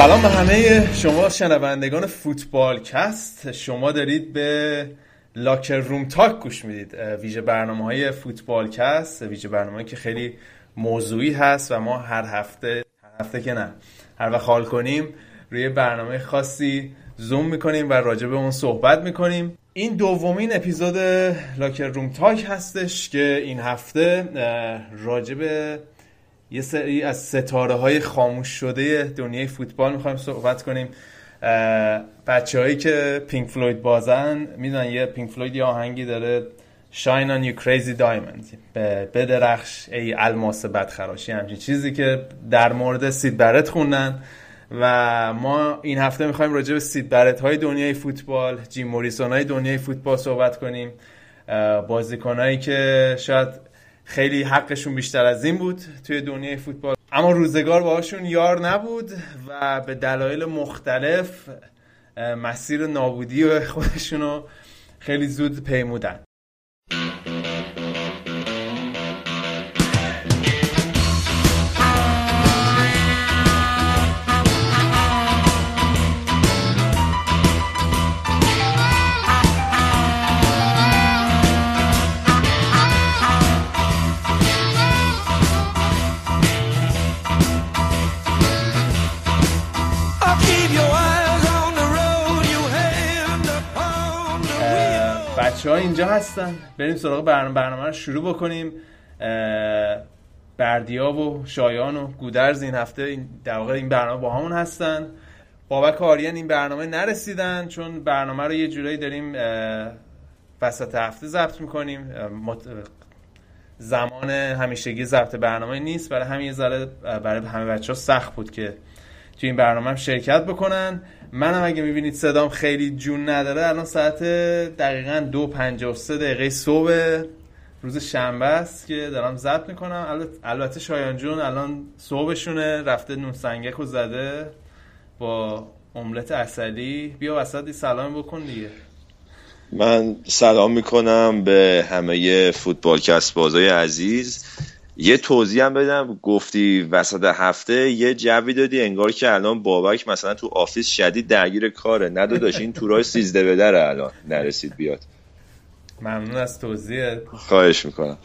سلام به همه شما شنوندگان فوتبال کست شما دارید به locker room talk گوش می‌دید. ویژه برنامه های فوتبال کست ویژه برنامه که خیلی موضوعی هست و ما هر هفته هر هفته که نه هر وقت حال کنیم روی برنامه خاصی زوم می‌کنیم و راجع به اون صحبت می‌کنیم. این دومین اپیزود locker room talk هستش که این هفته راجع به یه سری از ستاره های خاموش شده دنیای فوتبال می‌خوایم صحبت کنیم. بچه هایی که پینک فلوید بازن می‌دونن یه پینک فلوید یه آهنگی داره. Shine on you crazy diamond. بدرخش. ای الماس بدتراشی. همچین چیزی که در مورد سید برت خوندن. و ما این هفته می‌خوایم راجع به سید برت های دنیای فوتبال جیم موریسون های دنیای فوتبال صحبت کنیم. بازیکنهایی که شاید خیلی حقشون بیشتر از این بود توی دنیای فوتبال. اما روزگار باهاشون یار نبود و به دلایل مختلف مسیر نابودی خودشونو خیلی زود پیمودن. بچه ها اینجا هستن. بریم سراغ برنامه, برنامه رو شروع بکنیم. بردیا و شایان و گودرز این هفته در واقع این برنامه با همون هستن. بابک آریان این برنامه نرسیدن چون برنامه رو یه جورایی داریم وسط هفته ضبط می‌کنیم. زمان همیشگی ضبط برنامه نیست. برای همین ذره برای همه بچه ها سخت بود که توی این برنامه هم شرکت بکنن. منم اگه می‌بینید صدام خیلی جون نداره الان ساعت دقیقا دو پنجاه و سه دقیقه صبح روز شنبه است که دارم ضبط می‌کنم. البته شایان جون الان صبحشونه رفته نون سنگک زده با املت اصلی بیا وسط سلام بکن دیگه. من سلام می‌کنم به همه فوتبال کست بازای عزیز. یه توضیح هم بدم. گفتی وسط هفته یه جوی دادی انگار که الان بابک مثلا تو office شدید درگیر کاره. نه داداش این تو رای سیزده به در الان نرسید بیاد. ممنون از توضیح. خواهش می‌کنم.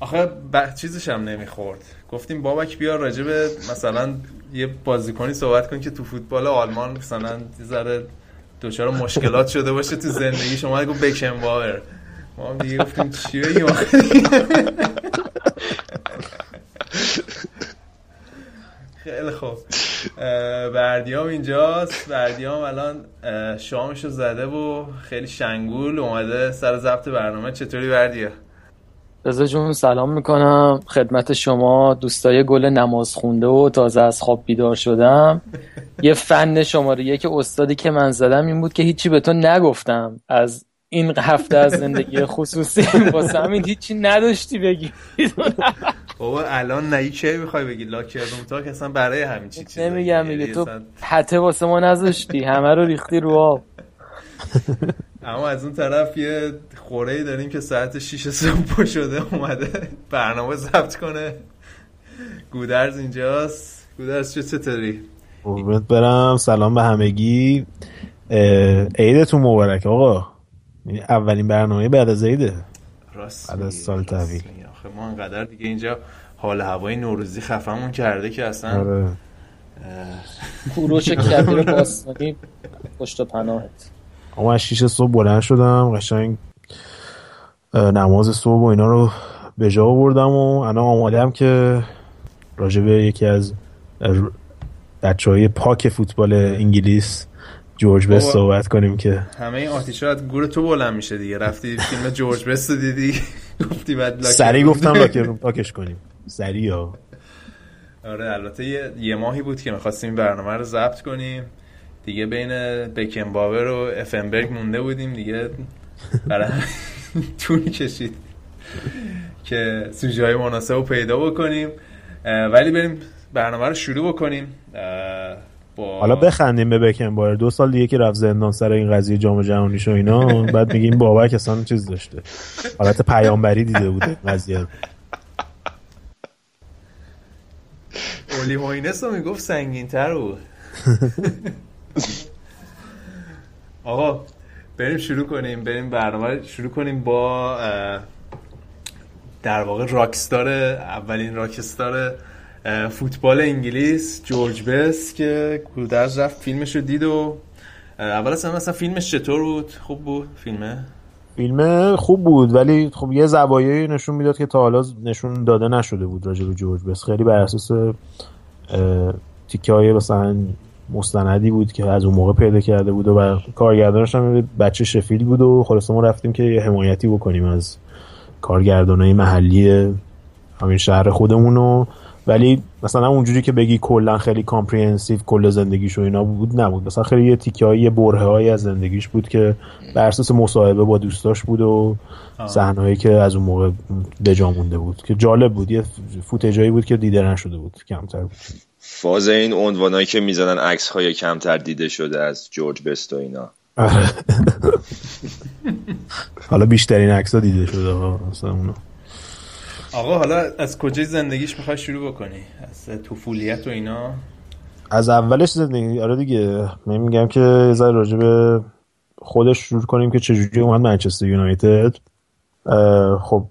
آخه ب... چیزش هم نمی‌خورد. گفتیم بابک بیا راجب مثلا یه بازیکنی صحبت کن که تو فوتبال آلمان مثلا ذره دچار مشکلات شده باشه تو زندگی. شما گفت بکن باور. ما دیگه گفتیم چی بگیم خیلی خوب. بردیام اینجاست. بردیام الان شامشو زده و خیلی شنگول اومده سر ضبط برنامه. چطوری بردیا؟ رضا جون سلام می‌کنم. خدمت شما دوستای گل نماز خونده و تازه از خواب بیدار شدم. یه فن شماره یک استادی که من زدم این بود که هیچی به تو نگفتم. از این هفته از زندگی خصوصی واسه همین هیچی نداشتی بگی. بابا الان نه چه می‌خوای بگی. لاکر روم تاک اصلا برای همین چی چیزا نمیگم میگه تو حته واسه ما نذاشتی. همه رو ریختی رو آب. اما از اون طرف یه خوره داریم که ساعت 6 صبح شده اومده برنامه ضبط کنه. گودرز اینجاست. گودرز چه چطوری؟ قربونت برم. سلام به همگی. عیدتون مبارک آقا. اولین برنامه بعد از عیده. راست بعد از سال تحویل. آخه ما انقدر دیگه اینجا حال هوای نوروزی خفمون کرده که اصلا آره. کوروش کبیر باستانی پشت پناهت. اما از 6 صبح بلند شدم قشنگ نماز صبح و اینا رو به جا بردم و الان آمادم که راجع به یکی از بچه های پاک فوتبال انگلیس جورج بست صحبت کنیم که. همه این آتیشا از گور تو بلند میشه دیگه. رفتی فیلم جورج بست دیدی؟ گفتی بعد سری گفتم لاکر روم پاکش کنیم. سری ها. آره البته یه, یه ماهی بود که می‌خواستیم این برنامه رو ضبط کنیم. دیگه بین بکن باور و افنبرگ مونده بودیم دیگه. برای طول کشید که سوژه های مناسب رو پیدا بکنیم. ولی بریم برنامه رو شروع بکنیم. با... حالا بخندیم به بکن باور دو سال دیگه که رفت زندان سر این قضیه جام جهانی شو اینا بعد میگیم بابک اصلا چیز داشته. حالت پیامبری دیده بوده قضیه اولی هوینس رو می‌گفت سنگین تر بود. آقا بریم شروع کنیم بریم برنامه شروع کنیم با در واقع راکستار اولین راکستار فوتبال انگلیس جورج بس که گودرز رفت فیلمش رو دید و اول اصلا مثلا فیلمش چطور بود؟ خوب بود فیلمه؟ فیلم خوب بود ولی خب یه زوایایی نشون می‌داد که تا حالا نشون داده نشده بود راجع به جورج بست. خیلی بر اساس تیکه های مثلا مستندی بود که از اون موقع پیدا کرده بود و کارگردانش هم بچه شفیلد بود و خلاص ما رفتیم که یه حمایتی بکنیم از کارگردانای محلی همین شهر خودمون ولی مثلا اونجوری که بگی کلا خیلی comprehensive کل زندگیش و اینا بود نبود. مثلا خیلی یه تیکه های برهه از زندگیش بود که بر اساس مصاحبه با دوستاش بود و صحنه‌ای که از اون موقع بجا مونده بود. که جالب بود. یه فوتجایی بود که دیده نشده بود. کمتر بود. فاز این عنوانایی که می‌زنن عکس های کمتر دیده شده از جورج بست و اینا. آره. حالا بیشترین عکس ها دیده شده اونا. آقا حالا از کجای زندگیش می‌خوای شروع بکنی؟ از طفولیت و اینا؟ از اولش زندگی آره دیگه. من میگم که یه راجع به خودش شروع کنیم که چجوری اومد منچستر یونایتد. خب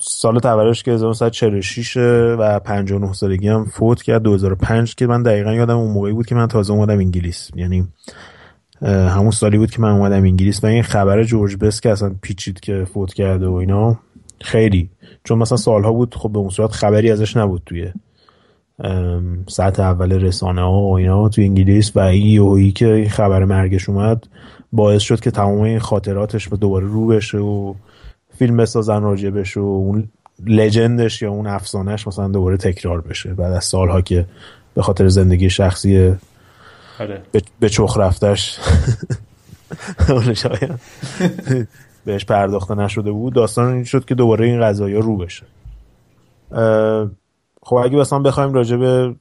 سال تولدش که 1946 و 59 سالگی هم فوت کرد. 2005 که من دقیقا یادم اون موقعی بود که من تازه اومدم انگلیس. یعنی همون سالی بود که من اومدم انگلیس. و این خبر جورج بس که اصلا پیچید که فوت کرده و اینا. خیلی. چون مثلا سالها بود خب به اون صورت خبری ازش نبود توی سطح اول رسانه ها و اینا. توی انگلیس و این یوهی که این خبر مرگش اومد باعث شد که تمام این خاطراتش به دوباره رو بشه و فیلم بسازن راجع بشه و اون لجندش یا اون افسانهش مثلا دوباره تکرار بشه. بعد از سالها که به خاطر زندگی شخصی آره. به چخ رفتش. بهش پرداخته نشده بود داستان این شد که دوباره این قضایی رو بشه. خب اگه مثلا بخوایم راجع به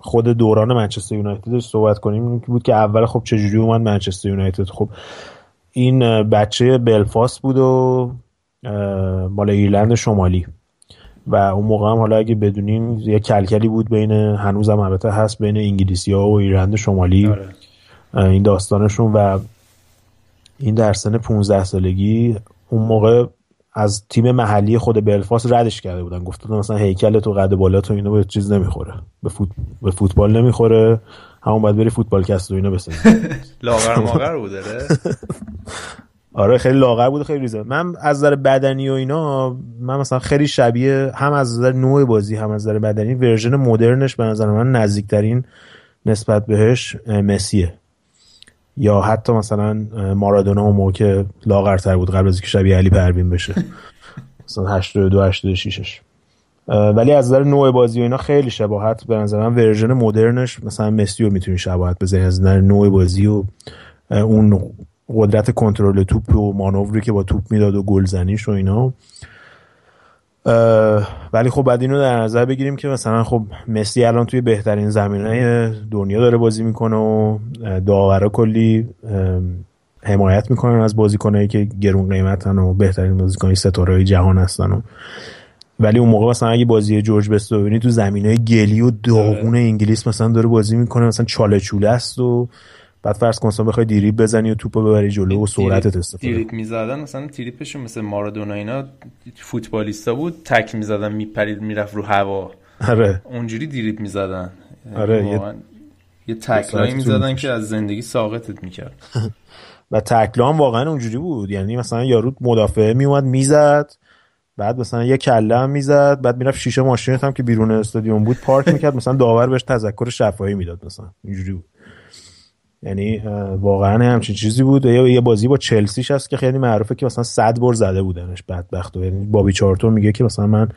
خود دوران منچستر یونایتد صحبت کنیم بود که اول خب چجوری اومد منچستر یونایتد؟ خب این بچه بلفاست بود و مال ایرلند شمالی. و اون موقع هم حالا اگه بدونین یه کلکلی بود بین هنوز هم البته هست بین انگلیسی ها و ایرلند شمالی. آره. این داستانشون و این در سن 15 سالگی اون موقع از تیم محلی خود بلفاس ردش کرده بودن. گفته مثلا هیکل تو قد بالا تو اینو به چیز نمی‌خوره. به, فوت... به فوتبال نمی‌خوره. همون باید بری فوتبال کست و اینو بسازی. لاغر ماغر بوده آره خیلی لاغر بوده خیلی ریزه. من از نظر بدنی و اینا من مثلا خیلی شبیه هم از نظر نوع بازی هم از نظر بدنی version مدرنش به نظر من نزدیکترین نسبت بهش مسیه. یا حتی مثلا مارادونا اون موقع که لاغرتر بود قبل از اینکه شبیه علی پروین بشه. مثلا 82 86 ولی از نظر نوع بازی و اینا خیلی شباهت به نظر من ورژن مدرنش مثلا مسی رو می‌تونی شباهت بزنی از نظر نوع بازی و اون قدرت کنترل توپ و مانوری که با توپ می‌داد و گلزنیش و اینا. ولی خب بعد اینو در نظر بگیریم که مثلا خب مسی الان توی بهترین زمینه دنیا داره بازی می‌کنه و داورا کلی حمایت می‌کنن از بازیکنایی که گرون قیمتن و بهترین بازیکنای ستاره جهان هستن و ولی اون موقع مثلا اگه بازی جورج بست ببینی تو زمینای گلی و داغون آره. انگلیس مثلا داره بازی می‌کنه مثلا چاله چوله است و بعد فرض کن بخوای دیریب بزنی و توپو ببری جلو و سرعتت استفاده دیریب می‌زدن مثلا تریپشون مثل مارادونا اینا فوتبالیستا بود تک می‌زدن میپرید می‌رفت رو هوا. آره. اونجوری دیریب می‌زدن. آره یه, یه تکلایی می‌زدن که از زندگی ساقطت می‌کرد. و تکلا هم واقعا اونجوری بود. یعنی مثلا یارو مدافع میومد می‌زد بعد مثلا یه کله هم می‌زد بعد می‌رفت شیشه ماشینت هم که بیرون استادیوم بود پارک می‌کرد مثلا داور بهش تذکر شفاهی می‌داد مثلا. اینجوری بود. یعنی واقعا همچین چیزی بود. یا یه بازی با چلسیش هست که خیلی معروفه که مثلا صد بار زده بودنش بدبخت یعنی بابی چارتو میگه که مثلا من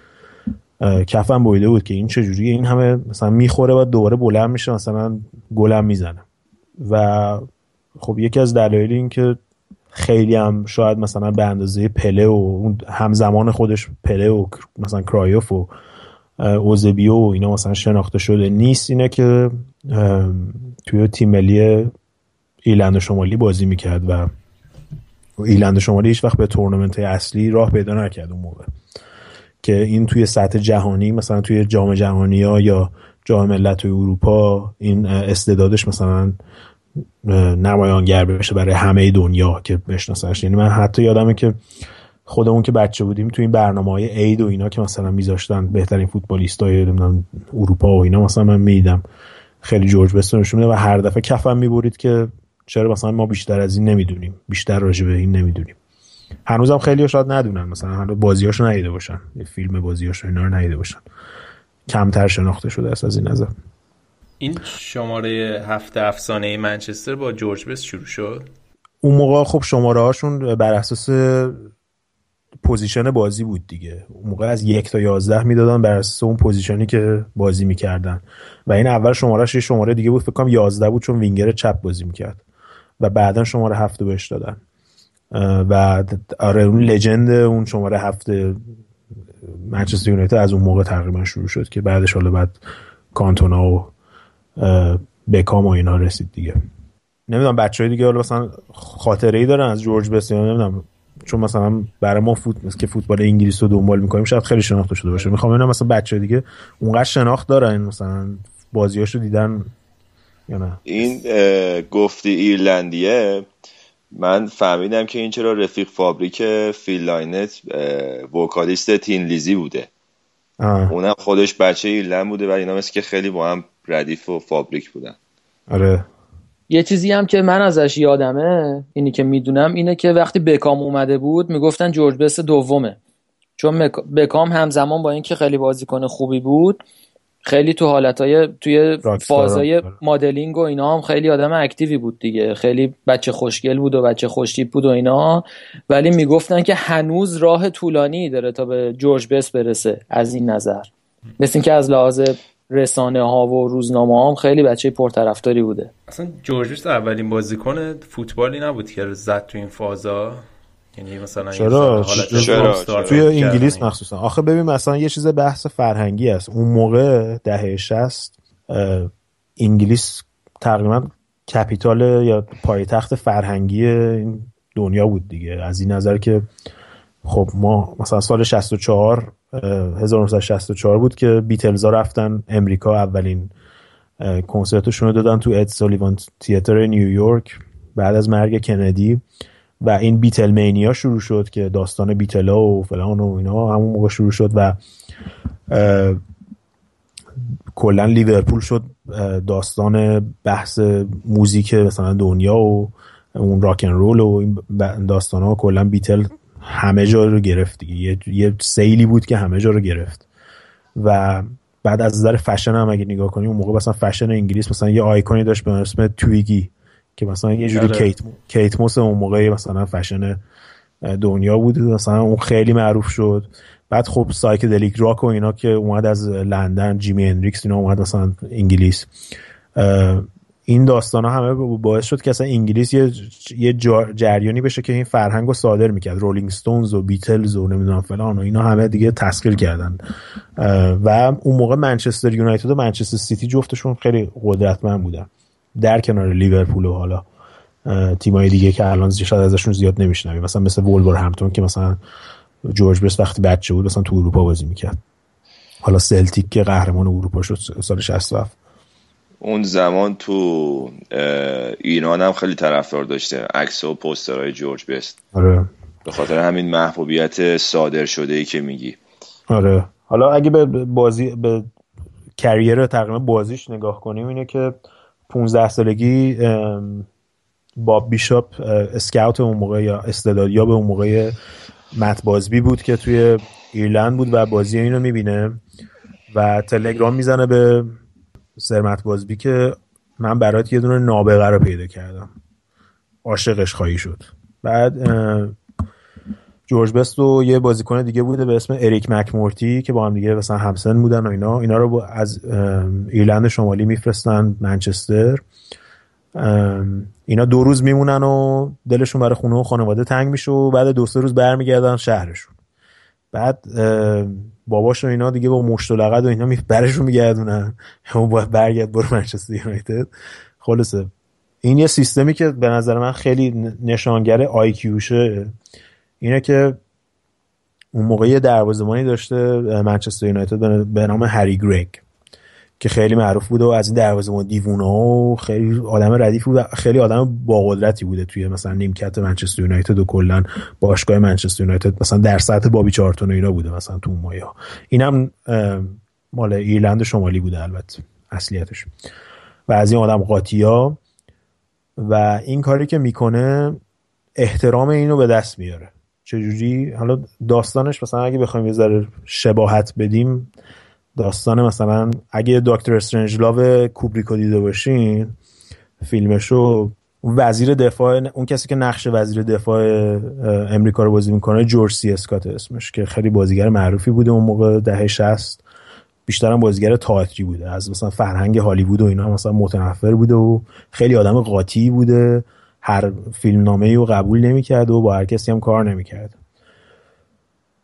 کفم بویده بود که این چجوری این همه مثلا می‌خوره و دوباره بلند میشه مثلا گلم می‌زنه و خب یکی از دلایل این که خیلی هم شاید مثلا به اندازه پله و همزمان خودش پله و مثلا کرایوف و اوزبیو و اینا مثلا شناخته شده نیست اینه که توی تیم ملی ایرلند شمالی بازی می‌کرد و ایرلند شمالی هیچ وقت به تورنمنت اصلی راه پیدا نکرد اون موقع. که این توی سطح جهانی مثلا توی جام جهانی ها یا جام ملت اروپا این استعدادش مثلا نمایانگر بشه برای همه دنیا که بشناسنش یعنی من حتی یادمه که خودمون که بچه بودیم تو این برنامه های عید و اینا که مثلا میذاشتن بهترین فوتبالیست های اروپا و اینا مثلا من میدم خیلی جورج بست نشون و هر دفعه کفم می‌برید که چرا مثلا ما بیشتر از این نمی‌دونیم. بیشتر راجع به این نمی‌دونیم. هنوزم خیلی شاید ندونن. مثلا هنوز بازیاشو ندیده باشن. فیلم بازیاشو اینا رو ندیده باشن. کمتر شناخته شده است از این نظر. این شماره هفته افسانه منچستر با جورج بست شروع شد؟ اون موقع خب شماره هاشون بر اساس position بازی بود دیگه. اون موقع از یک تا یازده می‌دادن بر اساس اون position ی که بازی می‌کردن. و این اول شمارهش یه شماره دیگه بود فکر کنم یازده بود چون وینگر چپ بازی می‌کرد. و بعدا شماره هفته بهش دادن. و آره اون legend اون شماره هفته منچستر یونایتد از اون موقع تقریبا شروع شد که بعدش حالا بعد کانتونا و بکام و اینا رسید دیگه. نمی‌دونم بچه های دیگه حالا مثلا خاطره ای دارن از جورج بست نمی‌دونم. چون مثلا برای ما فوت که فوتبال انگلیس رو دنبال می‌کنیم شاید خیلی شناخته شده باشه. می‌خوام ببینم مثلا بچه دیگه اونقدر شناخت دارن مثلا بازیاشو دیدن یا نه؟ این گفتی ایرلندیه. من فهمیدم که این چرا رفیق فابریک فیل لاینت vocalist تین لیزی بوده. آه. اونم خودش بچه ایرلند بوده و اینا مثل که خیلی با هم ردیف و فابریک بودن. آره. یه چیزی هم که من ازش یادمه اینی که می‌دونم اینه که وقتی بکام اومده بود می‌گفتن جورج بست دومه. چون بکام همزمان با اینکه خیلی بازیکن خوبی بود خیلی تو حالتهای توی فازای مدلینگ و اینا هم خیلی آدم active ی بود دیگه. خیلی بچه خوشگل بود و بچه خوشتیپ بود و اینا. ولی می‌گفتن که هنوز راه طولانی داره تا به جورج بس برسه از این نظر. مثل اینکه از لحاظ رسانه ها و روزنامه هم خیلی بچه پرطرفداری بوده. اصلا جورج اولین بازیکن فوتبالی نبود که زد تو این فازا. یعنی مثلا چرا, چرا؟ توی انگلیس مخصوصا. آخه ببین مثلا یه چیز بحث فرهنگی است. اون موقع دهه 60 انگلیس تقریبا کپیتال یا پایتخت فرهنگی این دنیا بود دیگه. از این نظر که خب ما مثلا سال 64 1964 بود که بیتلزا رفتن. امریکا اولین کنسرتشون رو دادن تو اد سولیوان تیاتر نیویورک بعد از مرگ کندی. و این بیتل مینیا شروع شد که داستان بیتلا و فلان و اینا همون موقع شروع شد و کلا لیورپول شد داستان بحث music مثلا دنیا و اون rock and roll و این داستان ها کلا بیتل همه جا رو گرفت دیگه. یه،, یه سیلی بود که همه جا رو گرفت. و بعد از نظر فشن هم اگه نگاه کنیم اون موقع مثلا فشن انگلیس مثلا یه آیکونی داشت به اسم تویگی که مثلا یه جوری آره. کیت کیت موس اون موقع مثلا فشن دنیا بود. مثلا اون خیلی معروف شد. بعد خب psychedelic rock و اینا که اومد از لندن جیمی هندریکس اینا اومد مثلا انگلیس. این داستان ها همه باعث شد که اصلا انگلیس یه, یه جریانی بشه که این فرهنگ رو صادر می‌کرد. رولینگ ستونز و بیتلز و نمی‌دونم فلان و اینا همه دیگه تسخیر کردن. و اون موقع منچستر یونایتد و منچستر سیتی جفتشون خیلی قدرتمند بودن. در کنار لیورپول و حالا تیمای دیگه که الان شاید ازشون زیاد نمیشنویم. مثلا مثل وولورهمپتون که مثلا جورج برس وقتی بچه بود مثلا تو اروپا بازی می‌کرد. حالا سلتیک که قهرمان اروپا شد سال 67 اون زمان تو ایران هم خیلی طرفدار داشته عکس و پوسترهای جورج بست. آره. به خاطر همین محبوبیت صادر شده ای که میگی. آره. حالا اگه به بازی به کریر تقریبا بازیش نگاه کنیم اینه که 15 سالگی باب بیشاپ اسکاوت اون موقع یا استعدادیا به اون موقع مت بازبی بود که توی ایرلند بود و بازی اینو می‌بینه و تلگرام می‌زنه به سرمت بازبی که من برات یه دونه نابغه رو پیدا کردم. عاشقش خواهی شد. بعد جورج بست و یه بازیکن دیگه بوده به اسم اریک مکمورتی که با هم دیگه مثلا همسن بودن و اینا. اینا رو از ایرلند شمالی میفرستن منچستر. اینا دو روز میمونن و دلشون برای خونه و خانواده تنگ میشه و بعد دو سه روز برمیگردن شهرشون. بعد باباش و اینا دیگه با مشت و لغت و اینا می برشون میگردونن. همون باید برگرد برو منچستر یونایتد. خلاصه. این یه سیستمی که به نظر من خیلی نشانگر آیکیوشه اینه که اون موقع یه دروازه‌بانی داشته منچستر یونایتد به نام هری گریگ. که خیلی معروف بوده و از این دروازه ما دیوونه و خیلی آدم ردیف بود خیلی آدم با قدرتی بوده توی مثلا نیمکت منچستر یونایتد و کلا باشگاه منچستر یونایتد. مثلا در سطح بابی چارتون و اینا بوده مثلا تو مایه ها اینم مال ایرلند شمالی بوده البته اصلیتش. و از این آدم قاطیا و این کاری که می‌کنه احترام اینو به دست میاره. چجوری؟ حالا داستانش مثلا اگه بخوایم یه ذره شباهت بدیم داستان مثلا اگه دکتر استرنج لاو کوبریکو دیده باشین فیلمشو وزیر دفاع اون کسی که نقش وزیر دفاع امریکا رو بازی می‌کنه جورج سی اسکات اسمش که خیلی بازیگر معروفی بوده اون موقع دهه 60 بیشتر هم بازیگر تئاتری بوده از مثلا فرهنگ هالیوود و اینا مثلا متنفر بوده و خیلی آدم قاطی بوده. هر فیلم نامه رو قبول نمی‌کرد و با هر کسی هم کار نمی‌کرد.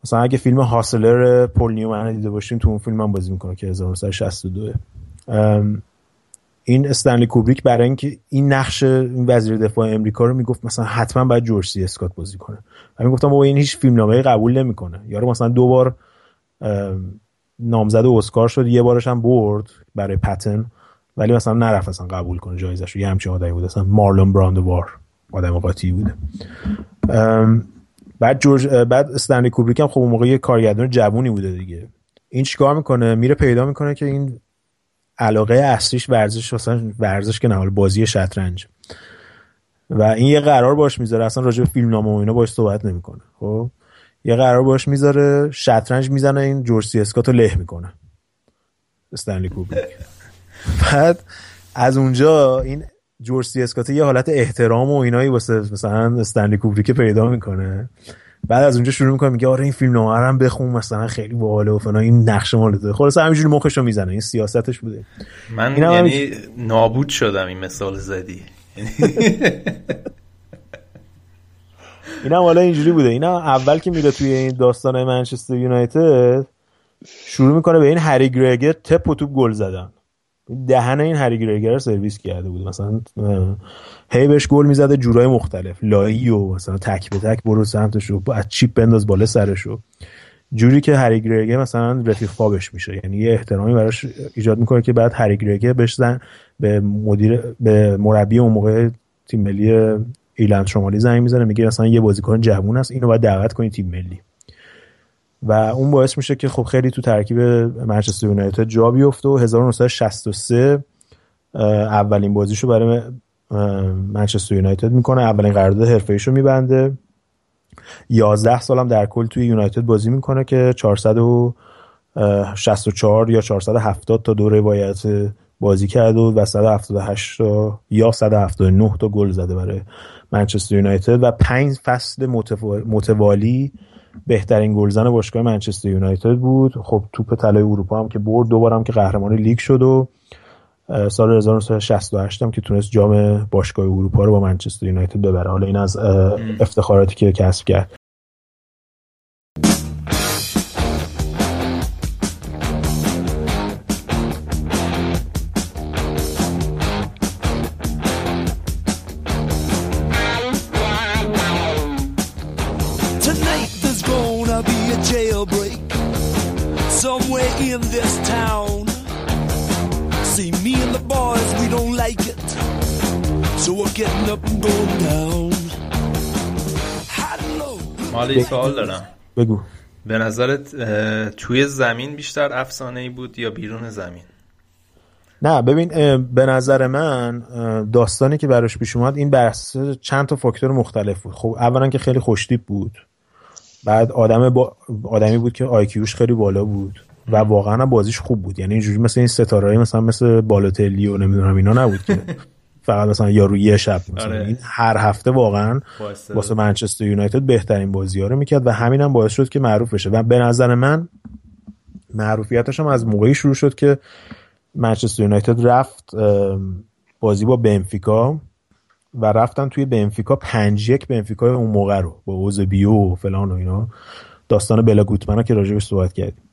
مثلا اگه فیلم هاسلر پول نیومن دیده باشیم تو اون فیلم هم بازی می‌کنه که 1962 این استنلی کوبریک برای اینکه این نقش این وزیر دفاع امریکا رو می‌گفت مثلا حتما باید جورج سی اسکات بازی کنه. و می‌گفتم بابا این هیچ فیلم نامه قبول نمی‌کنه. یارو مثلا دو بار نامزد اسکار شد یه بارش هم برد برای پتن ولی مثلا نرفت اصلا قبول کنه جایزش رو. یه همچین آدمی بود اصلا مارلون براندوار آدم قاطی بوده. بعد جورج بعد استنلی کوبریک هم خب اون موقع یه کارگردان جوونی بوده دیگه. این چیکار می‌کنه؟ میره پیدا می‌کنه که این علاقه اصلیش ورزش مثلا ورزش که نه بازی شطرنج. و این یه قرار باش می‌ذاره. اصلا راجع به فیلم نامه و اینا باش صحبت نمی‌کنه. خب؟ یه قرار باش می‌ذاره. شطرنج می‌زنه. این جورج سی اسکاتو له می‌کنه. استنلی کوبریک. بعد از اونجا این جورج سی اسکات یه حالت احترام و اینایی واسه مثلا استنلی کوبریک پیدا می‌کنه. بعد از اونجا شروع می‌کنه میگه آره این فیلم نامه هم بخون مثلا خیلی باحاله و فلان این نقش مالته خلاص همینجوری مخشو می‌زنه این سیاستش بوده. من یعنی نابود شدم این مثال زدی. اینا حالا اینجوری بوده. اینا اول که میره توی این داستان منچستر یونایتد شروع می‌کنه به این هری گرگر تپ و توپ گل زدن. دهن این هری گرگر سرویس کرده بود. مثلا هی بهش گل می‌زده جورای مختلف. لایی و مثلا تک به تک برو سمتش رو از چیپ بنداز بالا سرشو جوری که هری گرگر مثلا رفیق خوابش میشه. یعنی یه احترامی براش ایجاد می‌کنه که بعد هری گرگر بهش زن به مدیر به مربی اون موقع تیم ملی ایرلند شمالی زنگ می‌زنه میگه مثلا یه بازیکن جوون است اینو باید دعوت کنی تیم ملی. و اون باعث میشه که خب خیلی تو ترکیب منچستر یونایتد جا بیفته و 1963 اولین بازیشو برای منچستر یونایتد می‌کنه. اولین قرارداد حرفه‌ایشو میبنده. 11 سالم در کل توی یونایتد بازی می‌کنه که 464 یا 470 تا دوره باید بازی کرد و 178 تا یا 179 تا گل زده برای منچستر یونایتد و پنج فصل متوالی بهترین گلزن باشگاه منچستر یونایتد بود. خب توپ طلای اروپا هم که برد دوبارم که قهرمان لیگ شد و سال 1968 هم که تونست جام باشگاه اروپا رو با منچستر یونایتد ببره. حالا این از افتخاراتی که کسب کرد. مالی سوال دارم. بگو. به نظرت توی زمین بیشتر افسانه ای بود یا بیرون زمین؟ نه ببین به نظر من داستانی که براش پیش اومد این بحث چند تا فاکتور مختلف بود. خب اولا که خیلی خوشتیپ بود. بعد آدم با... آدمی بود که آیکیوش خیلی بالا بود و واقعا بازیش خوب بود. یعنی اینجوری مثل این ستاره مثلا مثل بالوتلی و نمی‌دونم اینا نبود که. فقط مثلا یارو یه شب مثلا. آره. این هر هفته واقعا واسه منچستر یونایتد بهترین بازی ها رو می‌کرد و همین هم باعث شد که معروف بشه. و به نظر من معروفیتش هم از موقعی شروع شد که منچستر یونایتد رفت بازی با بنفیکا و رفتن توی بنفیکا پنج یک بنفیکا اون موقع رو با اوز بیو و فلان و اینا. داستان بلا گوتمنا که راجبش صحبت کردیم.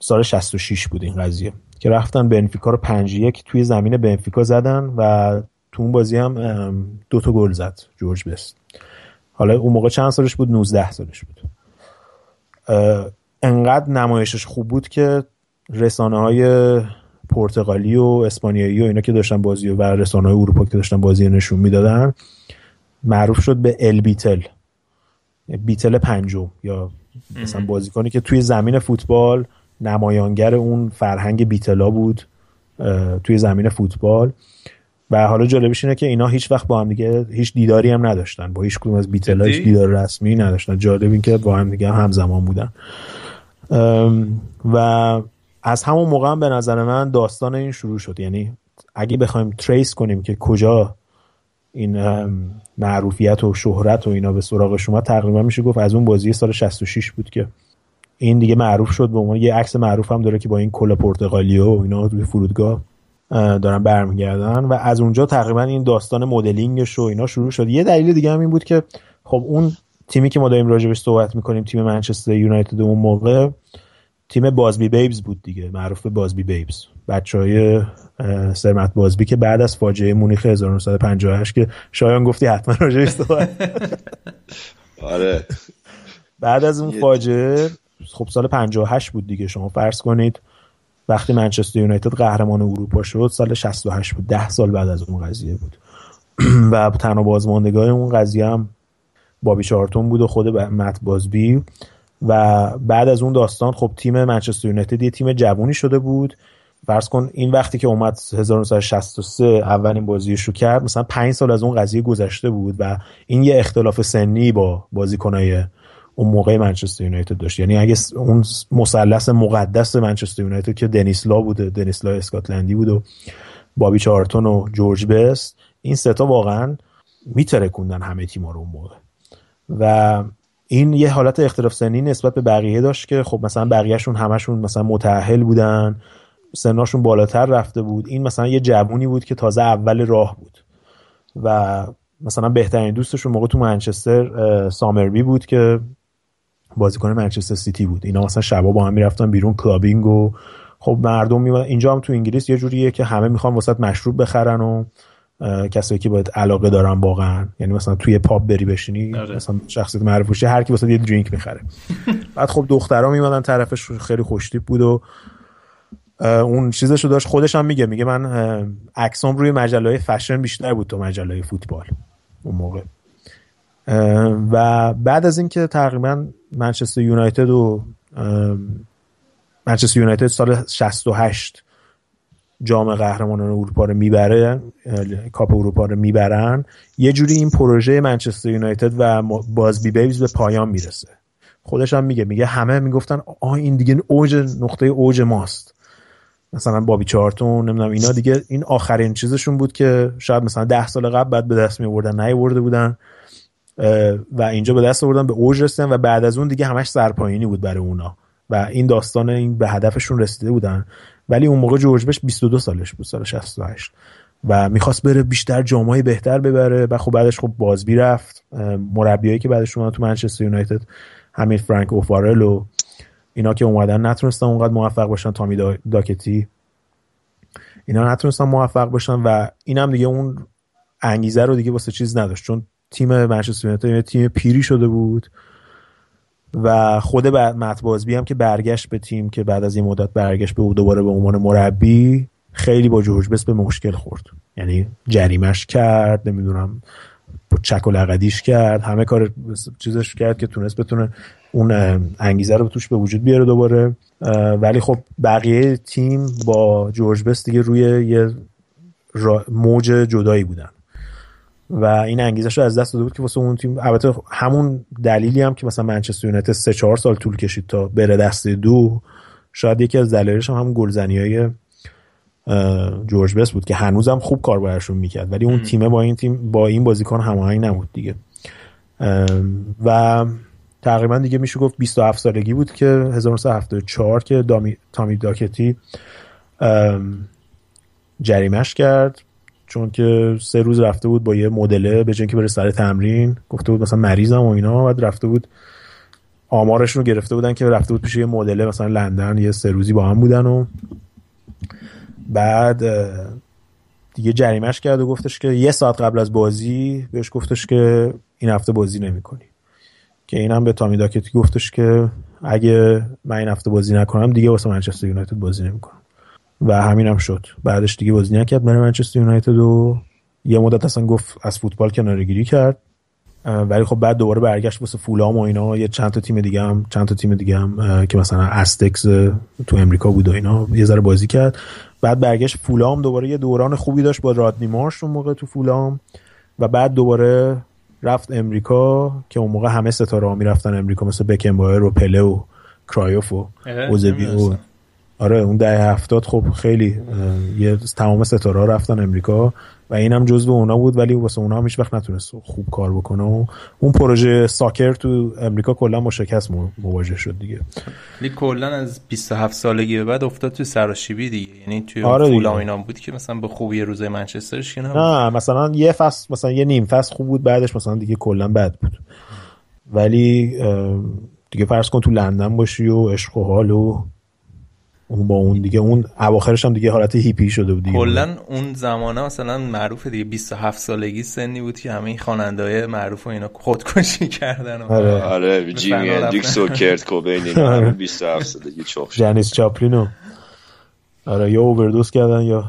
سال 66 بود این قضیه. که رفتن بنفیکا رو پنج یک توی زمین بنفیکا زدن و تو اون بازی هم دو تا گل زد جورج بست. حالا اون موقع چند سالش بود؟ 19 سالش بود. انقدر نمایشش خوب بود که رسانه های پرتغالی و اسپانیایی و اینا که داشتن بازی و رسانه های اروپا که داشتن بازی نشون می‌دادن معروف شد به ال بیتل. بیتل پنجم یا مثلا بازیکنی که توی زمین فوتبال نمایانگر اون فرهنگ بیتلا بود توی زمین فوتبال. و حالا جالبش اینه که اینا هیچ وقت با هم دیگه هیچ دیداری هم نداشتن. با هیچ کدوم از بیتلا هیچ دیدار رسمی نداشتن. جالب این که با هم دیگه همزمان بودن. و از همون موقع هم به نظر من داستان این شروع شد. یعنی اگه بخوایم تریس کنیم که کجا این معروفیت و شهرت و اینا به سراغش اومد تقریبا میشه گفت از اون بازی سال 66 بود که این دیگه معروف شد به عنوان یه عکس معروف هم داره که با این کل پرتغالی و اینا توی فرودگاه دارن برمیگردن و از اونجا تقریبا این داستان مدلینگش و اینا شروع شد. یه دلیل دیگه هم این بود که خب اون تیمی که ما داریم راجبش صحبت می‌کنیم تیم منچستر یونایتد اون موقع تیم بازبی بیبز بود دیگه معروف به بازبی بیبز. بچه های سرمت بازبی که بعد از فاجعه مونیخ 1958 که شایان گفتی حتما راجعش صحبت آره. بعد از اون فاجعه خب سال 58 بود دیگه شما فرض کنید وقتی منچستر یونایتد قهرمان اروپا شد سال 68 بود ده سال بعد از اون قضیه بود. و تنها بازماندگاه اون قضیه هم بابی چارتون بود و خود مت بازبی. و بعد از اون داستان خب تیم منچستر یونایتد یه تیم جوونی شده بود. فرض کن این وقتی که اومد 1963 اولین بازیش رو کرد مثلا پنج سال از اون قضیه گذشته بود و این یه اختلاف سنی با بازیکنای اون موقع منچستر یونایتد داشت. یعنی اگه اون مثلث مقدس منچستر یونایتد که دنیسلا بوده دنیسلا اسکاتلندی بود و بابی چارتون و جورج بست این ستا واقعا میترکوندن همه تیما رو اون موقع. و این یه حالت اختلاف سنی نسبت به بقیه داشت که خب مثلا بقیهشون همشون مثلا متأهل بودن سناشون بالاتر رفته بود. این مثلا یه جوونی بود که تازه اول راه بود. و مثلا بهترین دوستش اون موقع تو منچستر سامربی بود که بازیکن منچستر سیتی بود. اینا مثلا شبا با هم می‌رفتن بیرون clubbing و خب مردم می اینجا هم تو انگلیس یه جوریه که همه می‌خوان واست مشروب بخرن و کسایی که باید علاقه دارن واقعا. یعنی مثلا توی pub بری بشینی آره. مثلا شخصیت معروفی هر کی واسه یه drink می‌خره. بعد خب دخترها میومدن طرفش خیلی خوشتیپ بود و اون چیزشو داشت. خودش هم میگه میگه من عکسام روی مجله فشن بیشتر بود تو مجله فوتبال. اون موقع. و بعد از اینکه تقریبا منچستر یونایتد و منچستر یونایتد سال 68 جام قهرمانان اروپا رو می‌بره کاپ اروپا رو می‌برن یه جوری این پروژه منچستر یونایتد و بازبی بیبز به پایان می‌رسه. خودش هم میگه میگه همه می‌گفتن آه این دیگه اوج نقطه اوج ماست. مثلا بابی چارتون نمی‌دونم اینا دیگه این آخرین چیزشون بود که شاید مثلا ده سال قبل بعد به دست می آوردن نیورده بودن. و اینجا به دست آوردن به اوج رسیدن و بعد از اون دیگه همش سرپایینی بود برای اونا. و این داستان این به هدفشون رسیده بودن. ولی اون موقع جورج بش 22 سالش بود سال 68 و می‌خواست بره بیشتر جامعه بهتر ببره و خب بعدش خب بازبی رفت. مربیایی که بعدش اومدن تو منچستر یونایتد همین فرانک اوفارل و اینا که اومدن نتونستن اونقدر موفق باشن تامی داکتی. اینا نتونستن موفق باشن و اینم دیگه اون انگیزه رو دیگه واسه چیز نداشت. چون تیم منچستر یونایتد تیم پیری شده بود. و خود مت بازبی هم که برگشت به تیم که بعد از این مدت برگشت به او دوباره به عنوان مربی خیلی با جورج بس به مشکل خورد. یعنی جریمش کرد نمی‌دونم چک و لقدیش کرد همه کار چیزش کرد که تونست بتونه اون انگیزه رو توش به وجود بیاره دوباره. ولی خب بقیه تیم با جورج بس دیگه روی یه موج جدایی بودن. و این انگیزش رو از دست داده بود که واسه اون تیم البته همون دلیلی هم که مثلا منچستر یونایتد سه چهار سال طول کشید تا بره دست دو شاید یکی از دلایلش هم همون گلزنی های جورج بس بود که هنوزم خوب کار براشون می‌کرد ولی اون تیم با این تیم با این بازیکن هماهنگ نبود دیگه. و تقریبا دیگه میشه گفت 27 سالگی بود که 1974 که دامی، تامی داکتی جریمش کرد. چون که سه روز رفته بود با یه مدله به که بره سر تمرین گفته بود مثلا مریضم و اینا بعد رفته بود آمارشون رو گرفته بودن که رفته بود پیش یه مدله مثلا لندن یه سه روزی با هم بودن و بعد دیگه جریمش کرد و گفتش که یه ساعت قبل از بازی بهش گفتش که این هفته بازی نمی‌کنی. که اینم به تامی داکتی گفتش که اگه من این هفته بازی نکنم دیگه واسه منچستر یونایتد بازی نمی‌کنم. و همین هم شد. بعدش دیگه بازی نکرد برای منچستر یونایتد و یه مدت اصلا گفت از فوتبال کنارگیری کرد. ولی خب بعد دوباره برگشت واسه فولام و اینا. یه چند تا تیم دیگه هم چند تا تیم دیگه هم که مثلا استکس تو امریکا بود و اینا یه ذره بازی کرد. بعد برگشت فولام دوباره یه دوران خوبی داشت با رادنی مارش اون موقع تو فولام. و بعد دوباره رفت امریکا که اون موقع همه ستاره ها می‌رفتن امریکا مثل بکنبایر و پله و کرایوف و اوزبی و آره اون ده هفتاد خب خیلی یه تمام ستاره ها رفتن امریکا و اینم جزو اونا بود ولی واسه اونا هم هیچ وقت نتونست خوب کار بکنه. و اون پروژه ساکر تو امریکا کلا با شکست مواجه شد دیگه. ولی کلا از 27 سالگی به بعد افتاد تو سراشیبی دیگه. یعنی توی آره فولام اینا بود که مثلا به خوبی روزه منچسترش نه نه مثلا یه فصل مثلا یه نیم فصل خوب بود بعدش مثلا دیگه کلا بد بود. ولی دیگه فرض کن تو لندن باشی و عشق و حال و اون با اون دیگه اون اواخرش هم دیگه حالت هیپی شده بود کلا اون زمانه مثلا معروف دیگه 27 سالگی سنی بود که همه این خواننده معروف و اینا خودکشی کردن و آره. آره جیمی هندریکس و کرت کوبین اینا 27 سالگی چخ جنیس چاپلینو. آره یا اووردوز کردن یا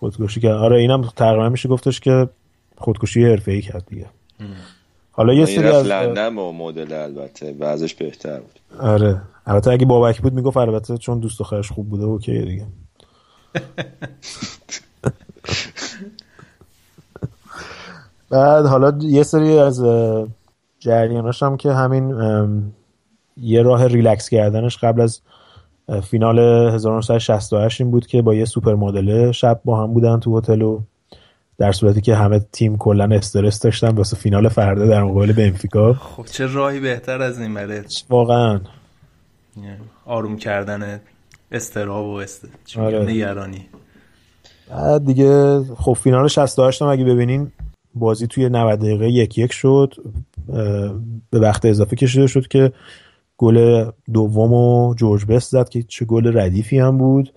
خودکشی کردن. آره اینم تقریبا میشه گفتش که خودکشی حرفه‌ای کرد دیگه. حالا یه سری از لندن و مدل البته بعضش بهتر بود. آره. البته اگه بابک بود می‌گفت البته چون دوست دخترش خوب بوده اوکی دیگه. بعد حالا یه سری از جریاناش هم که همین یه راه ریلکس کردنش قبل از فینال 1968 این بود که با یه supermodel شب با هم بودن تو هتل و در صورتی که همه تیم کلا استرس داشتن واسه فینال فردا در مقابل بنفیکا. خب چه راهی بهتر از این بره واقعا. آروم کردن استرس و است آره. نگرانی. بعد دیگه خب فینال 68 هم اگه ببینین بازی توی 90 دقیقه یک یک شد به وقت اضافه کشیده شد که گل دوم و جورج بست زد که چه گل ردیفی هم بود.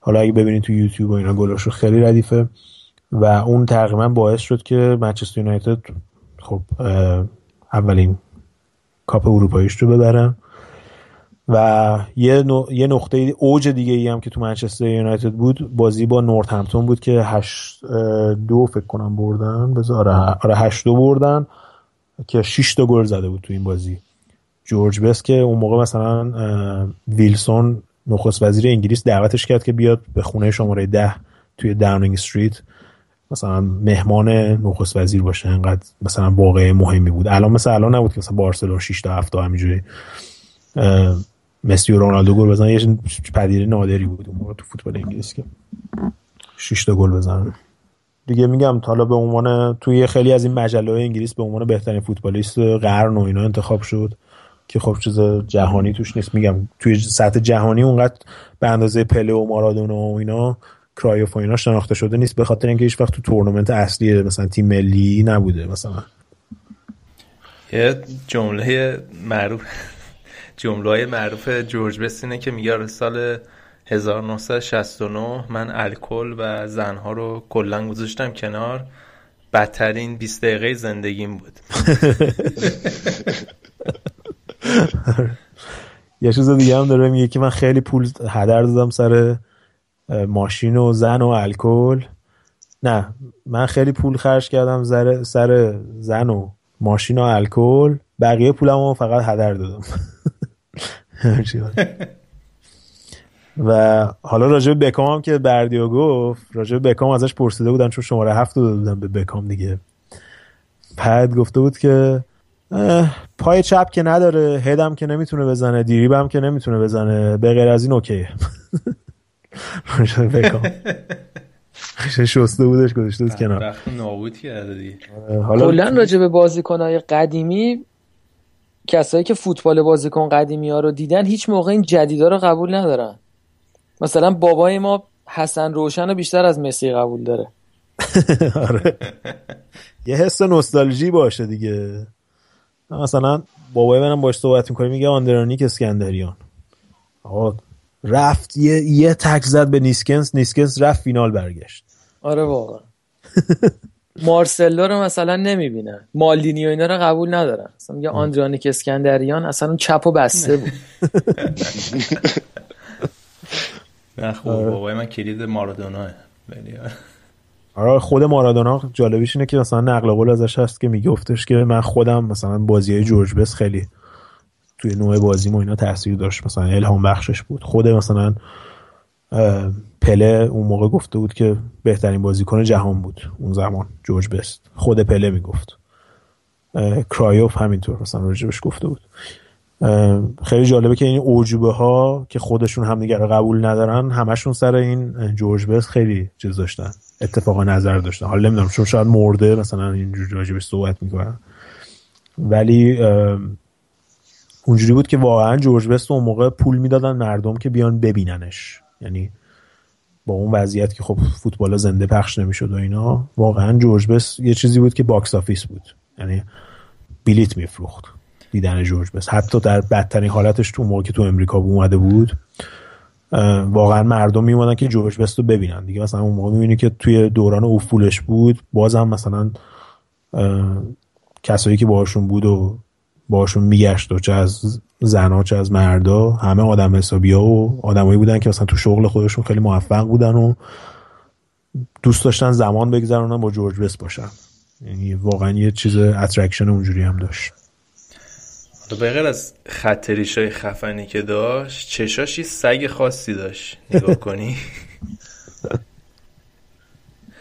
حالا اگه ببینید تو یوتیوب و اینا گلاشو خیلی ردیفه. و اون تقریبا باعث شد که منچستر یونایتد خب اولین کاپ اروپاییش رو ببرن و یه, یه نقطه اوج دیگه ای هم که تو منچستر یونایتد بود بازی با نورت همتون بود که هشت دو فکر کنم بردن. بذار آره, آره هشت دو بردن که 6 تا گل زده بود تو این بازی. جورج بس که اون موقع مثلا ویلسون نخست وزیر انگلیس دعوتش کرد که بیاد به خونه شماره ده توی داونینگ استریت. مثلا مهمان نخست وزیر باشه انقدر مثلا واقع مهمی بود. الان مثلا الان نبود که مثلا بارسلون 6 تا 7 تا همینجوری مسی و رونالدو گل بزنن. یه پدیده نادری بود اون تو فوتبال انگلیس که. 6 تا گل بزنن. دیگه میگم حالا به عنوان توی خیلی از این مجله انگلیس به عنوان بهترین فوتبالیست قرن و اینا انتخاب شد که خب چیز جهانی توش نیست. میگم توی سطح جهانی اونقدر به اندازه پله و مارادونا و اینا کرایوف و اینا شناخته شده نیست به خاطر اینکه هیچ وقت تو تورنمنت اصلی مثلا تیم ملی نبوده مثلا. یه جمله معروف جمله معروف جورج بست اینه که میگه سال 1969 من الکل و زنها رو کلا گذاشتم کنار. بدترین 20 دقیقه زندگیم بود. یه چیز دیگه هم داره میگه که من خیلی پول هدر دادم سر ماشین و زن و الکل. نه من خیلی پول خرج کردم سر زن و ماشین و الکل. بقیه پولمو فقط هدر دادم. و حالا راجع به بکام هم که بردیو گفت راجع به بکام ازش پرسیده بودن چون شماره هفت داده بودن به بکام دیگه. پد گفته بود که پای چپ که نداره هدم که نمی‌تونه بزنه دیریبم که نمی‌تونه بزنه به غیر از این اوکی بکام. شسته بودش گذاشته بود کنار. نابود کرده دیگه. کلا راجع به بازیکنهای قدیمی کسایی که فوتبال بازیکن قدیمی ها رو دیدن هیچ موقع این جدیدا رو قبول ندارن. مثلا بابای ما حسن روشن رو بیشتر از مسی قبول داره. آره. یه حس نوستالژی باشه دیگه. مثلا بابای منم باش صحبت می‌کنه میگه آندرانیک اسکندریان. آقا رفت یه, یه تک زد به نیسکنس نیسکنس رفت فینال برگشت. آره واقعا. مارسلو رو مثلا نمی‌بینن. مالدینی و اینا رو قبول ندارن. مثلا میگه آندرانیک اسکندریان اصلا اون چپ و بسته بود. نه خوب بابای من کلید مارادونا آره. خود مارادونا جالبیش اینه که مثلا نقل قول ازش هست که میگفتش که من خودم مثلا بازی های جورج بس خیلی توی نوع بازی و اینا تاثیر داشت. مثلا الهام بخشش بود. خود مثلا پله اون موقع گفته بود که بهترین بازیکن جهان بود اون زمان جورج بست. خود پله می‌گفت. کرایوف همینطور مثلا راجبش گفته بود. خیلی جالبه که این اوجوبه ها که خودشون همدیگه رو قبول ندارن همشون سر این جورج بست خیلی چیز داشتن اتفاقا نظر داشتن. حالا نمی‌دونم چون شاید مرده مثلا اینجوری راجبش صحبت می‌کنن. ولی اونجوری بود که واقعا جورج بست اون موقع پول می‌دادن مردم که بیان ببیننش. یعنی با اون وضعیت که خب فوتبال زنده پخش نمی‌شد و اینا واقعا جورج بست یه چیزی بود که box office بود. یعنی بلیت میفروخت دیدن جورج بست. حتی در بدترین حالتش تو موقعی که تو امریکا اومده بود واقعا مردم میومدن که جورج بست رو ببینن دیگه. مثلا اون موقع می‌بینی که توی دوران افولش بود بازم مثلا کسایی که باشون بود و باشون میگشت و چه از زنها چه از مردا همه آدم حسابی ها و آدمایی بودن که مثلا تو شغل خودشون خیلی موفق بودن و دوست داشتن زمان بگذرونن با جورج بس باشن. یعنی واقعا یه چیز attraction اونجوری هم داشت. به غیر از hat-trick های خفنی که داشت چشاش یه سگ خاصی داشت. نگاه کنی.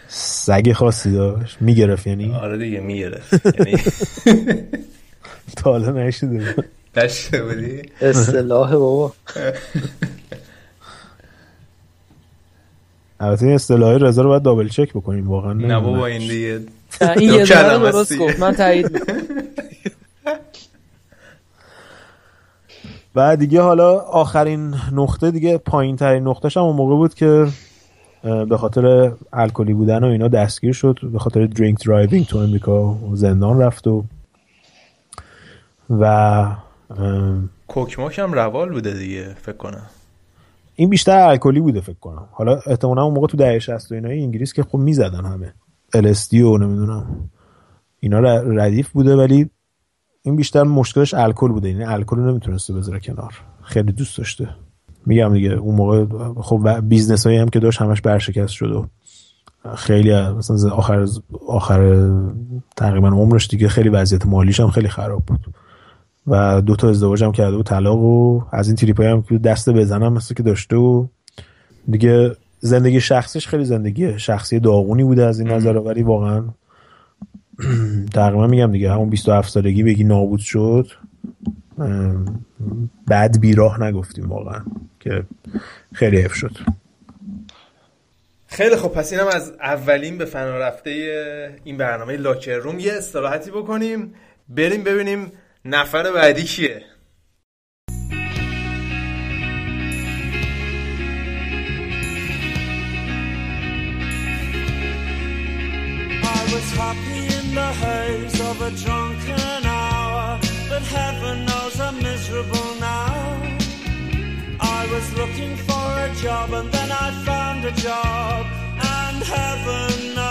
سگ خاصی داشت. می‌گرفت یعنی؟ آره دیگه می‌گرفت. یعنی تا حالا نشده نشده بودی؟ اصطلاح بابا. البته این اصطلاح رضا رو باید double check بکنیم واقعا نه بابا این دیگه این یه ذره درست گفت من تایید و دیگه حالا آخرین نقطه دیگه پایین ترین نقطهش هم اون موقع بود که به خاطر الکلی بودن و اینا دستگیر شد به خاطر drink driving تو امریکا زندان رفت و و coke مُک هم روال بوده دیگه فکر کنم. این بیشتر الکلی بوده فکر کنم. حالا احتمالا اون موقع تو دهه 60 و اینای انگلیس که خب می‌زدن همه. LSD و نمی‌دونم. اینا ردیف بوده ولی این بیشتر مشکلش الکل بوده. یعنی الکل نمی‌تونسته بذاره کنار. خیلی دوست داشته. میگم دیگه اون موقع خب business هایی هم که داشت همش ورشکست شد و خیلی مثلا آخر آخر تقریبا عمرش دیگه خیلی وضعیت مالیش هم خیلی خراب بود. و دو تا ازدواج هم کرده و طلاق و از این تریپای هم که دست بزنم مثل که داشته و دیگه زندگی شخصیش خیلی زندگی شخصی داغونی بوده از این نظر ولی واقعا. تقریبا میگم دیگه همون 27 سالگی بگی نابود شد بعد بیراه نگفتیم واقعا که خیلی حیف شد. خیلی خب پس اینم از اولین به فنا رفته این برنامه لاکر روم. یه استراحتی بکنیم بریم ببینیم نفر بعدی کیه was happy in the haze of a drunken hour, but heaven knows I'm miserable now. I was looking for a job and then I found a job, and heaven knows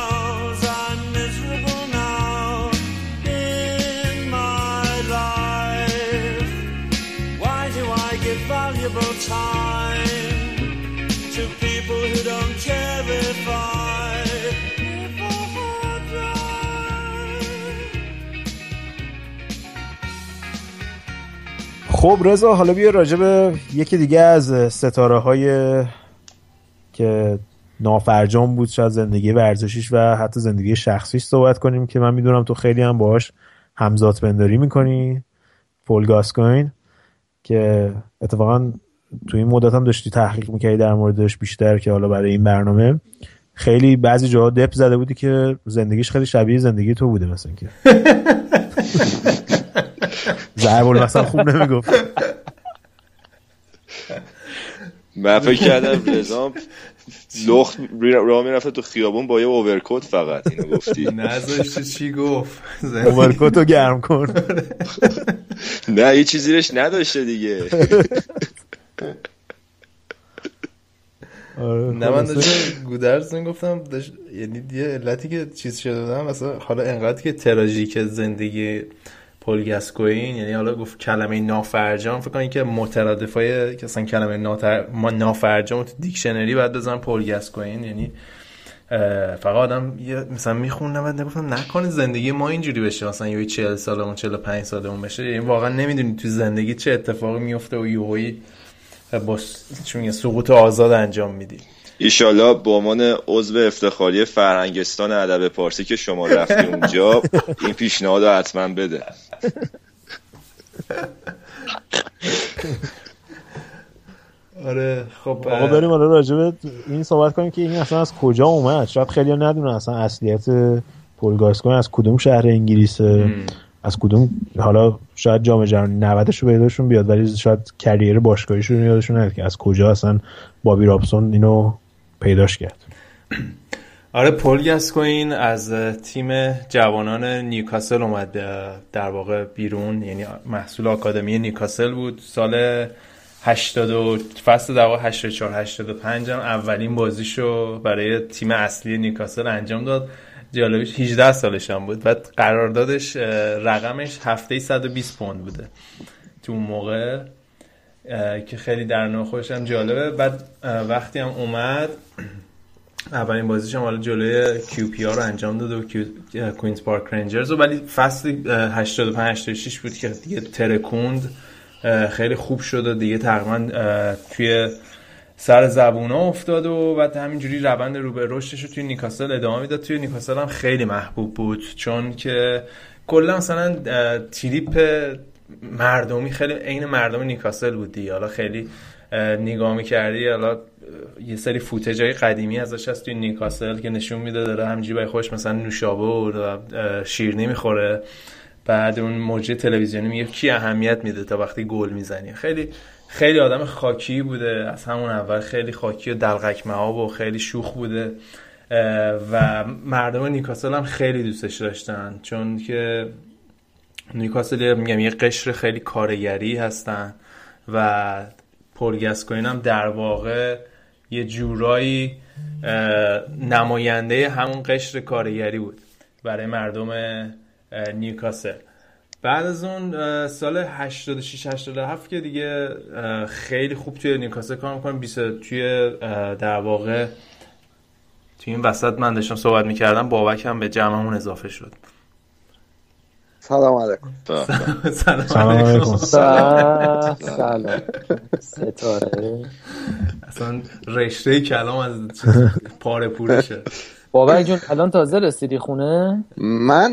خب رضا حالا بیا راجع به یکی دیگه از ستاره های که نافرجام بود شاید زندگی ورزشیش و حتی زندگی شخصیش صحبت کنیم که من می‌دونم تو خیلی هم باهاش همزاد بنداری می‌کنی پول گاسکوین که اتفاقا تو این مدت هم داشتی تحقیق می‌کردی در موردش بیشتر که حالا برای این برنامه. خیلی بعضی جاها دپ زده بودی که زندگیش خیلی شبیه زندگی تو بوده مثلا که. ضرب مثلا خوب نمی‌گفت. من فکر کردم رضا لخت راه می‌رفته تو خیابون با یه overcoat فقط اینو گفتی. نذاشته چی گفت؟ overcoat رو گرم کن. نه یه چیزی روش نداشته دیگه. آره نه من داشتم گودرز گفتم یعنی یه علتی که چیز شده بودم مثلا حالا انقدر که tragic زندگی پل گاسکوین یعنی حالا گفت کلمه نافرجام فکر کنم که مترادفای که اصلا کلمه ناتر... ما نافرجام تو دیکشنری بعد بزنن پل گاسکوین یعنی فقط آدم مثلا میخوندم بعد نگفتم نکنه زندگی ما اینجوری بشه مثلا یه 40 سالمون 45 سالمون بشه. یعنی واقعا نمی‌دونی تو زندگی چه اتفاقی میفته و یهویی با چون سقوط آزاد انجام میدی. ایشالا به عنوان عضو افتخاری فرهنگستان ادب پارسی که شما رفتی اونجا این پیشنهاد رو حتما بده. آره خب آقا بریم حالا راجع این صحبت کنیم که این اصلا از کجا اومد؟ شاید خیلی ندونه اصلا اصلیت پل گاسکوین از کدوم شهر انگلیسه از کدوم حالا شاید جام جهانی 90 رو بهشون بیاد ولی شاید career باشگاهیش رو یادشون نیاد که از کجا اصلا بابی رابسون اینو پیداش کرد. آره پل گاسکوین از تیم جوانان نیوکاسل اومد در واقع بیرون. یعنی محصول آکادمی نیوکاسل بود. سال 80 فصل در واقع 84 85 هم اولین بازیشو برای تیم اصلی نیوکاسل انجام داد. جالبش 18 سالش هم بود. بعد قراردادش رقمش هفته 120 پوند بوده. تو اون موقع که خیلی در هم جالبه. بعد وقتی هم اومد اولین بازیش هم حالا جلوی کیو پی آر رو انجام داد و کوینز پارک رنجرز و ولی فصل 85 86 بود که دیگه ترکوند خیلی خوب شد و دیگه تقریبا توی سر زبونا افتاد و بعد همینجوری روند رو به رشدش رو توی نیکاسل ادامه می‌داد. توی نیکاسل هم خیلی محبوب بود چون که کلا مثلا تریپ مردمی خیلی عین مردم نیکاسل بودی حالا خیلی نگاه می‌کردی حالا یه سری فوتج های قدیمی ازش هست توی نیکاسل که نشون میده داره همینجوری برای خوش مثلا نوشابه و شیرنی می‌خوره بعد اون موجه تلویزیونی میگه کی اهمیت میده تا وقتی گل می‌زنی. خیلی خیلی آدم خاکی بوده. از همون اول خیلی خاکی و دلغک و خیلی شوخ بوده. و مردم نیکاسل هم خیلی دوستش داشتن. چون که نیکاسل میگم یه قشر خیلی کارگری هستن و پرگسکوین هم در واقع یه جورایی نماینده همون قشر کارگری بود برای مردم نیوکاسل. بعد از اون سال 86 87 که دیگه خیلی خوب توی نیوکاسل کار می‌کنم. 20 توی در واقع توی این وسط من داشتم صحبت می‌کردم بابک هم به جمعمون اضافه شد. سلام علیکم. سلام علیکم. سلام ستاره اصلا رشته کلام از پاره پوره شد بابک جون الان تازه رسیدی خونه؟ من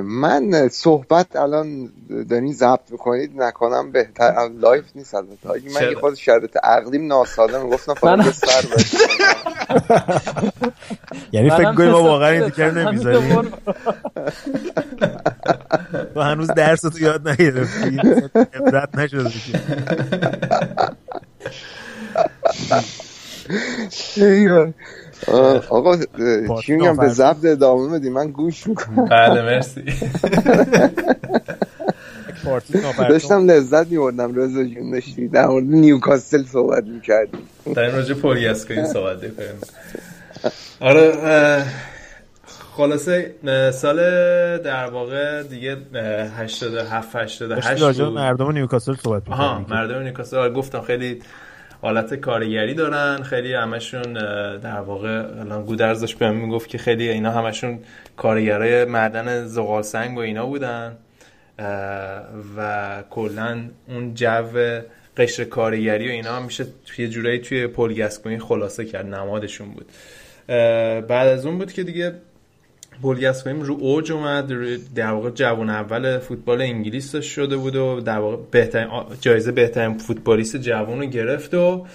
من صحبت الان دارین ضبط می‌کنید نکنم بهتر. لایف نیست البته. اگه من یه خود شرط عقلیم ناسالم گفتم فقط سر یعنی فکر کنی ما واقعا این دیگر نمی‌ذاریم؟ و هنوز درس تو یاد نگرفتی عبرت نشده آقا چی میگم به ضبط ادامه بدی من گوش می‌کنم. بله مرسی. داشتم لذت میبردم رضا جون داشتی در مورد نیوکاسل صحبت می‌کردی. در این راجع پولیاسکوین صحبت کنیم آره خلاصه سال در واقع دیگه 87 88 راجع مردم نیوکاسل صحبت می‌کنیم مردم نیوکاسل. آره، گفتم خیلی حالت کارگری دارن. خیلی همشون در واقع الان گودرز داشت بهم می‌گفت که خیلی اینا همشون کارگرای معدن زغال سنگ و اینا بودن. و کلا اون جو قشر کارگری و اینا هم میشه توی جورایی توی پولگسکوین خلاصه کرد نمادشون بود. بعد از اون بود که دیگه بولگاسکویم رو اوج اومد در واقع جوان اول فوتبال انگلیس شده بود و در واقع بهترین جایزه بهترین فوتبالیست جوان رو گرفت و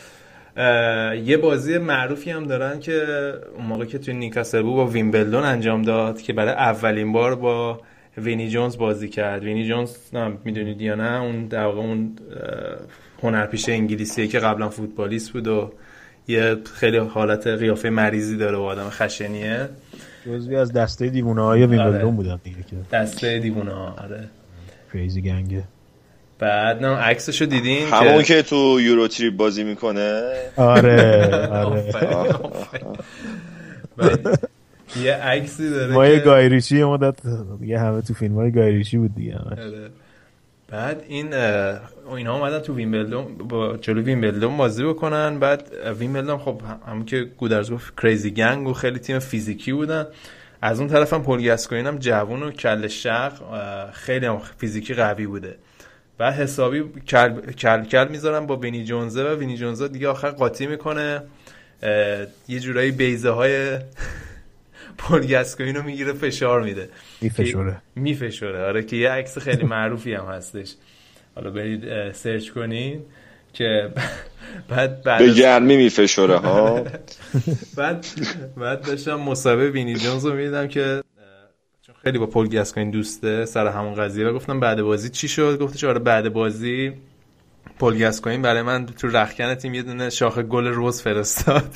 یه بازی معروفی هم دارن که اون موقع که توی نیکاسل با ویمبلدون انجام داد که برای اولین بار با وینی جونز بازی کرد. وینی جونز می‌دونید یا نه اون در واقع اون هنرپیشه انگلیسیه که قبلا فوتبالیست بود و یه خیلی حالت قیافه مریضی داره و آدم خشنیه. جزوی از دسته دیوونه های ویمبلدون آره. بودن دیگه که دسته دیوونه ها آره کریزی گنگه بعد نه عکسشو دیدین همون که تو یورو تریپ بازی می‌کنه آره آره یه عکسی داره ما یه گایریچی مدت دیگه همه تو فیلم های گایریچی بود دیگه همه. آره. بعد این اینا اومدن تو ویمبلدون با جلو ویمبلدون بازی بکنن. بعد ویمبلدون خب همون که گودرز گفت کریزی گنگ و خیلی تیم فیزیکی بودن. از اون طرف هم پل گاسکوین هم جوون و کله شق خیلی هم فیزیکی قوی بوده. و حسابی کل کل, کل می‌ذارن با وینی جونز و وینی جونز دیگه آخر قاطی می‌کنه. یه جورایی بیضه های پل گاسکوین رو می‌گیره فشار میده. میفشوره. میفشوره. آره که یه عکس خیلی معروفی هم هستش. حالا برید سرچ کنین که بعد بعد به گرمی میفشوره ها؟ بعد بعد داشتم مسابقه وینی جونز رو می‌دیدم که چون خیلی با پول گاسکوین دوسته سر همون قضیه و گفتم بعد بازی چی شد؟ گفتش آره بعد بازی پول گاسکوین برای من تو رخکن تیم یه دونه شاخه گل روز فرستاد.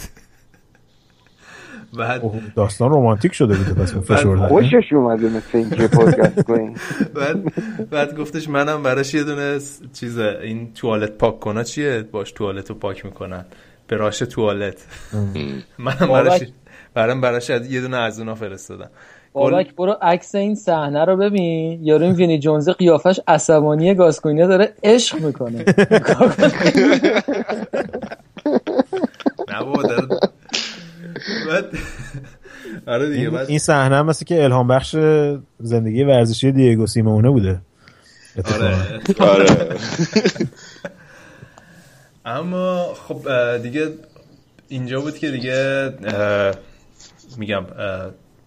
بعد داستان رومانتیک شده بوده پس فشردن خوشش اومده مثل اینکه پادکست کنین بعد بعد گفتش منم براش یه دونه چیز این توالت پاک کنا چیه؟ باش توالت رو پاک می‌کنن. براش توالت. منم براش برام براش یه دونه از اونا فرستادم. بابک برو عکس این صحنه رو ببین. یارو این وینی جونز قیافش عصبانی گاسکوینیا داره عشق می‌کنه. نه بابا داره آره دیگه بعد این صحنه هم مثل که الهام بخش زندگی ورزشی دیگو سیمونه بوده. آره. آره. اما خب دیگه اینجا بود که دیگه میگم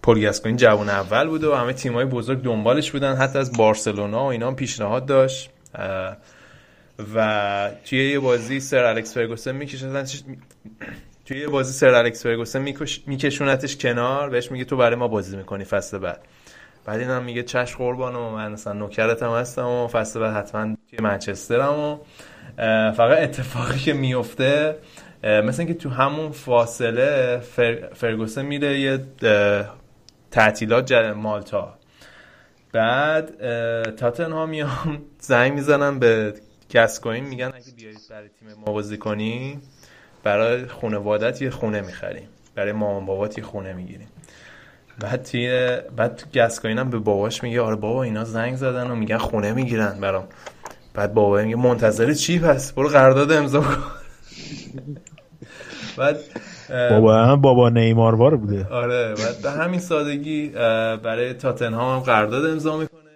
پول گاسکوین جوان اول بود و همه تیمای بزرگ دنبالش بودن حتی از بارسلونا و اینا هم پیشنهاد داشت. و توی یه بازی سر الکس فرگوسن می‌کشن توی یه بازی سر الکس فرگوسن میکشونتش کنار بهش میگه تو برای ما بازی می‌کنی فصل بعد. بعد اینم میگه چش قربان و من مثلا نوکرتم هستم و فصل بعد حتما توی منچسترم و فقط اتفاقی که میفته مثلا که تو همون فاصله فرگوسن میره یه تعطیلات مالتا. بعد تاتنهام میام زنگ می‌زنن به گسکوین میگن اگه بیارید برای تیم ما بازی کنی. برای خانوادت یه خونه می‌خریم. برای مامان بابات یه خونه می‌گیریم. بعد توی بعد گسکوین هم به باباش میگه آره بابا اینا زنگ زدن و میگن خونه می‌گیرن برام. بعد بابا میگه منتظر چی پس؟ برو قرارداد امضا کن. بعد بابا هم بابا نیماروار بوده. آره بعد به همین سادگی برای تاتنهام هم قرارداد امضا می‌کنه.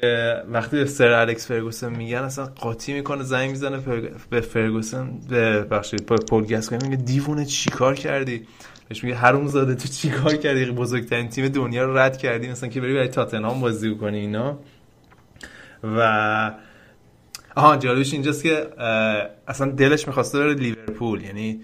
که وقتی سر الکس فرگوسن میگن اصلا قاطی می‌کنه زنگ می‌زنه به فرگوسن به بخشید پول گاسکوین میگه دیوونه چیکار کردی؟ بهش میگه هروم زاده تو چیکار کردی؟ بزرگترین تیم دنیا رو رد کردی مثلا که بری برای تاتنهام بازی کنی اینا. و آها جالبش اینجاست که اصلا دلش می‌خواسته بره لیورپول یعنی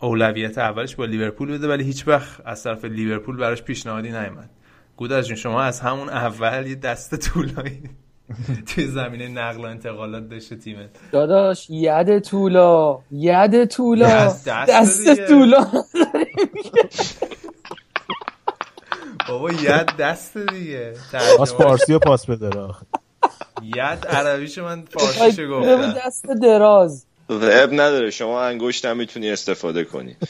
اولویت اولش با لیورپول بوده ولی هیچ وقت از طرف لیورپول براش پیشنهادی نیومد. گودرز جون شما از همون اول یه دست طولایی توی زمینه نقل و انتقالات داشته تیمت. داداش ید طولا ید طولا. دست, دست طولا بابا ید دست دیگه. پاس فارسی و پاس بده ید عربیشو من فارسیشو گفتم. دست دراز. اب نداره شما انگشت هم می‌تونی استفاده کنی.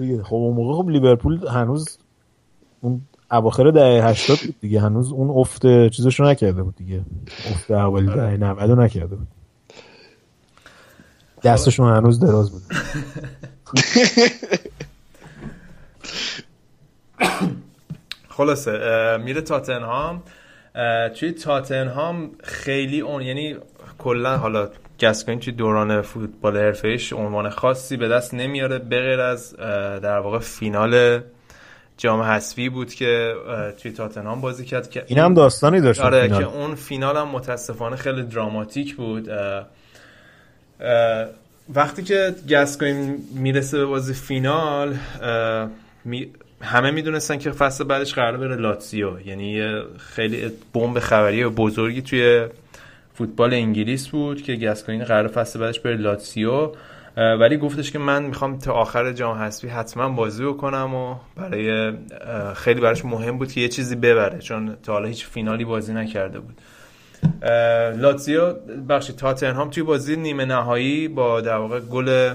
دیگه. خب اون موقع خب لیورپول هنوز اون اواخر دهه 80 بود دیگه. هنوز اون افت چیزشو نکرده بود دیگه. افت اولی دهه 90 نکرده بود. دستشون هنوز دراز بود. خلاصه میره تاتنهام. توی تاتنهام خیلی اون یعنی کلا حالا گسکوین توی دوران فوتبال حرفه‌ایش عنوان خاصی به دست نمیاره بغیر از در واقع فینال جام حذفی بود که توی تاتنهام بازی کرد که این هم داستانی داشت آره فینال. که اون فینال هم متاسفانه خیلی دراماتیک بود وقتی که گسکوین می‌رسه به بازی فینال می همه می‌دونستن که فصل بعدش قرار بره لاتزیو یعنی خیلی بمب خبری بزرگی توی فوتبال انگلیس بود که گسکوین قرار فصل بعدش بره لاتسیو. ولی گفتش که من می‌خوام تا آخر جام حذفی حتما بازی بکنم و برای خیلی براش مهم بود که یه چیزی ببره چون تا حالا هیچ فینالی بازی نکرده بود. لاتزیو بخشی تاتنهام توی بازی نیمه نهایی با در واقع گل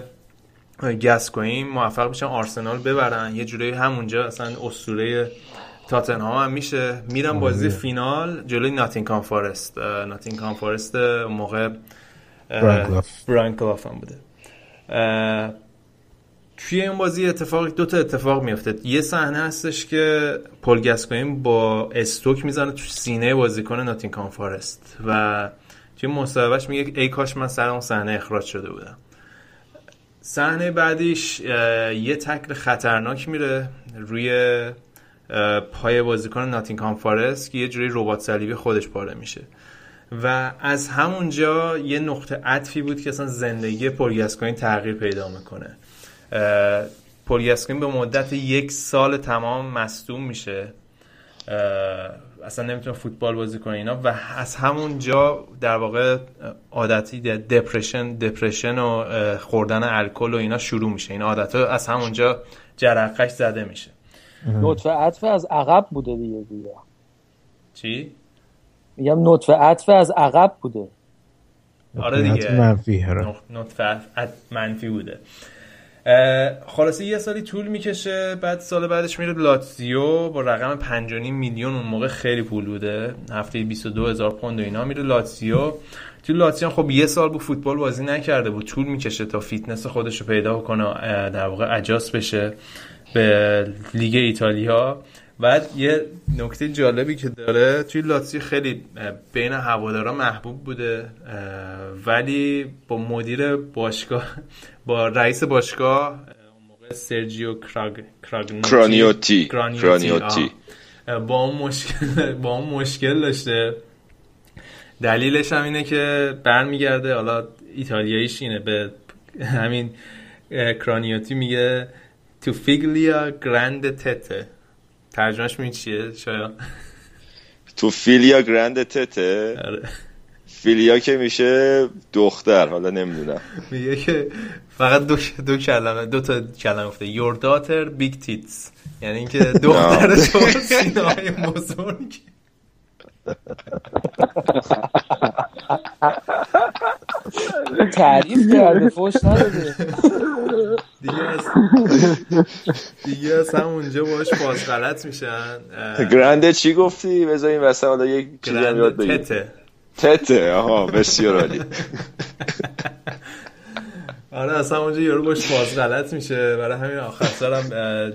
گسکوین موفق میشن آرسنال ببرن. یه جوری همونجا اصلا اسطوره تاتنهام هم میشه. بازی آره. فینال جلوی ناتینگهام فارست ناتینگهام فارست موقع برانکلاف هم بوده. توی این بازی اتفاق دو تا اتفاق میفته یه صحنه هستش که پل گسکوین با استوک می‌زنه تو سینه بازیکن ناتینگهام فارست و توی مصاحبهش میگه ای کاش من سر اون صحنه اخراج شده بودم. صحنه بعدیش یه تکل خطرناک میره روی پای بازیکن ناتینگهام فارست که یه جوری ربات صلیبی خودش پاره میشه. و از همونجا یه نقطه عطفی بود که اصلا زندگی پولگاسکوین تغییر پیدا می‌کنه. پولگاسکوین به مدت یک سال تمام مصدوم میشه. اصلا نمی‌تونه فوتبال بازی کنه اینا. و از همون جا در واقع عادتی دپرشن دپرشن و خوردن الکل و اینا شروع میشه. این عادت از همونجا جرقش زده میشه. نطفه عطف از عقب بوده دیگه دیگه. چی؟ میگم نطفه عطف از عقب بوده. آره دیگه. منفی نطفه منفی بوده. خلاصه یه سالی طول می‌کشه بعد سال بعدش میره لاتزیو با رقم 5.5 میلیون اون موقع خیلی پول بوده. هفته 22 هزار پوند و اینا میره لاتزیو. تو لاتزیو خب یه سال بود فوتبال بازی نکرده بود. طول می‌کشه تا فیتنس خودش رو پیدا کنه در واقع اجاس بشه. به لیگ ایتالیا. بعد یه نکته جالبی که داره توی لاتزیو خیلی بین هوادارا محبوب بوده ولی با مدیر باشگاه با رئیس باشگاه اون موقع سرجیو کراگ کرانیوتی. کرانیوتی با اون مشکل با اون مشکل داشته. دلیلش هم اینه که برمیگرده حالا ایتالیاییش اینه به همین کرانیوتی میگه تو فیگلیا گرند تته. ترجمهش می چیه؟ شاید. تو فیلیا گرند تته. آره. فیلیا که میشه دختر حالا نمی‌دونم. میگه که فقط دو, دو کلمه دو تا کلمه گفته. Your daughter big tits. یعنی اینکه دختر تو سینه های بزرگ. تعریف کرده فوش نداده. دیگه از دیگه از همونجا باش باز غلط میشن گرنده چی گفتی؟ بذار این وسط حالا یک چیزی هم یاد بگیم تته. تته آها بسیار عالی. آره اصلا اونجا یارو باش باز غلط میشه. برای همین آخر سرم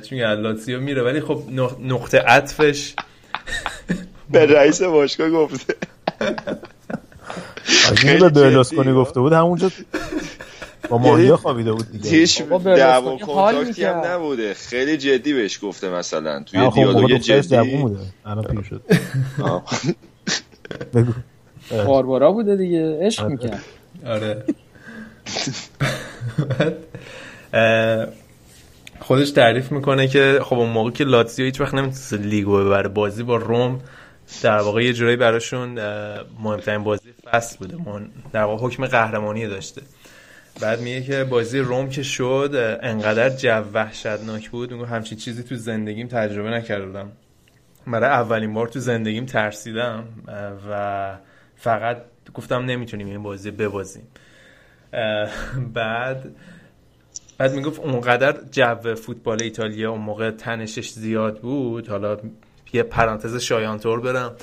چون لاتزیو میره. ولی خب نقطه عطفش به رئیس باشگاه گفته. خیلی به کنی گفته بود همونجا با ماهیا خوابیده بود دیگه. هیچ دعوا کنتاکتی هم نبوده. خیلی جدی بهش گفته مثلا. توی دیالوگ جدی. بوده. الان پیر شد. بگو. باربارا بوده دیگه. عشق آره. می‌کرد. آره. خودش تعریف می‌کنه که خب اون موقع که لاتزیو هیچ وقت نمی‌تونست لیگو ببره. بازی با روم در واقع یه جورایی براشون مهمترین بازی فصل بوده. در واقع حکم قهرمانی داشته. بعد میگه که بازی روم که شد انقدر جو وحشتناک بود. میگه همچین چیزی تو زندگیم تجربه نکردم. برای اولین بار تو زندگیم ترسیدم و فقط گفتم نمی‌تونیم این بازی ببازیم. بعد بعد می‌گفت اونقدر جو فوتبال ایتالیا اون موقع تنشش زیاد بود. حالا یه پرانتز شایانتور برم.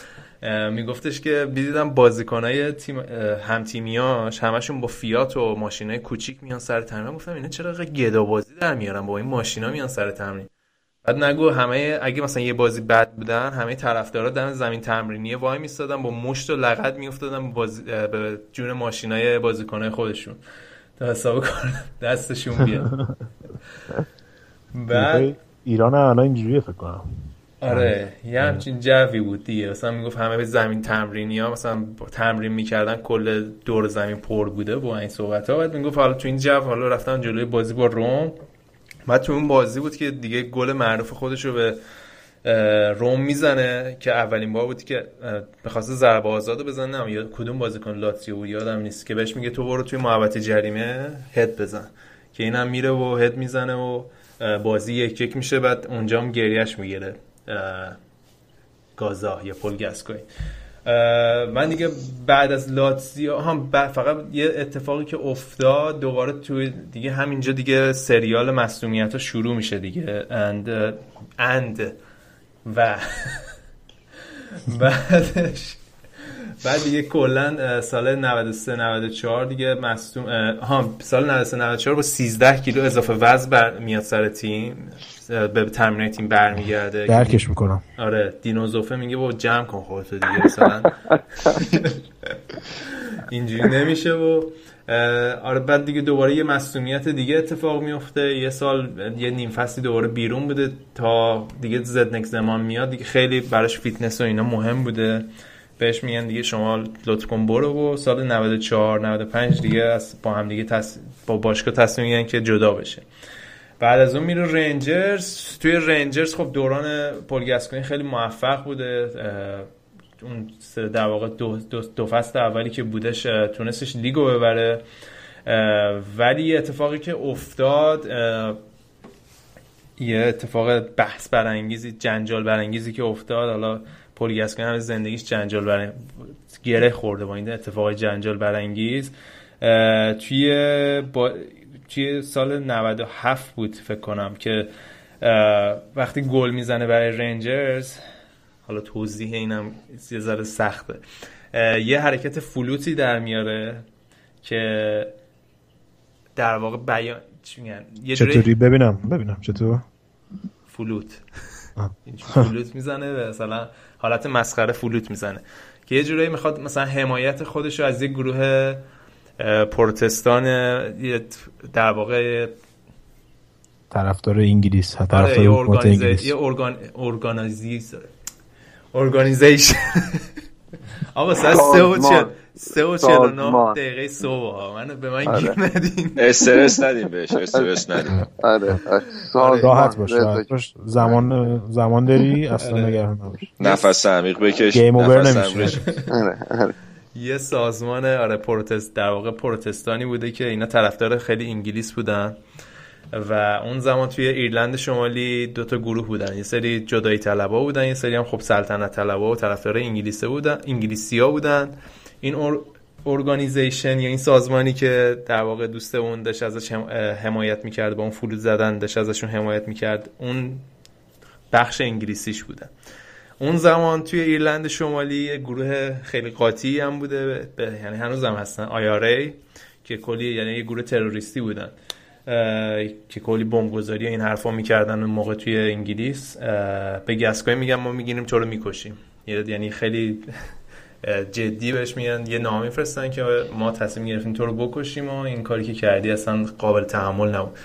میگفتش که دیدم بازیکنای تیم هم تیمیاش همشون با فیات و ماشینای کوچیک میان سر تمرین. گفتم اینا چرا گدا بازی در میارن؟ با این ماشینا میان سر تمرین. بعد نگو همه اگه مثلا یه بازی بد بودن همه طرفدارا دم زمین تمرینی وای میستادن با مشت و لغت میافتادن بازی... به جون ماشینای بازیکنای خودشون. تا حساب کنن دستشون بیاد. بعد ایران الان اینجوریه فکر کنم. آره یه همچین جوی بود دیگه. مثلا می‌گفت همه به زمین تمرینی ها مثلا تمرین می‌کردن کل دور زمین پر بوده با این صحبت ها بعد می‌گفت حالا تو این جو حالا رفتن جلوی بازی با روم. بعد تو اون بازی بود که دیگه گل معروف خودش رو به روم می‌زنه که اولین بار بود که می‌خواسته ضربه آزادو بزنه. یا کدوم بازیکن لاتزیو بود یادم نیست که. بهش میگه تو برو توی محوطه جریمه هد بزن. که اینم میره و هد می‌زنه و بازی یک یک میشه. بعد اونجا هم گریش می‌گیره. گازا یا پل گسکوی من دیگه بعد از لاتزیو هم فقط یه اتفاقی که افتاد دوباره توی دیگه همینجا دیگه سریال مصومیت ها شروع میشه دیگه. اند اند و بعدش بعد دیگه کلا سال 93 94 دیگه مصدوم ها سال 93 94 با 13 کیلو اضافه وزن بر میاد سر تیم به تمرین تیم برمیگرده. درکش می‌کنم. آره دینوزوفه میگه با جمع کن خودتو دیگه مثلا. اینجوری نمیشه و آره بعد دیگه دوباره یه مصومیت دیگه اتفاق میفته. یه سال یه نیم فصلی دوباره بیرون بوده تا دیگه زیدان زمان میاد. دیگه خیلی براش فیتنس و اینا مهم بوده. بهش میگن دیگه شما لطف برو و سال 94 95 دیگه از با هم دیگه تص... با باشگاه تصمیم میگن که جدا بشه. بعد از اون میره رنجرز توی رنجرز خب دوران پولگاسکونی خیلی موفق بوده. اون در واقع دو, دو, دو فصل اولی که بودش تونستش لیگو ببره. ولی اتفاقی که افتاد یه اتفاق بحث برانگیزی جنجال برانگیزی که افتاد. حالا پولیگاسکن هم زندگیش جنجال برای گره خورده با این اتفاق جنجال برانگیز. توی با توی سال 97 بود فکر کنم که وقتی گل می‌زنه برای رنجرز حالا توضیح اینم یه ذره سخته. یه حرکت فلوتی در میاره که در واقع بیان چی میگن؟ چطوری؟ ببینم ببینم چطور؟ فلوت. فلوت می‌زنه مثلا حالت مسخره فلوت می‌زنه. که یه جورایی می‌خواد مثلا حمایت خودش رو از یک گروه پروتستان در واقع طرفدار انگلیس طرفدار آره یه ارگان organization آقا سه و سه و نه دقیقه صبح. من به من گیر آره. ندین. استرس ندیم بهش استرس ندیم. آره. راحت باش راحت باش. زمان زمان داری اصلا آره. نگران نباش. نفس عمیق بکش game over نمیشه. آره، یه سازمان آره protest در واقع پروتستانی بوده که اینا طرفدار خیلی انگلیس بودن و اون زمان توی ایرلند شمالی دو تا گروه بودن. یه سری جدایی طلبا بودن یه سری هم خب سلطنت طلبا و طرفدار انگلیسی بودن انگلیسیا بودن. این. ارگانیزیشن یا این سازمانی که در واقع دوست اون داشت ازش حمایت می‌کرد با اون فرود زدن داشت ازشون حمایت می‌کرد اون بخش انگلیسیش بودن اون زمان توی ایرلند شمالی گروه خیلی قاطی هم بوده یعنی هنوز هم هستن آیاره که کلی یعنی یه گروه تروریستی بودن. که کلی بمبگذاری این حرفا می‌کردن اون موقع توی انگلیس. به گسکای میگن ما می‌گیریم رو می‌کشیم. یعنی خیلی جدی بهش میگن یه نامه فرستن که ما تصمیم گرفتیم تو رو بکشیم و این کاری که کردی اصلا قابل تحمل نبود.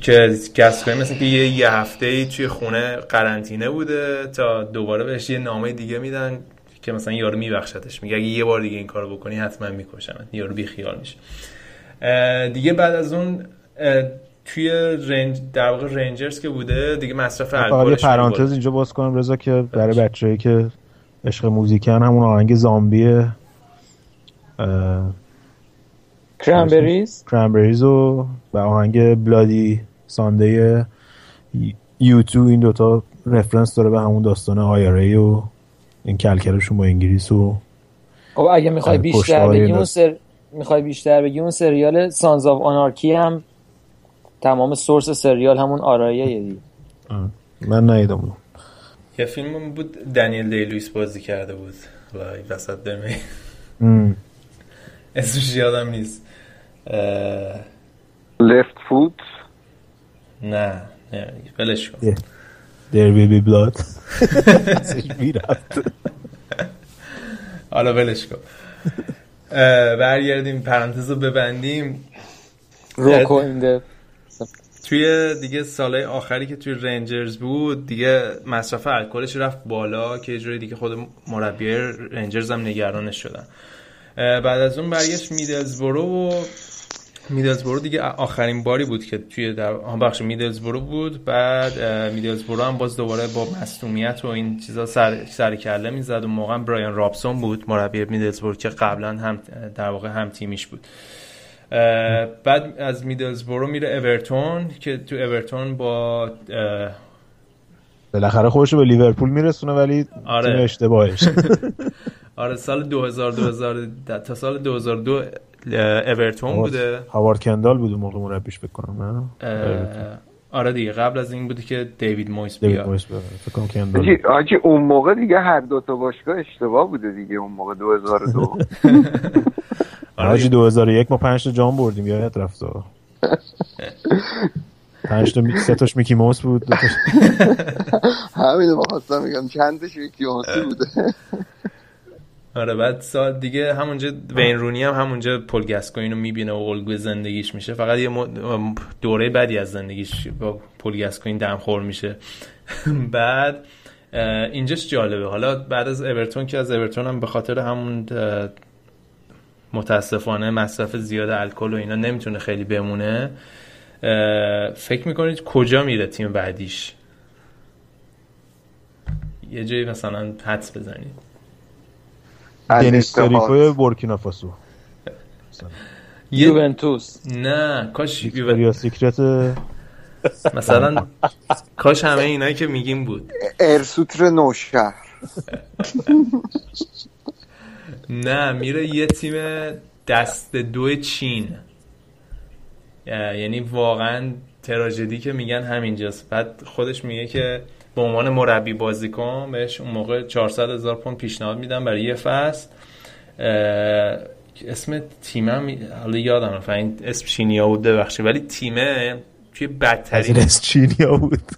که گسکای مثل که یه, یه هفته ای توی خونه قرنطینه بوده تا دوباره بهش یه نامه دیگه میدن که مثلا یارو میبخشتش. میگه اگه یه بار دیگه این کارو بکنی حتما می‌کشم یارو بی خیال میشه دیگه بعد از اون توی رنج در واقع رنجرز که بوده دیگه مصرف الکل پرانتز اینجا باز کنم رضا که برای بچه‌ای که عشق موزیکن همون آهنگ Zombie Cranberries Cranberries و و آهنگ Bloody Sunday یوتو این دوتا reference داره به همون داستان IRA ئه و این کلکلشون با انگلیس و خب اگه می‌خوای بیشتر بگی اون سر می‌خوای بیشتر بگی اون سریال Sons of Anarchy هم تمام سورس سریال همون آرایه دی من نیدم یه فیلم بود دنیل دی لویس بازی کرده بود. وای وسط دمی اسمش یادم نیست. لفت فوت نه نه بلش کن. There will be blood. حالا بلش کن. برگردیم پرانتز رو ببندیم. روکو توی دیگه سالهای آخری که توی رنجرز بود دیگه مصرف الکلش رفت بالا که جوری دیگه خود مربی رنجرز هم نگرانش شدن. بعد از اون برگشت میدلزبرو و میدلزبرو دیگه آخرین باری بود که توی در بخش میدلزبرو بود. بعد میدلزبرو هم باز دوباره با مصونیت و این چیزا سر, سر کله می‌زد. و موقع برایان رابسون بود مربی میدلزبرو که قبلا هم در واقع هم تیمیش بود. بعد از میدلزبورو میره اورتون که تو اورتون با بالاخره خودشو به لیورپول میرسونه ولی آره. تیم اشتباهش. آره سال 2000 2000 تا سال 2002 اورتون بوده. هاوارد کندال بود اون موقع مربیش بکنم آره دیگه قبل از این بودی که دیوید مویس بیاد. دیوید مویس فکر کنم آجی اون موقع دیگه هر دو تا باشگاه اشتباه بوده دیگه اون موقع 2002 آجی 2001 ما 5 تا جام بردیم یادت رفت پنج تا سه تاش میکی موس بود دو تاش همین رو خواستم میگم چندش میکی موسی بوده؟ آره بعد سال دیگه همونجا وین رونی هم همونجا پل گاسکوینو می‌بینه و الگوی زندگیش میشه. فقط یه دوره بعدی از زندگیش با پل گاسکوین دمخور میشه. بعد اینجاش جالبه. حالا بعد از اورتون که از اورتون هم به خاطر همون متاسفانه مصرف زیاد الکل و اینا نمی‌تونه خیلی بمونه. فکر می‌کنید کجا میره تیم بعدیش؟ یه جایی مثلا حدس بزنید. دنیس تریکو بورکینافاسو یوونتوس. نه کاش یا سیکرت مثلا کاش همه اینایی که میگیم بود. ارسوتر نوشهر نه میره یه تیم دست دو چین. یعنی واقعا تراژدی که میگن همینجاست. بعد خودش میگه که به عنوان مربی بازیکن بهش اون موقع 400 هزار پوند پیشنهاد میدم برای یه فصل. اسم تیمم حالا یادم رفت. این اسم چینیا بود ببخشید. ولی تیمه توی بدترین اسم چینیا بود.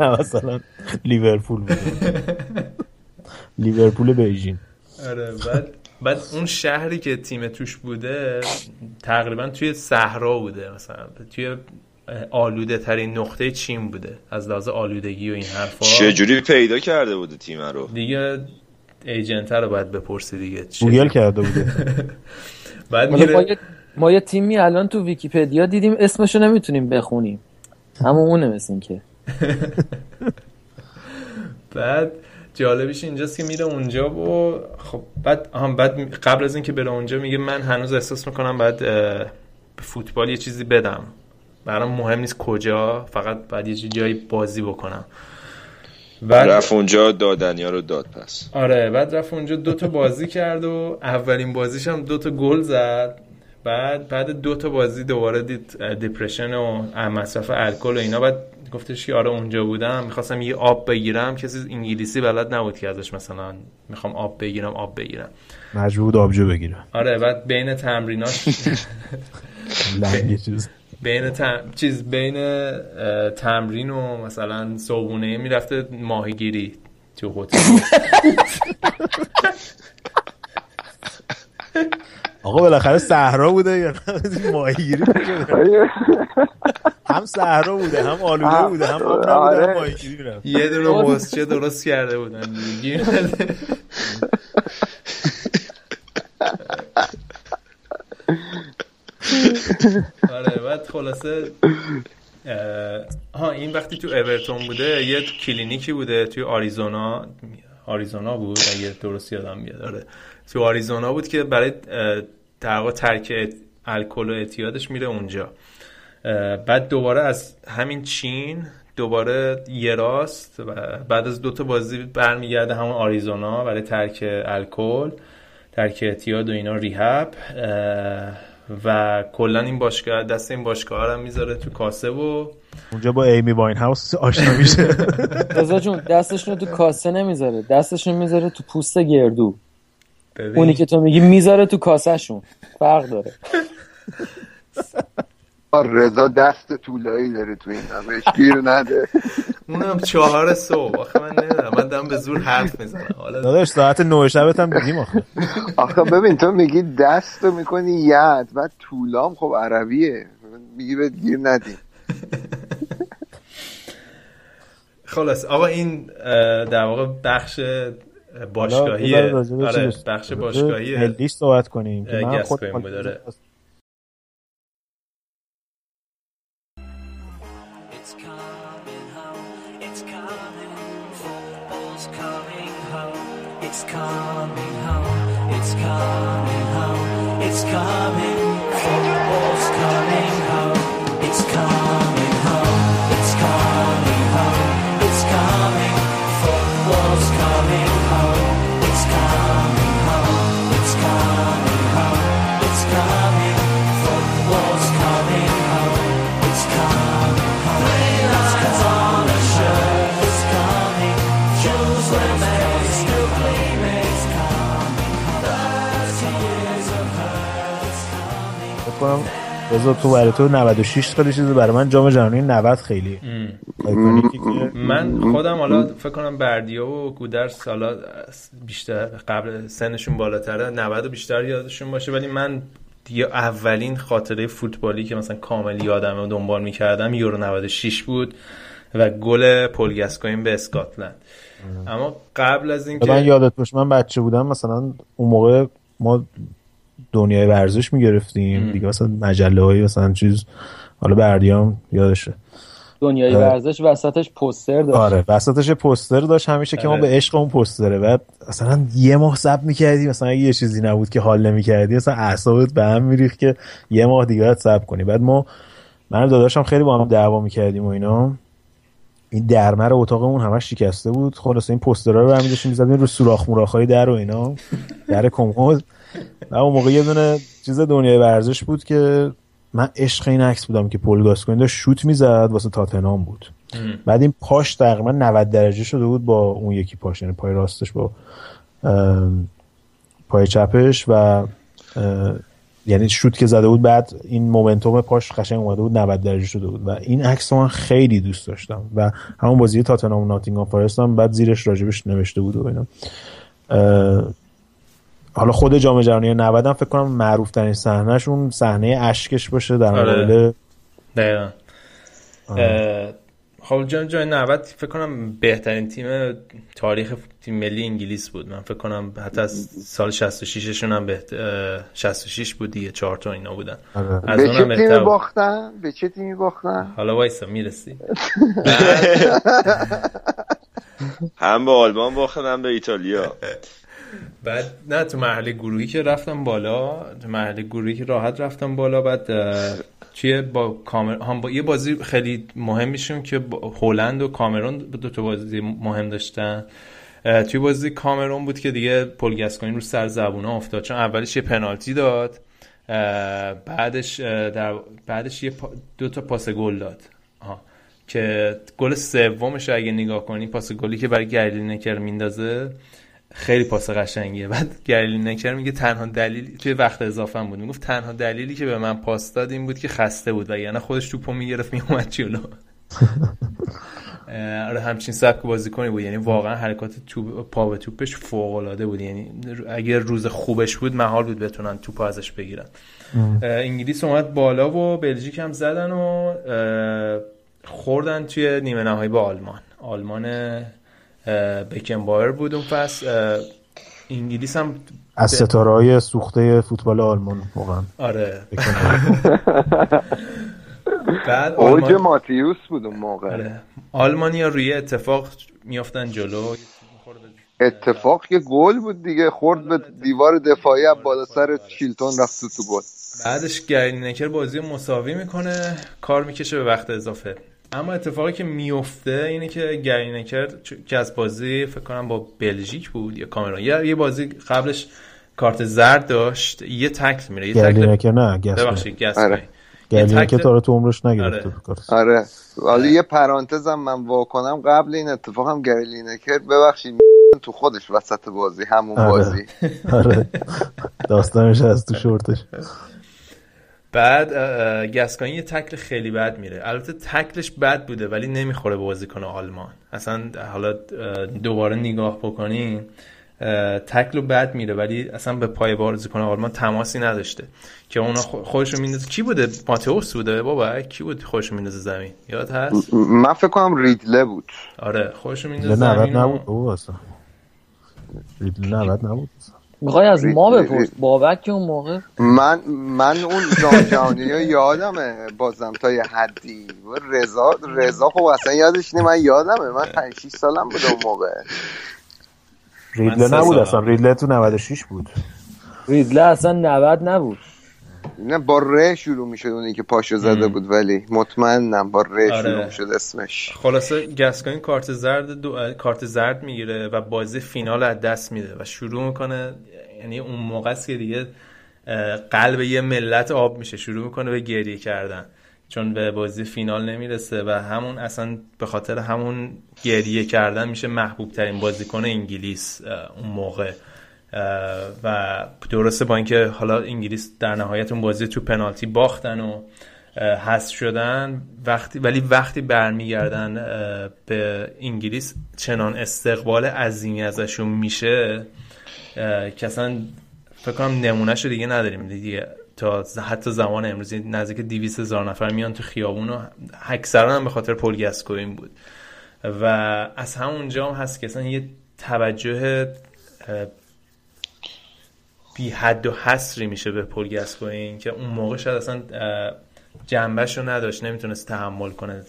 نه مثلا لیورپول بود. لیورپول بیجین آره بعد بعد اون شهری که تیم توش بوده تقریبا توی صحرا بوده مثلا. توی آلوده ترین نقطه چین بوده. از لحاظ آلودگی و این حرفا. چجوری پیدا کرده بوده تیم رو؟ دیگه agent رو باید بپرسی دیگه. گوگل کرده بوده. بعد میره... ما یه تیمی الان تو ویکیپدیا دیدیم اسمشو نمی‌تونیم بخونیم. همون اونه مثل که بعد جالبیش اینجاست که میره اونجا و خب بعد هم بعد قبل از اینکه بره اونجا میگه من هنوز احساس می‌کنم بعد به فوتبال یه چیزی بدم. برام مهم نیست کجا فقط بعد یه جایی بازی بکنم. بعد رفت اونجا دادنیا رو داد پس. آره بعد رفت اونجا دو تا بازی کرد و اولین بازیش هم دو تا گل زد. بعد بعد دو تا بازی دوباره دید دیپرشن و مصرف الکل و اینا. بعد گفتش که آره اونجا بودم می‌خواستم یه آب بگیرم. کسی انگلیسی بلد نبود که ازش مثلا می‌خوام آب بگیرم آب بگیرم. مجبور آبجو بگیرم. آره بعد بین تمریناش بین چیز. بین تمرین و مثلا صبحونه می‌رفته ماهیگیری تو هتل. آقا بالاخره صحرا بوده. یا ماهیگیری هم صحرا بوده هم آلوده بوده هم آب نبوده هم آره. ماهیگیری یه دونه مسچه درست کرده بودن آره بعد خلاصه ها این وقتی تو اورتون بوده یه کلینیکی بوده توی آریزونا. آریزونا بود؟ اگه درست یادم بیاد. آره. تو آریزونا بود که برای در ترک الکل و اعتیادش میره اونجا. بعد دوباره از همین چین دوباره یه راست و بعد از دوتا بازی برمیگرده همون آریزونا برای ترک الکل ترک اعتیاد و اینا ریهب. و کلا این باشگاه دست این باشگاه هم می‌ذاره تو کاسه و اونجا با ایمی واین هاوس آشنا میشه. رضا جون دستشون تو کاسه نمی‌ذاره. دستشون می‌ذاره تو پوست گردو. ببین. اونی که تو میگی می‌ذاره تو کاسهشون. فرق داره. رضا دست طولایی داره تو این همش گیر نده. اونم چهار صبح. آخه من نمی‌دونم من دارم به زور حرف می‌زنم. حالا داداش ساعت 9 شبت هم دیدیم آخه. آخه ببین تو میگی دست رو می‌کنی ید بعد طولام خب عربیه. میگی بهت گیر ندی خلاص آقا این در واقع بخش باشگاهی آره بخش باشگاهی هلیش صحبت کنیم که من خود داره It's coming home, it's coming. Home. بذار تو برای تو 96 خیلی چیزه برای من جام جهانی 90 خیلی من خودم حالا فکر کنم بردیا و گودرس حالا بیشتر قبل سنشون بالاتره 90 بیشتر یادشون باشه ولی من دیگه اولین خاطره فوتبالی که مثلا کامل یادم و دنبال می‌کردم یورو 96 بود و گل پل گاسکوین به اسکاتلند. اما قبل از اینکه من یادت باشه من بچه بودم مثلا اون موقع ما دنیای ورزش می‌گرفتیم. دیگه مثلا مجله های مثلا چیز حالا بردیام یادشه. دنیای ورزش وسطش پوستر داشت. آره وسطش پوستر داشت همیشه که ما به عشق اون پوستره. بعد مثلا یه ماه سب می‌کردی مثلا اگه یه چیزی نبود که حال نمی‌کردی مثلا اعصابت به هم میریخت که یه ماه دیگه باید سب کنی. بعد ما من داداشم خیلی با هم دعوا می‌کردیم و اینا. این درمر اتاقمون همش شکسته بود. خلاص این پوسترها رو برمی داشتیم می‌زدیم رو سوراخ موراخای در و اینا. در کمد. و اون موقع یه دونه چیز دنیای ورزش بود که من عشق این عکس بودم که پول گاسکوین داشت شوت می‌زد واسه تاتنام بود. بعد این پاش تقریبا 90 درجه شده بود با اون یکی پاش یعنی پای راستش با پای چپش و یعنی شوت که زده بود بعد این مومنتوم پاش قشنگ اومده بود 90 درجه شده بود. و این عکس من خیلی دوست داشتم و همون بازی تاتنهام و ناتینگهام فارست هم بعد زیرش راجبش نوشته بود و اینا. حالا خود جام جهانی 90 هم فکر کنم معروف ترین صحنهش اون صحنه اشکش باشه در مقابل آره. خب جام جهانی 90 فکر کنم بهترین تیم تاریخ تیم ملی انگلیس بود. من فکر کنم حتی از سال 66 شون هم بهت... 66 بود دیگه چهار تا اینا بودن. از به چه تیمی باختن؟ به چه تیمی باختن؟ حالا وایسا می‌رسی. هم به آلمان باختن هم به ایتالیا. بعد نه تو مرحله گروهی که رفتم بالا تو مرحله گروهی که راحت رفتم بالا. بعد توی با کامر هم با یه بازی خیلی مهم میشون که هلند و کامرون دو تا بازی مهم داشتن. توی بازی کامرون بود که دیگه پل گاسکوین رو سر زبونه افتاد. چون اولش یه پنالتی داد. بعدش در بعدش یه دو تا پاس گل داد. آها. که گل سومش اگه نگاه کنی پاس گلی که برای گریلی نکر میندازه خیلی پاس قشنگیه. بعد گریلی نکر میگه تنها دلیل توی وقت اضافه بود. می‌گفت تنها دلیلی که به من پاس داد این بود که خسته بود. و یعنی خودش توپو می‌گرفت میومد جلو. آره همچین سبک بازی کنی بود. یعنی واقعا حرکات توپ پا به توپش فوق العاده بود. یعنی اگر روز خوبش بود محال بود بتونن توپ ازش بگیرن. انگلیس اومد بالا و بلژیک هم زدن و خوردن توی نیمه نهایی با آلمان. آلمان بکنبایر بود اون فصل. انگلیس هم از ستاره های سوخته فوتبال آلمان واقعا. آره. بعد اوج ماتیوس بود اون موقع. آره. آلمانیا روی اتفاق میافتن جلو. اتفاق یه گل بود دیگه خورد به دیوار دفاعی بالا سر شیلتون رفت تو گل. بعدش گری نکر بازی مساوی می‌کنه. کار می‌کشه به وقت اضافه. اما اتفاقی که میفته اینه که گری نکر که از بازی فکر کنم با بلژیک بود یا کامرون یا یه بازی قبلش کارت زرد داشت یه تکل میره یه تکل نکر نه ببخشید آره. گلی که تا تو عمرش نگرفته آره. آره. یه پرانتزم من واکنم قبل این اتفاق هم گری نکر ببخشید تو خودش وسط بازی همون آره. بازی. آره. داستانش از تو شورتش. بعد گسکانی یه تکل خیلی بد میره. البته تکلش بد بوده ولی نمی‌خوره به بازیکن آلمان. اصلا حالا دوباره نگاه بکنین تکل بد میره ولی اصلا به پای بازیکن آلمان تماسی نداشته. که اونا خودشو میندازه. کی بوده؟ ماتئوس بوده بابا؟ کی بود خودشو میندازه زمین؟ یاد هست؟ من فکر کنم ریدله بود. آره خودشو میندازه زمین نبود؟ او اصلا. ریدله نبود؟ می‌خوای از ما بپرس؟ بابک که اون موقع. من من اون جام جهانی یادمه. بازم تا یه حدی. رضا رضا خب اصلا یادش نی من یادمه. من 5 6 سالم بود اون موقع. ریدله نبود اصلا. ریدله تو 96 بود. ریدله اصلا 90 نبود. نه با ر شروع می‌شد اونی که پاشو زده بود ولی مطمئنم با ر آره. شروع می‌شد اسمش. خلاصه گسکوین کارت زرد دو... کارت زرد می‌گیره و بازی فینال از دست میده و شروع می‌کنه یعنی اون موقع است که دیگه قلب یه ملت آب میشه شروع می‌کنه به گریه کردن. چون به بازی فینال نمی‌رسه و همون اصلا به خاطر همون گریه کردن میشه محبوب ترین بازیکن انگلیس اون موقع. و درسته با اینکه حالا انگلیس در نهایت اون بازی تو پنالتی باختن و حذف شدن وقتی ولی وقتی برمیگردن به انگلیس چنان استقبال عظیمی ازشون میشه اصلا فکر کنم نمونهش رو دیگه نداریم. دیگه تا حتی زمان امروزی نزدیک 200 هزار نفر میان تو خیابون و اکثرا هم به خاطر پل گسکوین بود. و از همونجا هم هست که اصلا یه توجه بی حد و حصری میشه به پل گسکوین که اون موقع شاید اصلا جنبش رو نداشت نمی‌تونست تحمل کنه.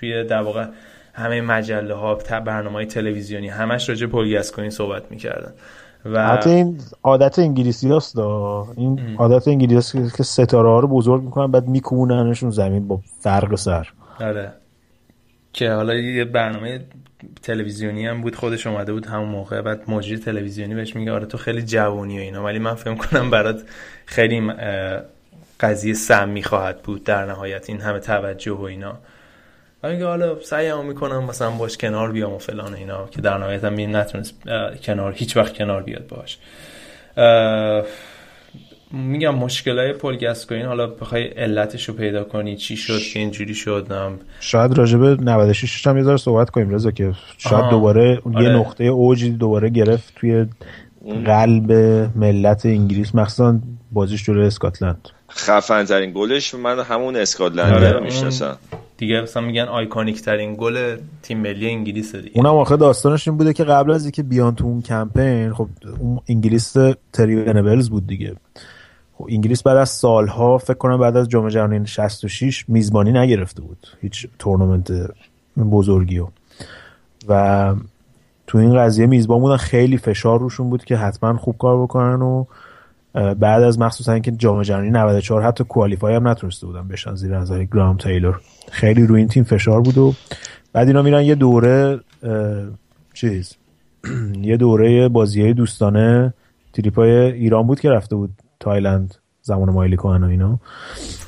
توی در واقع همه مجله ها برنامه های تلویزیونی همش راجع پل گسکوین صحبت می‌کردن. و حتی این عادت انگلیسی هست این ام. عادت انگلیسی که ستاره ها رو بزرگ می‌کنن بعد میکوننشون زمین با فرق سر. آره. که حالا یه برنامه تلویزیونی هم بود خودش اومده بود همون موقع بعد مجری تلویزیونی بهش میگه آره تو خیلی جوونی و اینا. ولی من فهم کنم برات خیلی قضیه سمی خواهد بود در نهایت این همه توجه و اینا. و میگه حالا سعیمو می‌کنم مثلا باش کنار بیام و فلان اینا که در نهایت هم نتونست کنار هیچ وقت کنار بیاد باش. میگم مشکلای پل گسکوین حالا بخوای علتش رو پیدا کنی چی شد که اینجوری شد شاید راجبه 96 هم یه صحبت کنیم رضا که شاید دوباره آره. یه نقطه اوجی دوباره گرفت توی قلب ملت انگلیس مخصوصا بازیش جلوی اسکاتلند. خفن ترین گلش من همون اسکاتلند آره. رو می‌شناسم. دیگه مثلا میگن iconic ترین گل تیم ملی انگلیس دیگه. اونم آخه داستانش این بوده که قبل از اینکه بیان تو اون کمپین خب اون انگلیس تیری بود دیگه. خب انگلیس بعد از سالها فکر کنم بعد از جام جهانی 66 میزبانی نگرفته بود هیچ تورنمنت بزرگی و و تو این قضیه میزبان بودن خیلی فشار روشون بود که حتما خوب کار بکنن و بعد از مخصوصا اینکه جام جهانی 94 حتی کوالیفای هم نتونسته بودن بشن زیر نظر گرام تیلور. خیلی روی این تیم فشار بود و بعد اینا میرن یه دوره چیز یه دوره بازی دوستانه تریپای ایران بود که رفته بود تایلند زمان مایلی کوهن و اینا.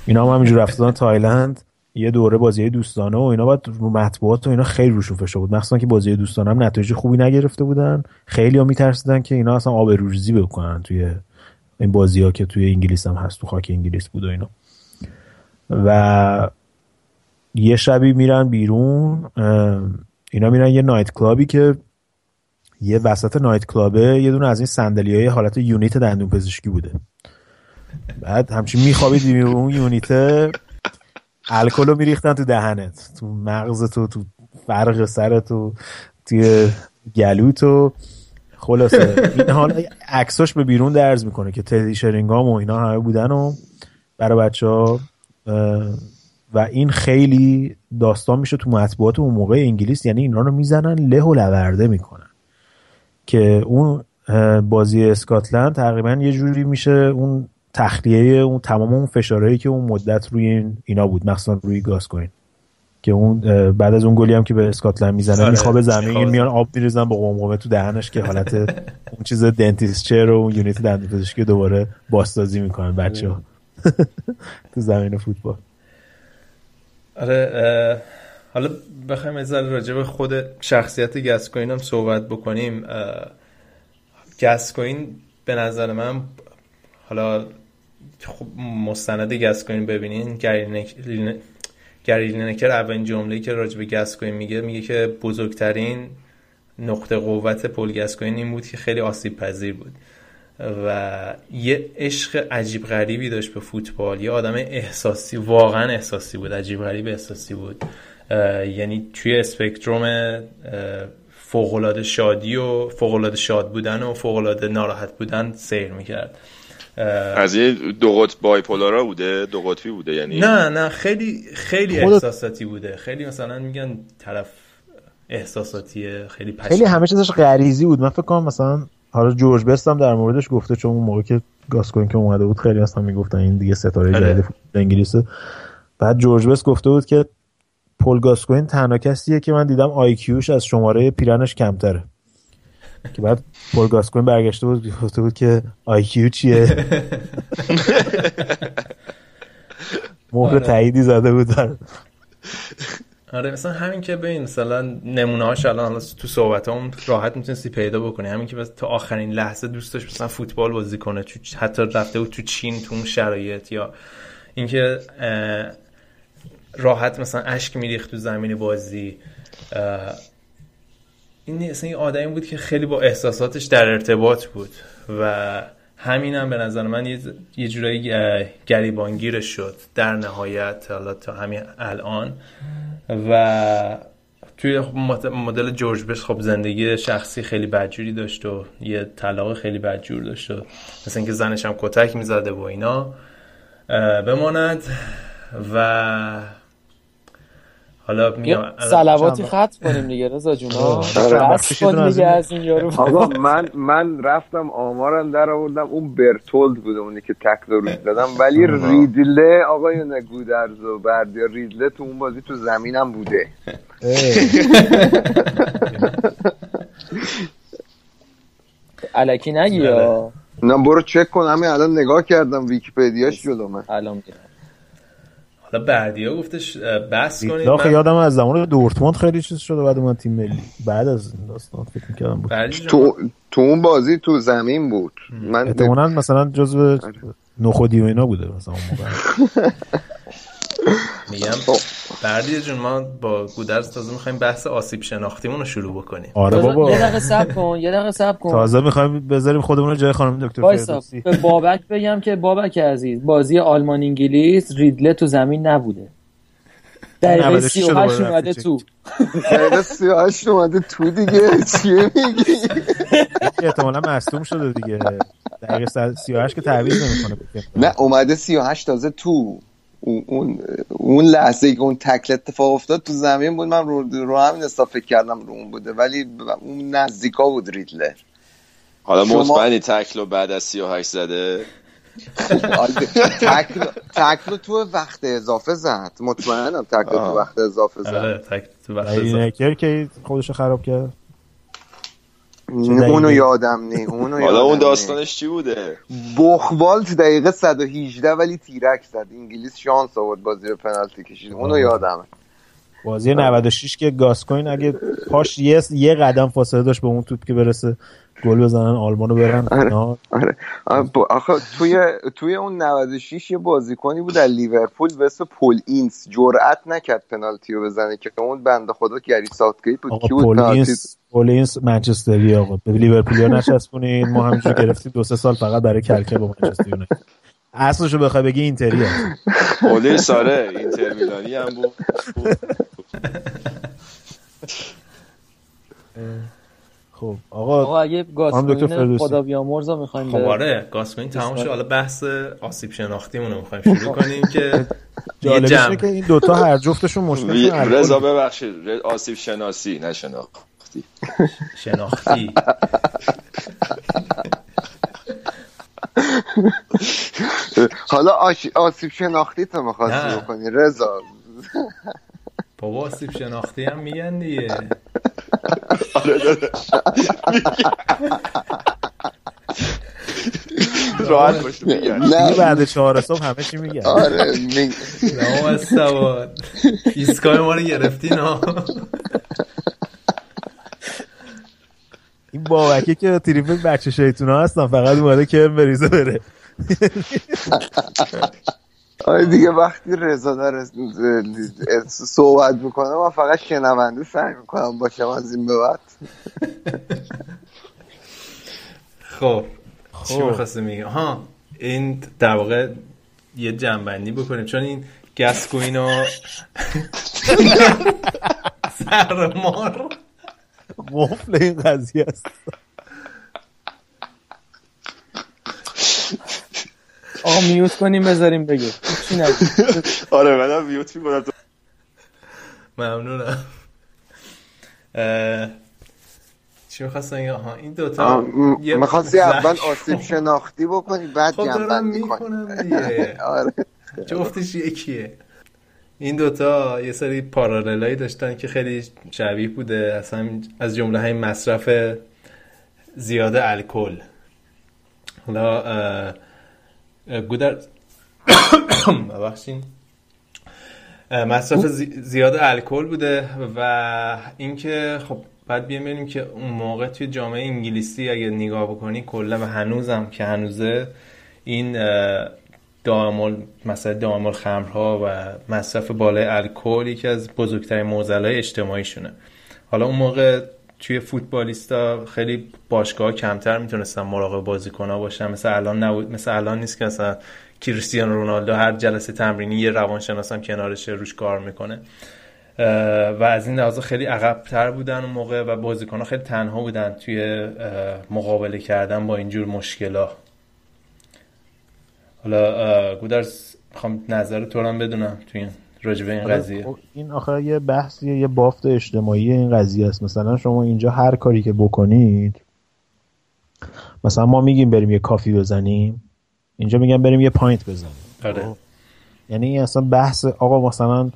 اینا هم همینجور رفتن تایلند. یه دوره بازی دوستانه و اینا بعد رو مطبوعات و اینا خیلی روشون فشار بود. مخصوصا که بازی دوستانه هم نتایج خوبی نگرفته بودن. خیلی ها میترسیدن که اینا اصلا آبروریزی بکنن توی این بازی ها که توی انگلیس هم هست تو خاک انگلیس بود و اینا. و یه شبی میرن بیرون اینا میرن یه night club ی که یه وسط night club ه یه دونه از این صندلی های حالت unit دندون پزشکی بوده. بعد همچین میخوابید اون یونیت الکل رو میریختن تو دهنت. تو مغز تو تو فرق سر تو توی گلو تو. خلاصه. این حال عکساش به بیرون درز می‌کنه که تدی شرینگام و اینا همه بودن و برای بچه ها و این خیلی داستان میشه تو مطبوعات اون موقع انگلیس. یعنی اینا رو می‌زنن له و لورده می‌کنن. که اون بازی اسکاتلند تقریبا یه جوری میشه اون تخلیه اون تمام اون فشارهایی که اون مدت روی این اینا بود مخصوصا روی گاسکوین که اون بعد از اون گلی هم که به اسکاتلند می‌زنه آره، میخوابه زمین میان آب میریزن با قمقمه تو دهنش که حالت اون چیز دنتیست چر و اون یونیت پزشکی دوباره بازسازی می‌کنن بچه ها تو زمین فوتبال. آره حالا بخوایم از راجع به خود شخصیت گسکوین هم صحبت بکنیم گسکوین به نظر من حالا خب مستند گسکوین ببینین گری لینکر اولین جمله که راجع به گسکوین میگه میگه که بزرگترین نقطه قوت پل گسکوین این بود که خیلی آسیب پذیر بود و یه عشق عجیب غریبی داشت به فوتبال یه آدم احساسی واقعا احساسی بود عجیب غریب احساسی بود. یعنی توی اسپکتروم فوقالعاده شادی و فوقالعاده شاد بودن و فوقالعاده ناراحت بودن سیر می‌کرد. از یه دو قطب بایپولارا بوده؟ دو قطبی بوده؟ یعنی نه نه خیلی خیلی احساساتی بوده. خیلی مثلا میگن طرف احساساتیه خیلی پشت. خیلی همه چیزش غریزی بود. من فکر کنم مثلا حالا جورج بست هم در موردش گفته چون اون موقع که گاسکوین که اومده بود خیلی اصلا می‌گفتن این دیگه ستاره آره. جدید انگلیسه. بعد جورج بس گفته بود که پل گاسکوین تنها کسیه که من دیدم IQ ش از شماره پیرنش کمتره. که بعد پل گاسکوین برگشته بود گفته بود که IQ چیه؟ مهر آره. تاییدی زده بود آره مثلا همین که ببین مثلا نمونه هاش الان تو صحبت هم راحت می‌تونستی پیدا بکنی. همین که تا آخرین لحظه دوست داشت مثلا فوتبال بازی کنه حتی رفته بود تو چین تو اون شرایط یا اینکه راحت مثلا اشک میریخت تو زمین بازی. این اصلا این آدمی بود که خیلی با احساساتش در ارتباط بود و همین هم به نظر من یه, جورایی گریبانگیرش شد در نهایت حالا تا همین الان. و توی مدل جورج بش خب زندگی شخصی خیلی بدجوری داشت و یه طلاق خیلی بدجور داشت و مثل اینکه زنش هم کتک می‌زده و اینا بماند. و حالا میام سلواتی خط کنیم دیگه رضا جون. بس کن دیگه از این یارو. آقا من من رفتم آمارم در آوردم. اون برتولد بوده اونی که تکل رو دادم. ولی ریدله آقایون گودرز و بردیا ریدله تو اون بازی تو زمینم بوده. علکی نگی یا؟ نه برو چک کن. همین الان نگاه کردم ویکیپدیاش جلو من. الان حالا بردیا گفتش بس کنید. من... یادم از زمان دورتموند خیلی چیز شده بعد من تیم ملی. بعد از داستان فکر می‌کردم بود. تو تو اون بازی تو زمین بود. من احتمالاً مثلا جزو نخودی و اینا بوده مثلا اون موقع. میگم بردی جون ما با گودرز تازه می‌خوایم بحث آسیب شناختیمون رو شروع بکنیم. آره بابا. یه دقیقه صبر کن یه دقیقه صبر کن. تازه می‌خوایم بذاریم خودمون رو جای خانم دکتر فردوسی. به بابک بگم که بابک عزیز بازی آلمان انگلیس ریدله تو زمین نبوده. دقیقه 38 اومده تو. دقیقه 38 اومده تو دیگه. چیه میگی؟ احتمالا مصدوم شده دیگه. دقیقه 38 که تعویض نمی‌کنه. نه اومده 38 تازه تو. اون اون لحظه که اون تکل اتفاق افتاد تو زمین بود من رو, رو همین فکر کردم رو اون بوده ولی اون نزدیکا بود ریدلر حالا شما... مطمئنی تکل بعد از 38 زده؟ تکل تکل تو وقت اضافه زد. مطمئنم تکل تو وقت اضافه زد. آره تکل تو وقت اضافه. که خودشو خراب کرد. اونو یادم نی اونو حالا اون داستانش چی بوده؟ بخوال تو دقیقه 118 ولی تیرک زد. انگلیس شانس آورد بازی رو پنالتی کشید. اونو یادمه. بازی 96 که گاسکوین اگه پاش یه یه قدم فاصله داشت به اون توپ که برسه گل بزنن آلمانو برن آره, آره. آخه توی توی اون 96 یه بازیکنی بود در لیورپول به اسم پل اینس. جرئت نکرد پنالتی رو بزنه که اون بنده خدا گری ساوتگیت بود. کی پل اینس پل اینس منچستری آقا به لیورپول نچسبونین ما همینجور گرفتیم دو سه سال فقط برای کلکه با منچستر یونایتد. اصلشو بخوای بگی اینتری هست. اولی ساره اینتر میلانی هم بود. خب آقا آقا اگه گاسکوین خدا بیامرز می‌خوایم خب آره گاسکوین تمام شد. حالا بحث آسیب شناختیمون رو می‌خوایم شروع کنیم که جالبش که این دوتا هر جفتشون مشکل رضا ببخشید. آسیب شناسی نه شناختی. شناختی. حالا آسیب شناختی تو می‌خواستی بکنی رضا. بابا آسیب شناختی هم میگن دیگه. آره راحت باش نه بعد چهار صبح همه چی میگن. آره نه سواد ایسکای ما رو گرفتی نه. این بابکه که تریفه بچه شیطونه هستن فقط اومده که بریزه بره. آره دیگه وقتی رضا داره صحبت می‌کنه من فقط شنونده سعی می‌کنم باشم از این به بعد. خب چی خب. می‌خواسته میگه ها این در واقع یه جنبندی بکنیم. چون این گسکوینا سرمار. مفل این قضیه است. آقا میوت کنیم بذاریم بگه. چی آره منم میوت می‌کنم. ممنونم. چی می‌خواستن؟ آها این دوتا می‌خواستی اول آسیب شناختی بکنی بعد خب جنبندی کنی. آره. جفتش یکیه؟ این دوتا یه سری پاراللایی داشتن که خیلی شبیه بوده. اصلا از جمله های مصرف زیاد الکل. حالا گودر ببخشین مصرف زیاد الکل بوده و اینکه خب بعد بیایم ببینیم که اون موقع توی جامعه انگلیسی اگه نگاه بکنی کلا و هنوزم که هنوزه این دامل مثلا دامل خمرها و مصرف بالای الکل یکی از بزرگترین معضلات اجتماعیشونه. حالا اون موقع توی فوتبالیستا خیلی باشگاه کمتر می‌تونستن مراقب بازیکن‌ها باشن. مثل الان نبود مثل الان نیست که مثلا کریستیانو رونالدو هر جلسه تمرینی یه روانشناس هم کنارش روش کار می‌کنه. و از این لحاظ خیلی عقبتر بودن اون موقع و بازیکن‌ها خیلی تنها بودن توی مقابله کردن با اینجور مشکلات حالا گودرس می‌خوام نظر تو هم بدونم توی راجبه این قضیه خب، این آخر یه بحثیه یه بافت اجتماعی این قضیه است مثلا شما اینجا هر کاری که بکنید مثلا ما میگیم بریم یه coffee بزنیم اینجا میگم بریم یه pint بزنیم آره. خب؟ یعنی اصلا بحث آقا مثلا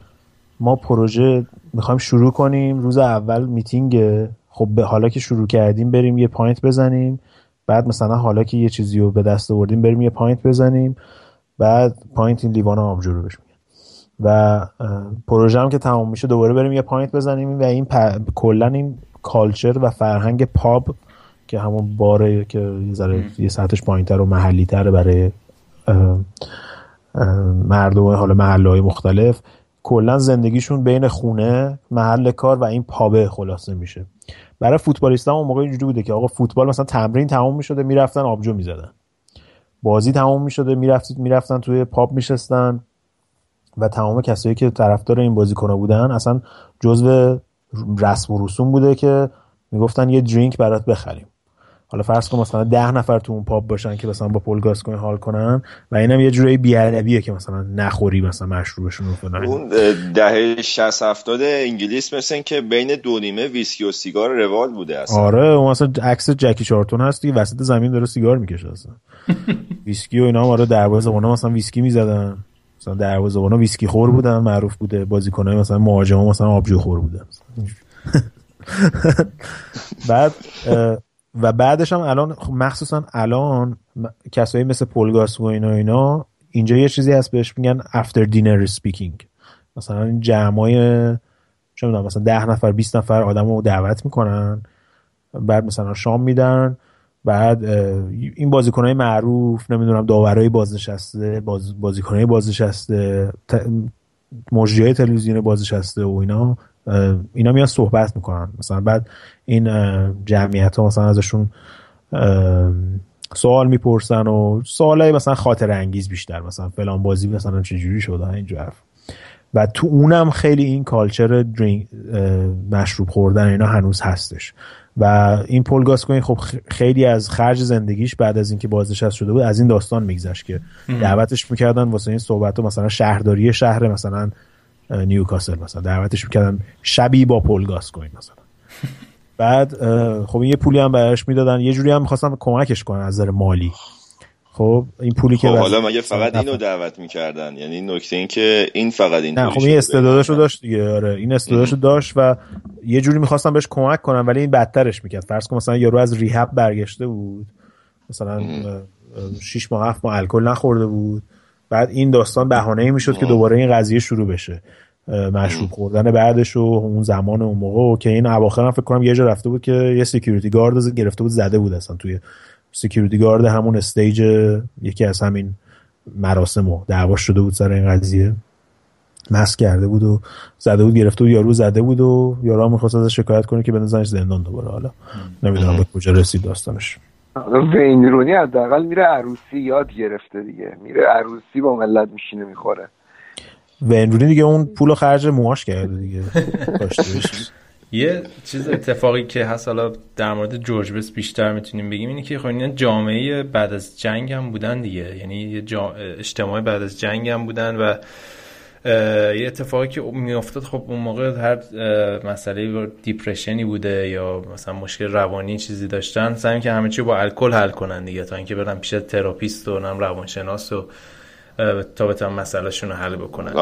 ما پروژه می‌خوایم شروع کنیم روز اول میتینگ خب به حالا که شروع کردیم بریم یه pint بزنیم بعد مثلا حالا که یه چیزی رو به دست آوردیم بریم یه pint بزنیم بعد pint این لیوان آبجو رو بهش و پروژه هم که تمام میشه دوباره بریم یه pint بزنیم و این کلا این culture و فرهنگ pub که همون باره که یه ذره یه سطحش پایینتر و محلی تره برای مردم حالا محله های مختلف کلا زندگیشون بین خونه محل کار و این pub ه خلاصه میشه. برای فوتبالیست اون موقع اینجوری بوده که آقا فوتبال مثلا تمرین تمام می‌شده می‌رفتن آبجو می‌زدن. بازی تمام می‌شده می‌رفتید می‌رفتن توی پاپ میشستن. و تمام کسایی که طرفدار این بازیکن بودن اصلا جزو رسم و رسوم بوده که می‌گفتن یه درینک برات بخریم. حالا فرض کن مثلا ده نفر تو اون پاپ باشن که مثلا با پول کنی حال کنن و اینم یه جوری بیادبیه که مثلا نخوری مثلا مشروبشون رو فلان. اون دهه 60 70 انگلیس مثلا که بین دو نیمه ویسکی و سیگار روال بوده اصلا. آره اون مثلا عکس جکی چارلتون هست دیگه وسط زمین داره سیگار می‌کشه اصلا. ویسکی و اینا آره دروازه‌بانا مثلا ویسکی می‌زدن. مثلا دروازه‌بانا ویسکی خور بودن معروف بوده بازیکنای مثلا مهاجما مثلا آبجو خور بودن. بعد و بعدش هم الان خب مخصوصا الان کسایی مثل پل گاس و اینا اینا اینجا یه چیزی هست بهش میگن after dinner speaking. مثلا این جمعای چه مثلا ده نفر 20 نفر آدم رو دعوت می‌کنن بعد مثلا شام میدن بعد این بازیکنهای معروف نمی‌دونم داورای بازنشسته باز بازیکنهای بازنشسته مجریای تلویزیون بازنشسته و اینا اینا میان صحبت می‌کنن. مثلا بعد این جمعیت ها مثلا ازشون سوال می‌پرسن و سوالای مثلا خاطر انگیز بیشتر. مثلا فلان بازی مثلا چجوری شده اینجور حرف. و تو اونم خیلی این کالچر مشروب خوردن اینا هنوز هستش. و این پول گاسکوین خب خیلی از خرج زندگیش بعد از اینکه بازنشسته شده بود از این داستان میگذشت که دعوتش می‌کردن واسه این صحبت مثلا شهرداری شهر مثلا نیوکاسل مثلا دعوتش می‌کردن شبی با پول گاسکوین مثلا. بعد خب یه پولی هم بهش می‌دادن یه جوری هم می‌خواستن کمکش کنن از نظر مالی. خب این پولی که خب حالا مگه فقط اینو دعوت می‌کردن؟ یعنی نکته این که این فقط این نه خب این استعدادشو داشت دیگه آره این استعدادشو داشت و یه جوری می‌خواستن بهش کمک کنن ولی این بدترش می‌کرد. فرض کن مثلا یارو از ریهب برگشته بود مثلا 6 ماه 7 ماه الکل نخورده بود. بعد این داستان بهانه ای می‌شد که دوباره این قضیه شروع بشه مشروب خوردن بعدش و اون زمان اون موقع. و که این اواخر فکر کنم یه جا رفته بود که یه سکیوریتی گارد گرفته بود زده بود اصلا توی security guard همون stage یکی از همین مراسم و دعوا شده بود سر این قضیه. مست کرده بود و زده بود گرفته بود یارو زده بود و یارو هم می‌خواست ازش شکایت کنه که بندازنش زندان دوباره. حالا نمی‌دونم به کجا رسید داستانش. وین رونی حداقل میره عروسی یاد گرفته دیگه. میره عروسی با ملت میشینه می‌خوره. وین رونی دیگه اون پول خرج موهاش کرده دیگه. یه چیز اتفاقی که هست حالا در مورد جورج بست بیشتر می‌تونیم بگیم اینه که خب جامعه بعد از جنگ هم بودن دیگه. یعنی یه اجتماع بعد از جنگ هم بودن و یه اتفاقی که میافتاد خب اون موقع هر مسئله depression ی بوده یا مثلا مشکل روانی چیزی داشتن سعی که همه چی با الکل حل کنن دیگه تا اینکه برن پیش therapist و نم روانشناس و تا بتونن مسئلهشون رو حل بکنن.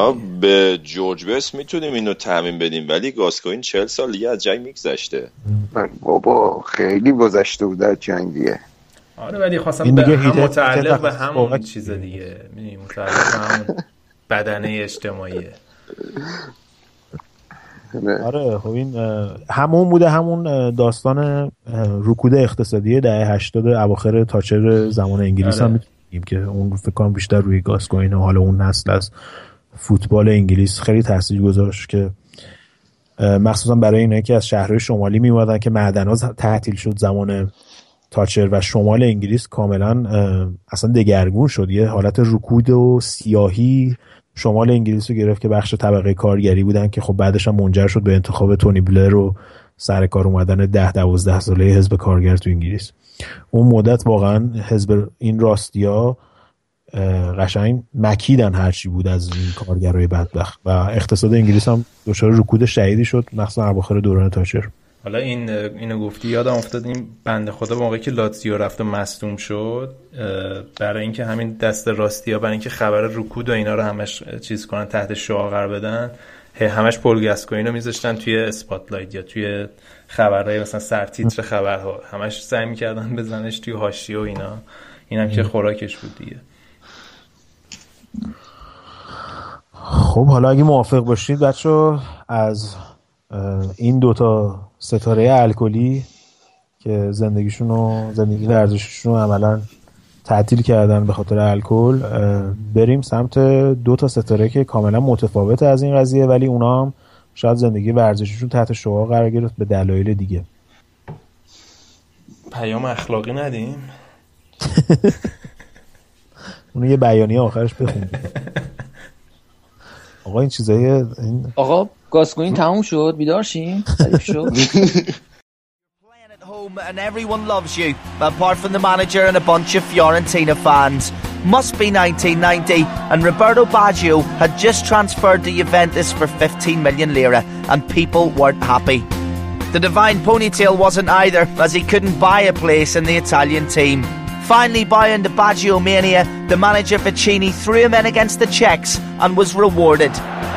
به جورج بس می‌تونیم اینو تعمین بدیم ولی گاسکوین چهل سال دیگه از جنگ میگذشته. بابا خیلی گذشته بود از جنگ دیگه آره ولی خواستم به هم متعلق به همون چیز دیگه. متعلق به همون بدنه اجتماعیه. آره خب این همون بوده همون داستان رکود اقتصادی دهه 80 اواخر تاچر زمان انگلیس آره. هم می‌تونیم که اون فکر کنم بیشتر روی گاسکوین حالا اون نسل از فوتبال انگلیس خیلی تاثیر گذاشت که مخصوصا برای اینه که از شهرهای شمالی میومدن که معدن تعطیل شد زمان تاچر و شمال انگلیس کاملا اصلا دگرگون شد. یه حالت رکود و سیاهی شمال انگلیس رو گرفت که بخش طبقه کارگری بودن که خب بعدش هم منجر شد به انتخاب تونی بلر و سر کار اومدن ده دوازده ساله حزب کارگر تو انگلیس. اون مدت واقعا حزب این راستیا قشنگ مکیدن هرچی بود از این کارگرای بدبخت. و اقتصاد انگلیس هم دچار رکود شدیدی شد مخصوصا اواخر دوران تاچر. حالا این اینو گفتی یادم افتاد این بنده خدا موقعی که لاتزیو رفت و مصدوم شد برای اینکه همین دست راستی ها برای اینکه خبر رکود و اینا رو همش چیز کنن تحت شعاع بدن. همش پول گاسکوین رو میذاشتن توی spotlight یا توی خبرهای مثلا سرتیتر خبرها. همش سعی می‌کردن بزنش توی حاشیه و اینا. اینم که خوراکش بود دیگه. خب حالا اگه موافق باشید بچه از این دوتا ستاره الکلی که زندگیشون و زندگی ورزششون رو عملا تعطیل کردن به خاطر الکل بریم سمت دو تا ستاره که کاملا متفاوت از این قضیه ولی اونا هم شاید زندگی ورزششون تحت شعار قرار گرفت به دلایل دیگه. پیام اخلاقی ندیم؟ اونو یه بیانیه آخرش بخونیم. آقا این چیزایی این... آقا گاسکوین تموم شد؟ بیدار شیم؟ شد؟ home and everyone loves you, apart from the manager and a bunch of Fiorentina fans. Must be 1990, and Roberto Baggio had just transferred to Juventus for 15 million lira, and people weren't happy. The divine ponytail wasn't either, as he couldn't buy a place in the Italian team. Finally buying the Baggio mania, the manager Vicini threw him in against the Czechs and was rewarded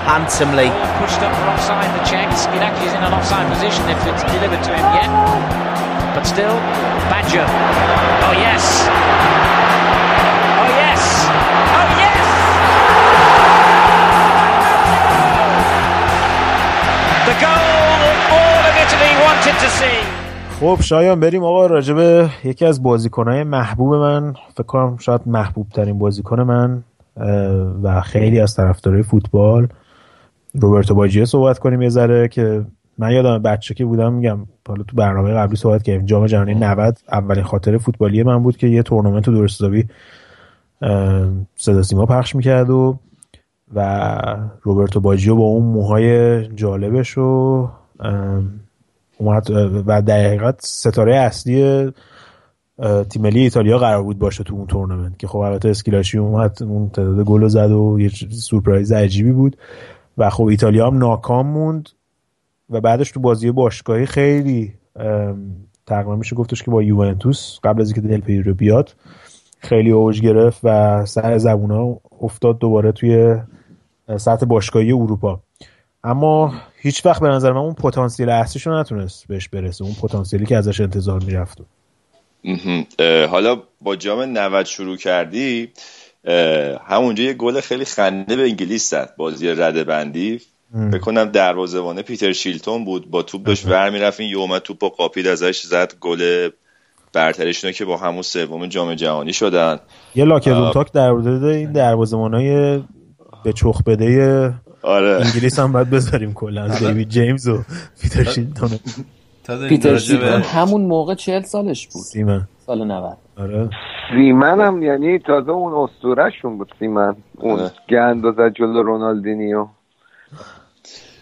handsomely. Pushed up for offside the Czechs. Inaki is in an offside position if it's delivered to him yet. But still, Badger. Oh yes. Oh yes. Oh yes. The goal all of Italy wanted to see. خب شایان بریم آقا راجبه یکی از بازیکنهای محبوب من فکر کنم شاید محبوب ترین بازیکن من و خیلی از طرفدارای فوتبال روبرتو باجیه صحبت کنیم یه ذره که من یادم بچه که بودم میگم حالا تو برنامه قبلی صحبت کردیم جام جهانی 90 اولین خاطر فوتبالی من بود که یه تورنمنت درست حسابی صدا سیما پخش می‌کرد و و روبرتو باجیو با اون موهای جالبش و اومد و در حقیقت ستاره اصلی تیم ملی ایتالیا قرار بود باشه تو اون تورنمنت که خب البته اسکیلاشی اومد اون تعداد گل زد و یه سورپرایز عجیبی بود و خب ایتالیا هم ناکام موند. و بعدش تو بازی باشگاهی خیلی تقریبا میشه گفتش که با یوونتوس قبل از اینکه دل پیرو بیاد خیلی اوج گرفت و سر زبونا افتاد دوباره توی سطح باشگاهی اروپا. اما هیچ وقت به نظر من اون پتانسیل اصلیش رو نتونست بهش برسه اون پتانسیلی که ازش انتظار می‌رفت. حالا با جام 90 شروع کردی همونجا یه گل خیلی خنده به انگلیس زد بازی رده بندی. بکنم دروازه‌بان پیتر شیلتون بود. با توپ داشت ور می‌رفت این یومد توپ با قاپید ازش زد گل برترشونه که با همون سوم جام جهانی شدن. یه locker talk در این دروازه‌بانای به چخ بده. آره. انگلیس هم باید بذاریم کلا از دیوید جیمز و پیتر شیلتون. پیتر شیلتون همون موقع چهل سالش بود. سیمن. سال 90 آره. سیمن هم یعنی تازه اون اسطورهشون بود سیمن. اون آره. گند زد جلو رونالدینیو.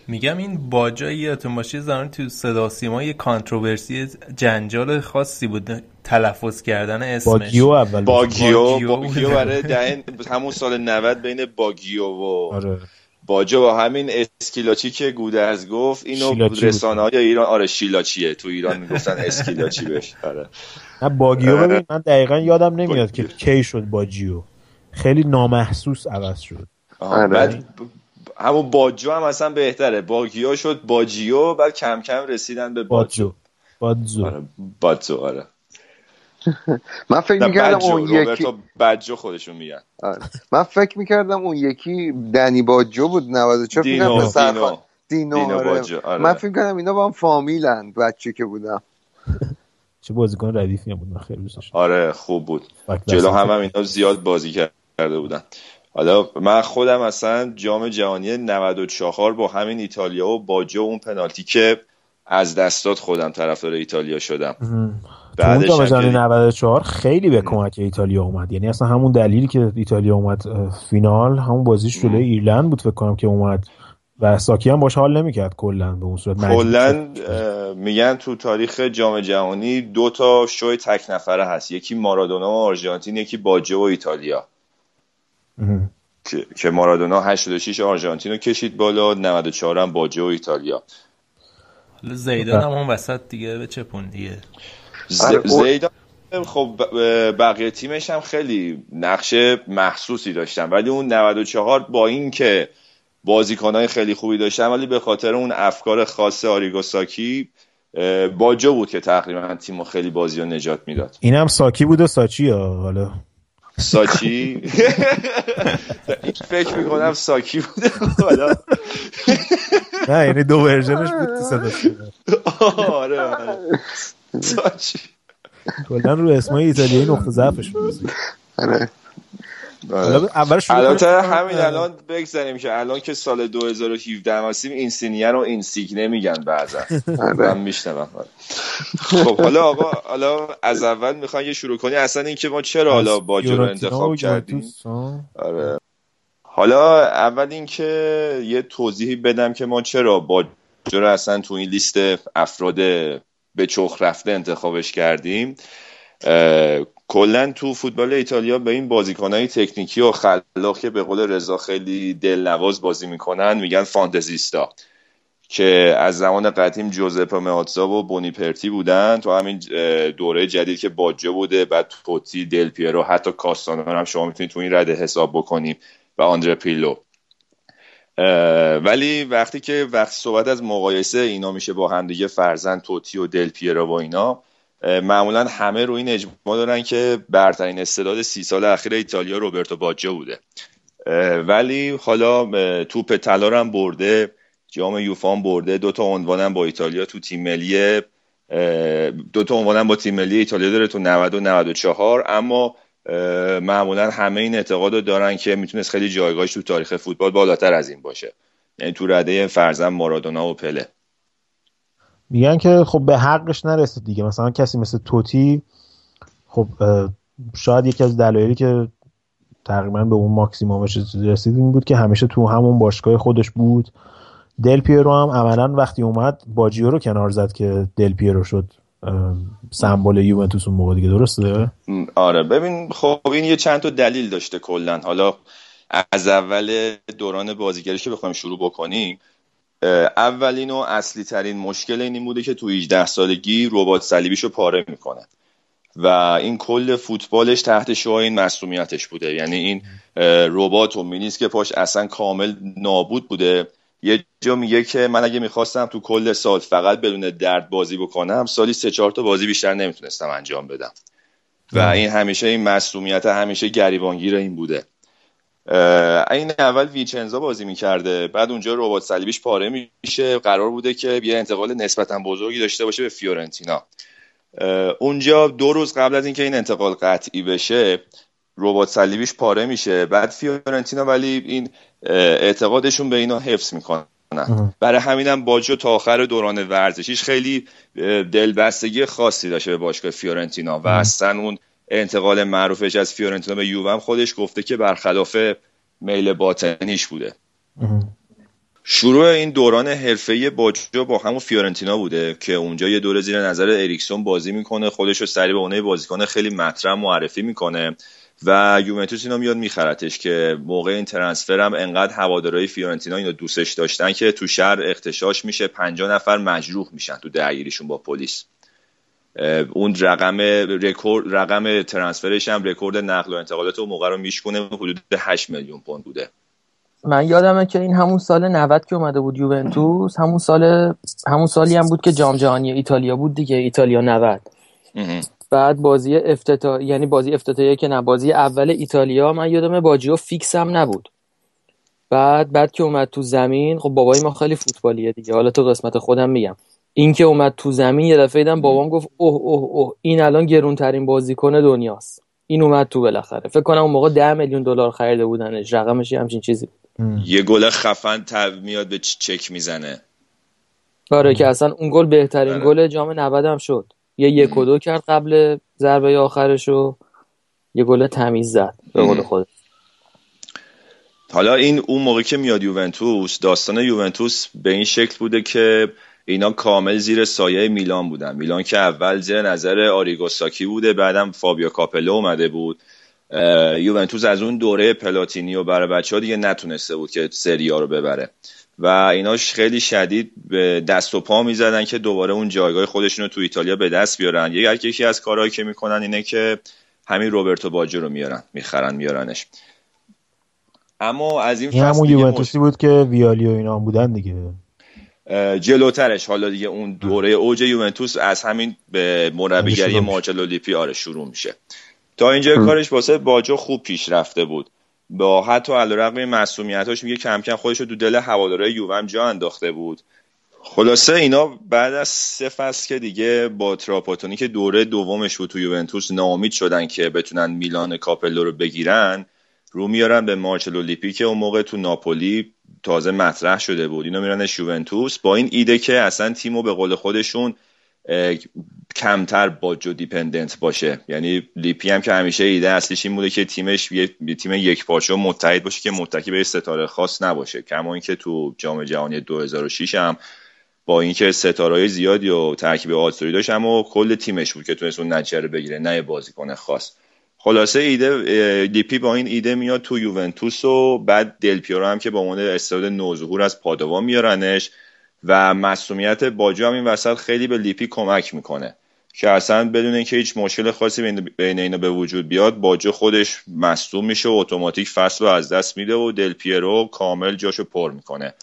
میگم این باجا یادتون باشه زمان تو صدا سیما یه controversy جنجال خاصی بود تلفظ کردن اسمش. باگیو اول باگیو باگیو. برای همون سال 90 بین باگیو و آره. باجو با همین اسکیلاچی که گودرز گفت. اینو رسانه های ایران آره شیلاچیه. تو ایران می‌گفتن اسکیلاچی بهش. آره. نه باگیو ببین من دقیقا یادم نمیاد که کی شد باجیو. خیلی نامحسوس عوض شد. بعد همون باجو هم اصلا بهتره. باگیو شد باجیو بعد کم کم رسیدن به باجو. باجو. آره باجو آره. من فکر می‌کردم اون یکی بجو خودشون میگن. آره. من فکر می‌کردم اون یکی دنی باجو بود 94 دینو دینو. دینو, دینو آره. باجو آره. من فکر می‌کردم اینا با هم فامیلن بچه که بودم چه بازیکن ردیفی بود من خیلی دوستش آره خوب بود. جلو هم, هم اینا زیاد بازی کرده بودن. حالا من خودم اصلا جام جهانی 94 با همین ایتالیا و باجو اون پنالتی که از دستات خودم طرفدار ایتالیا شدم. بعدش جام جهانی 94 خیلی به کمک ایتالیا اومد. یعنی اصلا همون دلیلی که ایتالیا اومد فینال همون بازیش جلوی ایرلند بود فکر کنم که اومد. و ساکی هم باش حال نمی‌کرد کلا به اون صورت. کلا میگن تو تاریخ جام جهانی دو تا شوی تک نفره هست. یکی مارادونا و آرژانتین یکی باجه و ایتالیا. که, که مارادونا 86 آرژانتین رو کشید بالا 94 هم باجه و ایتالیا. حالا زیدان هم اون وسط دیگه به چپون دیگه؟ زیدان خب بقیه تیمش هم خیلی نقشه محسوسی داشتن. ولی اون 94 با این که بازیکنهای خیلی خوبی داشتن ولی به خاطر اون افکار خاص آریگوساکی باجو بود که تقریبا تیم خیلی بازی رو نجات می‌داد. این هم ساکی بود و ساچی ها حالا. ساچی؟ فکر می‌کنم ساکی بوده. حالا. نه یعنی دو ورژنش بود تو صدا آره آره. ساچی. کلا رو اسمای ایتالیایی نقطه ضعفش بود. آره. البته همین الان بگذاریم که الان که سال 2017 هستیم اینسینیه رو اینسیگنه میگن بعضا. من میشنوم. خب حالا آقا حالا از اول می‌خوان یه شروع کنی. اصلا اینکه ما چرا حالا باجو رو انتخاب کردیم؟ آره. حالا اول اینکه یه توضیحی بدم که ما چرا باجو رو اصلا تو این لیست افراد به چخ رفته انتخابش کردیم. کلا تو فوتبال ایتالیا به این بازیکنهای تکنیکی و خلاق که به قول رضا خیلی دلنواز بازی می‌کنن میگن فانتزیستا که از زمان قدیم جوزپا ماتزا و بونیپرتی بودن تو همین دوره جدید که باجه بوده بعد توتی دل پیرو حتی کاستانو هم شما می‌تونید تو این رده حساب بکنیم و آندره پیلو. ولی وقتی که وقتی صحبت از مقایسه اینا میشه با همدیگه فرزن توتی و دل پیرو و اینا معمولا همه رو این اجماع دارن که برترین استعداد سی سال اخیر ایتالیا روبرتو باجا بوده. ولی حالا توپ طلا هم برده جام یوفا برده دو تا عنوان با ایتالیا تو تیم ملی دو تا عنوان با تیم ملی ایتالیا داره تو 90 و 94 اما معمولا همه این اعتقاد رو دارن که می‌تونست خیلی جایگاهش تو تاریخ فوتبال بالاتر از این باشه. یعنی تو رده فرزن مارادونا و پله. میگن که خب به حقش نرسید دیگه. مثلا کسی مثل توتی خب شاید یکی از دلایلی که تقریبا به اون ماکسیمومش رسید این بود که همیشه تو همون باشگاه خودش بود. دل پیرو هم عملا وقتی اومد باجیو رو کنار زد که دل پیرو شد سمبل یوونتوس اون موقع دیگه. درسته؟ آره. ببین خب این یه چند تا دلیل داشته کلا. حالا از اول دوران بازیگریش که بخوایم شروع بکنیم اولین و اصلی ترین مشکل این بوده که تو 18 سالگی ربات صلیبیشو پاره می‌کنه. و این کل فوتبالش تحت شعار این مسئولیتش بوده. یعنی این ربات و مینیس که پاش اصلا کامل نابود بوده. یه جا میگه که من اگه می‌خواستم تو کل سال فقط بدون درد بازی بکنم سالی سه چهار تا بازی بیشتر نمی‌تونستم انجام بدم. و این همیشه این مسئولیت همیشه گریبانگیر این بوده. این اول ویچنزا بازی می‌کرده بعد اونجا ربات صلیبیش پاره میشه. قرار بوده که یه انتقال نسبتا بزرگی داشته باشه به فیورنتینا. اونجا دو روز قبل از اینکه این انتقال قطعی بشه ربات صلیبیش پاره میشه. بعد فیورنتینا ولی این اعتقادشون به اینا حفظ می‌کنن. برای همینم باجو تا آخر دوران ورزشیش خیلی دلبستگی خاصی داشته به باشگاه فیورنتینا. و اصلا اون انتقال معروفش از فیورنتینا به یووه خودش گفته که برخلاف میل باطنیش بوده. شروع این دوران حرفه‌ای باجو با همون فیورنتینا بوده که اونجا یه دوره زیر نظر اریکسون بازی می‌کنه خودش رو سریع به اونه بازیکن خیلی مطرح معرفی می‌کنه و یوونتوس اینو میاد میخرتش که موقع این transfer هم انقدر هوادارهای فیورنتینا اینو دوستش داشتن که تو شهر اغتشاش میشه 50 نفر مجروح میشن تو درگیریشون با پلیس. اون رقم رکورد رقم transfer ش هم رکورد نقل و انتقالات اون موقع رو میشکنه حدود 8 میلیون پوند بوده. من یادمه که این همون سال 90 که اومده بود یوونتوس همون سال همون سالی هم بود که جام جهانی ایتالیا بود دیگه ایتالیا 90 بعد بازی افتتاح یعنی بازی افتتاحیه که نه بازی اول ایتالیا من یادمه باجیو فیکس هم نبود. بعد بعد که اومد تو زمین خب بابای ما خیلی فوتبالیه دیگه. حالا تو قسمت خودم میگم. این که اومد تو زمین یه دفعه دیدم بابام گفت اوه اوه اوه این الان گرونترین بازیکن دنیاست. این اومد تو بالاخره. فکر کنم اون موقع 10 میلیون دلار خریده بودنش. رقمش همچین چیزی بود. یه گل خفن تب میاد به چک می‌زنه. آره که اصلا اون گل بهترین آره. گل جام 90 هم شد. یه یک و دو کرد قبل ضربه آخرش و یه گل تمیز زد به قول خود حالا این اون موقع که میاد یوونتوس داستان یوونتوس به این شکل بوده که اینا کامل زیر سایه میلان بودن. میلان که اول زیر نظر آریگو ساکی بوده بعدم فابیو کاپلو اومده بود. یوونتوس از اون دوره پلاتینی و برای بچه ها دیگه نتونسته بود که سری آ رو ببره. و ایناش خیلی شدید به دست و پا می‌زدن که دوباره اون جایگاه خودشون رو تو ایتالیا به دست بیارن. یکی یکی از کارهایی که می‌کنن اینه که همین روبرتو باجو رو میارن می‌خرن میارنش. اما از این فصل همون یوونتوسی بود که ویالی و اینا بودن دیگه. جلوترش. حالا دیگه اون دوره اوج یوونتوس از همین به مربیگری مارچلو لیپی آره شروع میشه. تا اینجا کارش واسه باجو خوب پیش رفته بود. با حتی علیرغم مصدومیتاش میگه کم کم خودش رو تو دل هوادارهای یووه هم جا انداخته بود. خلاصه اینا بعد از سه فصل که دیگه با تراپاتونی که دوره دومش بود تو یوونتوس ناامید شدن که بتونن میلان کاپلو رو بگیرن رو میارن به مارچلو لیپی که اون موقع تو ناپولی تازه مطرح شده بود. اینا میرن یوونتوس. با این ایده که اصلا تیمو به قول خودشون کمتر باجو dependent باشه. یعنی لیپی هم که همیشه ایده اصلیش این بوده که تیمش یه تیم یک پارچه متحد باشه که متکی به ستاره خاص نباشه. کما اینکه تو جام جهانی 2006 هم با اینکه ستاره زیادی و ترکیب آتوری داشت اما کل تیمش بود که تونست اون نتیجه بگیره نه بازیکن خاص. خلاصه ایده لیپی با این ایده میاد تو یوونتوس و بعد دل پیورو هم که با عنوان استعداد نوظهور از پادوا میارنش و مصدومیت باجو هم این وسط خیلی به لیپی کمک می‌کنه که اصلا بدون اینکه هیچ مشکل خاصی بین اینا به وجود بیاد باجو خودش مصدوم میشه و اتوماتیک فصل رو از دست میده و دل پیرو کامل جاشو پر می‌کنه.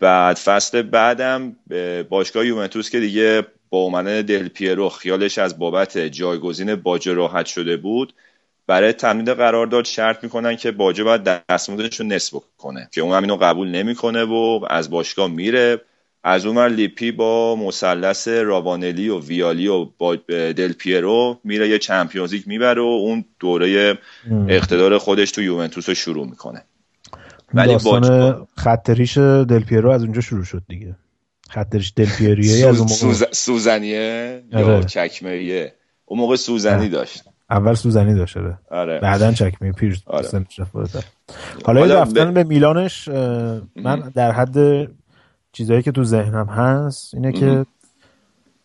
بعد فصل بعدم باشگاه یوونتوس که دیگه با اومدن دل پیرو خیالش از بابت جایگزین باجو راحت شده بود برای تمدید قرارداد شرط می‌کنن که باجو باید دستمزدش رو نصف کنه که اون هم اینو قبول نمی‌کنه و از باشگاه میره. از اون لیپی با مثلث راوانلی و ویالی و با دل پیرو میره یه چمپیونز لیگ می‌بره و اون دوره اقتدار خودش تو یوونتوس رو شروع می‌کنه. ولی داستان خطریش دل پیرو از اونجا شروع شد دیگه. خطریش دل پیرویه از اون موقع. سوزنیه؟ یا آره. چکمهیه اون موقع سوزنی داشت. اول سوزنی داشته آره. بعدا چکمه پیر آره. حالا, رفتن به میلانش من در حد چیزهایی که تو ذهنم هست اینه که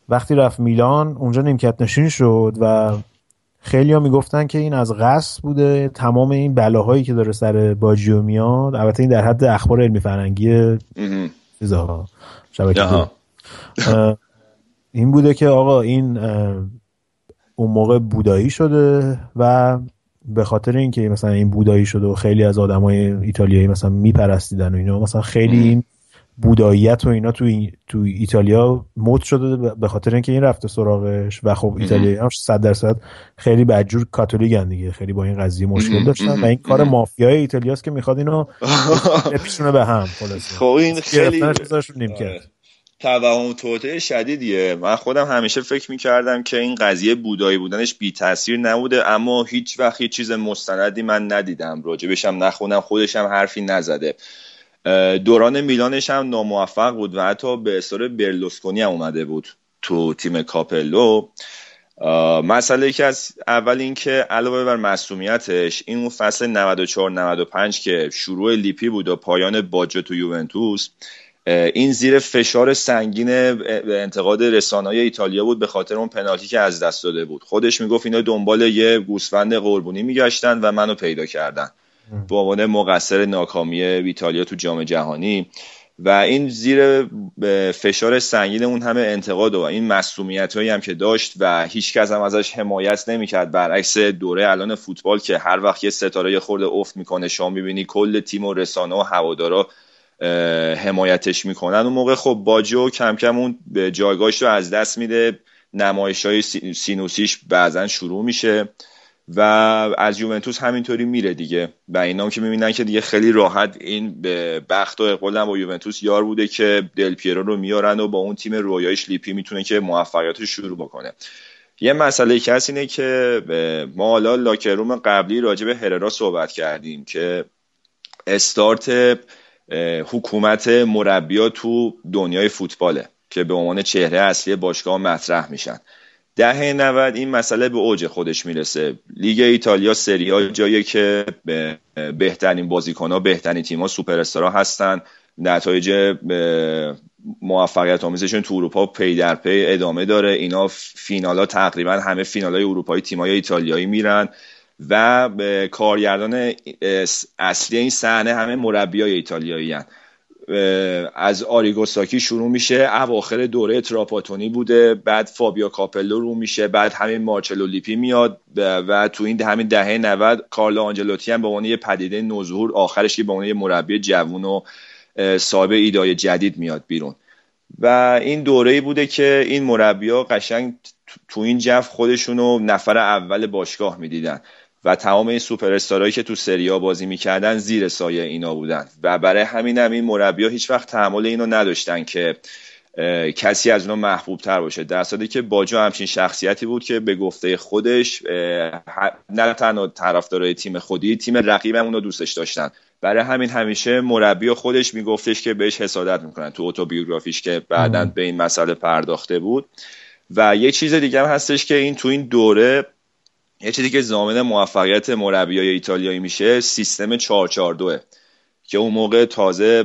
وقتی رفت میلان اونجا نیمکت نشین شد و خیلی ها می‌گفتن که این از قصد بوده تمام این بلاهایی که داره سر باجیو میاد. البته این در حد اخبار علمی فرنگی چیزها. شبکه این بوده که آقا این اون موقع بودایی شده و به خاطر اینکه مثلا این بودایی شده و خیلی از آدمای ایتالیایی مثلا میپرستیدن و اینا مثلا خیلی این بوداییت و اینا تو, تو ایتالیا مد شده به خاطر اینکه این رفته سراغش و خب ایتالیا هم 100 درصد خیلی بدجور کاتولیکن دیگه خیلی با این قضیه مشکل داشتن و این کار مافیای ایتالیاست که می‌خواد اینو بپیشونه به هم خلاص خب این خیلی توهم توطئه شدیدیه. من خودم همیشه فکر می‌کردم که این قضیه بودایی بودنش بی تاثیر نبوده اما هیچ وقت هیچ چیز مستندی من ندیدم. راجبشم نخوندم خودشم حرفی نزده. دوران میلانش هم ناموفق بود و حتی به دستور برلوسکونی هم اومده بود تو تیم کاپلو. مسئله که از اول اینکه علاوه بر مسئولیتش این اون فصل 94 95 که شروع لیپی بود و پایان باجه تو یوونتوس این زیر فشار سنگین انتقاد رسانه‌های ایتالیا بود به خاطر اون پنالتی که از دست داده بود. خودش می‌گفت اینا دنبال یه گوسفند قربونی میگشتن و منو پیدا کردن. به عنوان مقصر ناکامی ایتالیا تو جام جهانی. و این زیر فشار سنگین اون همه انتقاد و این مسئولیت هایی هم که داشت و هیچ کس هم ازش حمایت نمی‌کرد. برعکس دوره الان فوتبال که هر وقت یه ستاره خورده افت می‌کنه شما می‌بینی کل تیم و رسانه و هوادارا حمایتش می‌کنن. اون موقع خب باجو کم کم اون جایگاهش رو از دست میده. نمایش های سینوسیش بعضا شروع میشه. و از یوونتوس همینطوری میره دیگه. و اینا که می‌بینن که دیگه خیلی راحت این به بخت و اقبال با یوونتوس یار بوده که دل پیرو رو میارن و با اون تیم رویایش لیپی می‌تونه که موفقیت رو شروع بکنه. یه مسئله که اینه که ما حالا لاکروم قبلی راجع به هررا صحبت کردیم که استارت حکومت مربیا تو دنیای فوتباله که به عنوان چهره اصلی باشگاه مطرح میشن. دهه 90 این مسئله به اوج خودش می‌رسه. لیگ ایتالیا سریا جایی که بهترین بازیکن ها بهترین تیم ها سوپر هستن. نتایج موفقیت آمیزشون تو اروپا پی در پی ادامه داره. اینا فینال ها تقریبا همه فینال های اروپایی تیم های ایتالیایی میرن و کارگردان اصلی این صحنه همه مربی های ایتالیایی هن. از آریگوساکی شروع میشه. اواخر دوره تراپاتونی بوده بعد فابیو کاپلو رو میشه بعد همین مارچلو لیپی میاد و تو این همین دهه 90 کارلو آنجلوتی هم به عنوان یه پدیده نوظهور آخرش به عنوان یه مربی جوون و صاحب ایدای جدید میاد بیرون. و این دوره بوده که این مربیا قشنگ تو این جو خودشونو نفر اول باشگاه می‌دیدن. و تمام این سوپر که تو سریا بازی می‌کردن زیر سایه اینا بودن. و برای همین هم این مربیا هیچ وقت تحمل اینو نداشتن که کسی از اونا محبوب تر باشه. در صورتی که باجا همچین شخصیتی بود که به گفته خودش نه تنها طرفدارای تیم خودی تیم رقیب هم اونو دوستش داشتن. برای همین همیشه مربی خودش میگفتش که بهش حسادت می‌کنن تو اتوبیوگرافیش که بعدا به این مسئله پرداخته بود. و یه چیز دیگه هم هستش که این تو این دوره یه چیزی که زامن موفقیت مربیای ایتالیایی میشه سیستم 442 که اون موقع تازه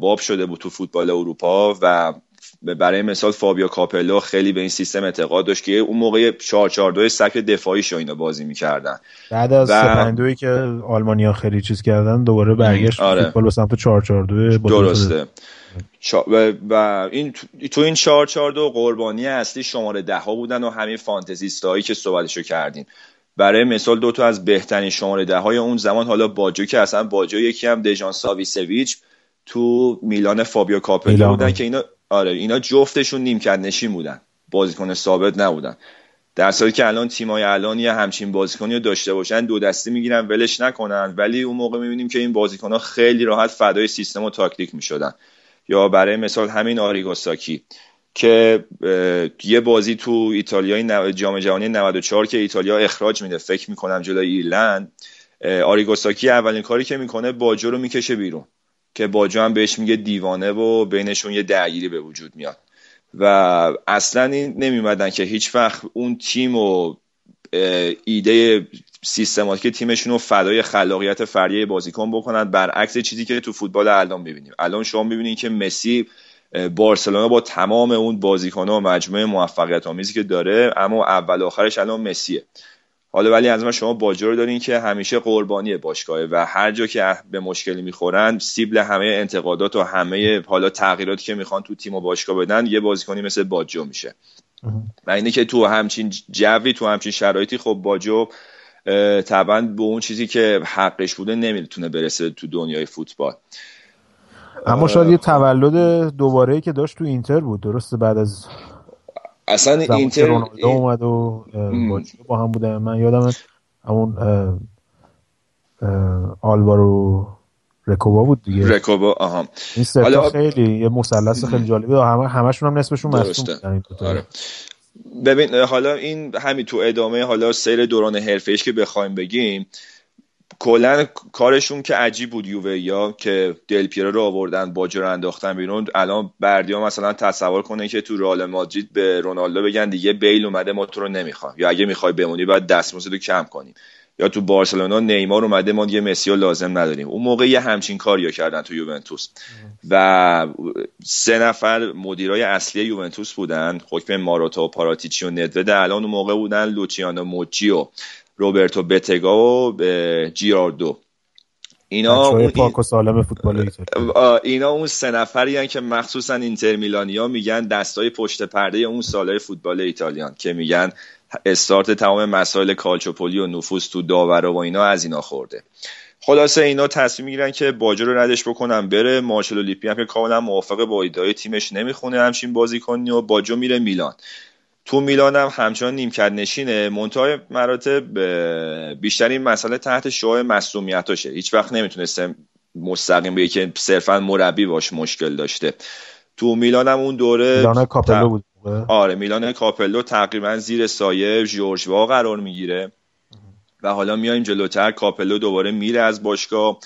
باب شده بود تو فوتبال اروپا و برای مثال فابیو کاپلو خیلی به این سیستم اعتقاد داشت که اون موقع 442 سبک دفاعی شو اینا بازی می‌کردن بعد از و... که آلمانیا خیلی چیز کردن دوباره برگشت آره. فوتبال به سمت 442 درسته و این تو این 442 قربانی اصلی شماره ده ها بودن و همین فانتزیست هایی که صحبتشو کردیم. برای مثال دو تا از بهترین شماره ده های اون زمان حالا باجو که اصلا باجو یکی هم دژان ساویسویچ تو میلان فابیو کاپلو بودن که اینا آره اینا جفتشون نیمکت نشین بودن. بازیکن ثابت نبودن. در حالی که الان تیمای الان یه همچین بازیکنی رو داشته باشن دو دستی می‌گیرن ولش نکنن. ولی اون موقع می‌بینیم که این بازیکن ها خیلی راحت فدای سیستم و تاکتیک می‌شدن. یا برای مثال همین آریگوساکی که یه بازی تو ایتالیا جام جهانی 94 که ایتالیا اخراج میده فکر می‌کنم جلوی ایرلند آریگوساکی اولین کاری که می‌کنه باجو رو می‌کشه بیرون که باجو هم بهش میگه دیوانه و بینشون یه درگیری به وجود میاد. و اصلا این نمیمدن که هیچ وقت اون تیم و ایده سیستماتیک تیمشون رو فدای خلاقیت فردی بازیکن بکنن. برعکس چیزی که تو فوتبال الان ببینیم الان شما ببینید که مسی بارسلونا با تمام اون بازیکن و مجموعه موفقیت آمیزی که داره اما اول آخرش الان مسیه. حالا ولی از من شما باجر دارین که همیشه قربانی باشگاهه و هر جا که به مشکلی می‌خورن سیبل همه انتقادات و همه حالا تغییراتی که می‌خوان تو تیم و باشگاه بدن یه بازیکنی مثل باجو میشه. و اینه که تو همچین جوی تو همچین شرایطی خب باجو طبعا به اون چیزی که حقش بوده نمی‌تونه برسه تو دنیای فوتبال. اما شاید یه تولد دوباره که داشت تو اینتر بود. درسته بعد از اصلا اینتر اومد و با هم بودن. من یادم همون آلوارو رکوبا بود دیگه. رکوبا آها. این حالا... خیلی یه مثلث خیلی جالبه همه همشون هم نصفشون مصدوم آره. ببین حالا این همین تو ادامه حالا سیر دوران حرفه‌ایش که بخوایم بگیم کلا کارشون که عجیب بود یووه یا که دل پیرو رو آوردن باجر انداختن بیرون. الان بردیا مثلا تصور کنه که تو رئال مادرید به رونالدو بگن دیگه بیل اومده ما تو رو نمی‌خوام. یا اگه می‌خوای بمونی باید دستمزد رو کم کنیم. یا تو بارسلونا نیمار اومده ما یه مسی لازم نداریم. اون موقع یه همچین کاریو کردن تو یوونتوس. و سه نفر مدیرای اصلی یوونتوس بودن حکم ماروتا و پاراتیچی و ندوده. الان اون موقع بودن لوچیانو موچی و روبرتو بتگا و جیراردو اینا اون پاک و سالم فوتبال اینا اون سه نفری که مخصوصا اینتر میلانیا میگن دستای پشت پرده اون سالهای فوتبال ایتالیان که میگن استارت تمام مسائل کالچوپولی و نفوذ تو داور و اینا از اینا خورده. خلاصه اینا تصمیم می‌گیرن که باجو رو ردش بکنن بره. مارشلو لیپی هم که کاملا موافق با ایدای تیمش نمی‌خونه همچین بازی کنی و باجو میره میلان. تو میلان هم همچنان نیمکت نشینه. منتهای مراتب بیشترین مسئله تحت‌الشعاع مصدومیتاشه. هیچ وقت نمی‌تونسته مستقیم به که صرفا مربی باش مشکل داشته. تو میلان هم اون دوره میلان کاپلو بود. آره میلان کاپلو تقریبا زیر سایه جورج وه‌آ قرار می‌گیره. و حالا میایم جلوتر کاپلو دوباره میره از باشگاه.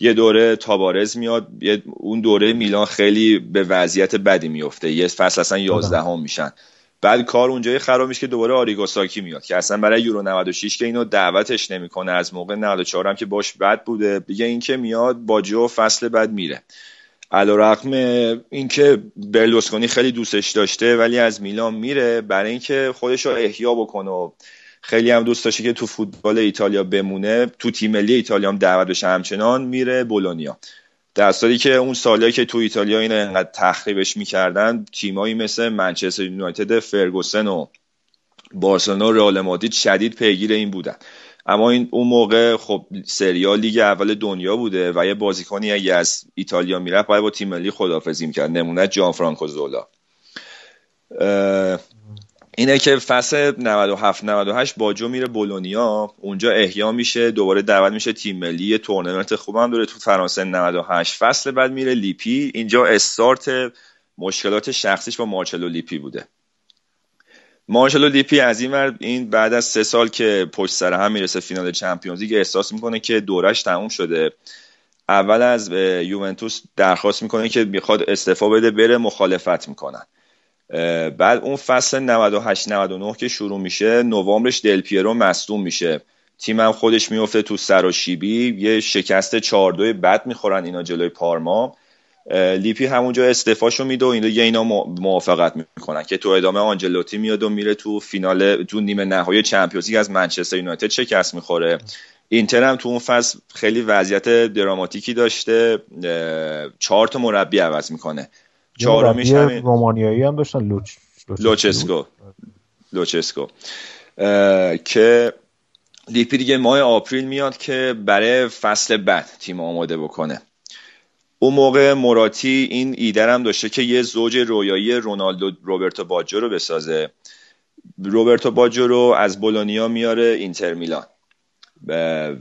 یه دوره تابارز میاد اون دوره میلان خیلی به وضعیت بدی میفته یه فصل اصلا 11 هم میشن. بعد کار اونجایی خراب میشه که دوباره آریگوساکی میاد که اصلا برای یورو 96 که اینو دعوتش نمی‌کنه. از موقع 94 هم که باش بد بوده. دیگه این که میاد با جو فصل بعد میره. علیرغم اینکه برلوسکونی خیلی دوستش داشته ولی از میلان میره برای اینکه خودش رو احیا بکنه و خیلی هم دوست داشته که تو فوتبال ایتالیا بمونه. تو تیم ملی ایتالیا هم دعوت بشه همچنان میره بولونیا. در که اون سالی که تو ایتالیا این انقدر تخریبش می‌کردن تیمایی مثل منچستر یونایتد فرگوسن و بارسلونا و رئال مادرید شدید پیگیر این بودن. اما این اون موقع خب سریا لیگ اول دنیا بوده و یه بازیکنی اگه از ایتالیا می‌رفت باید با تیم ملی خدافزی می‌کرد نمونه جان فرانکو زولا اینه که فصل 97 98 باجو میره بولونیا اونجا احیا میشه دوباره دعوت میشه تیم ملی تورنمنت خوب هم داره تو فرانسه 98 فصل بعد میره لیپی اینجا استارت مشکلات شخصیش با مارچلو لیپی بوده. مارچلو لیپی از این ور این بعد از سه سال که پشت سر هم می‌رسه فینال چمپیونز لیگ احساس می‌کنه که دورش تموم شده. اول از یوونتوس درخواست می‌کنه که می‌خواد استعفا بده بره مخالفت می‌کنن. بعد اون فصل 98 99 که شروع میشه نوامبرش دل پیرو مصدوم میشه. تیمم خودش میفته تو سراشیبی یه شکست 4 2 بد می‌خورن اینا جلوی پارما. لیپی همونجا استعفاشو میده و این دیگه اینا موافقت می‌کنن که تو ادامه آنجلوتی میاد و میره تو فینال تو نیمه نهایی چمپیونز از منچستر یونایتد شکست می‌خوره؟ اینتر هم تو اون فصل خیلی وضعیت دراماتیکی داشته چهار تا مربی عوض می‌کنه. چهارمیش همین رومانیایی هم داشتن لوچ لوچسکو. لوچسکو. که لیپی دیگه ماه آپریل میاد که برای فصل بعد تیم آماده بکنه. اون موقع موراتی این ایدر هم داشته که یه زوج رویایی رونالدو روبرتو باجو رو بسازه. روبرتو باجو رو از بولونیا میاره اینتر میلان.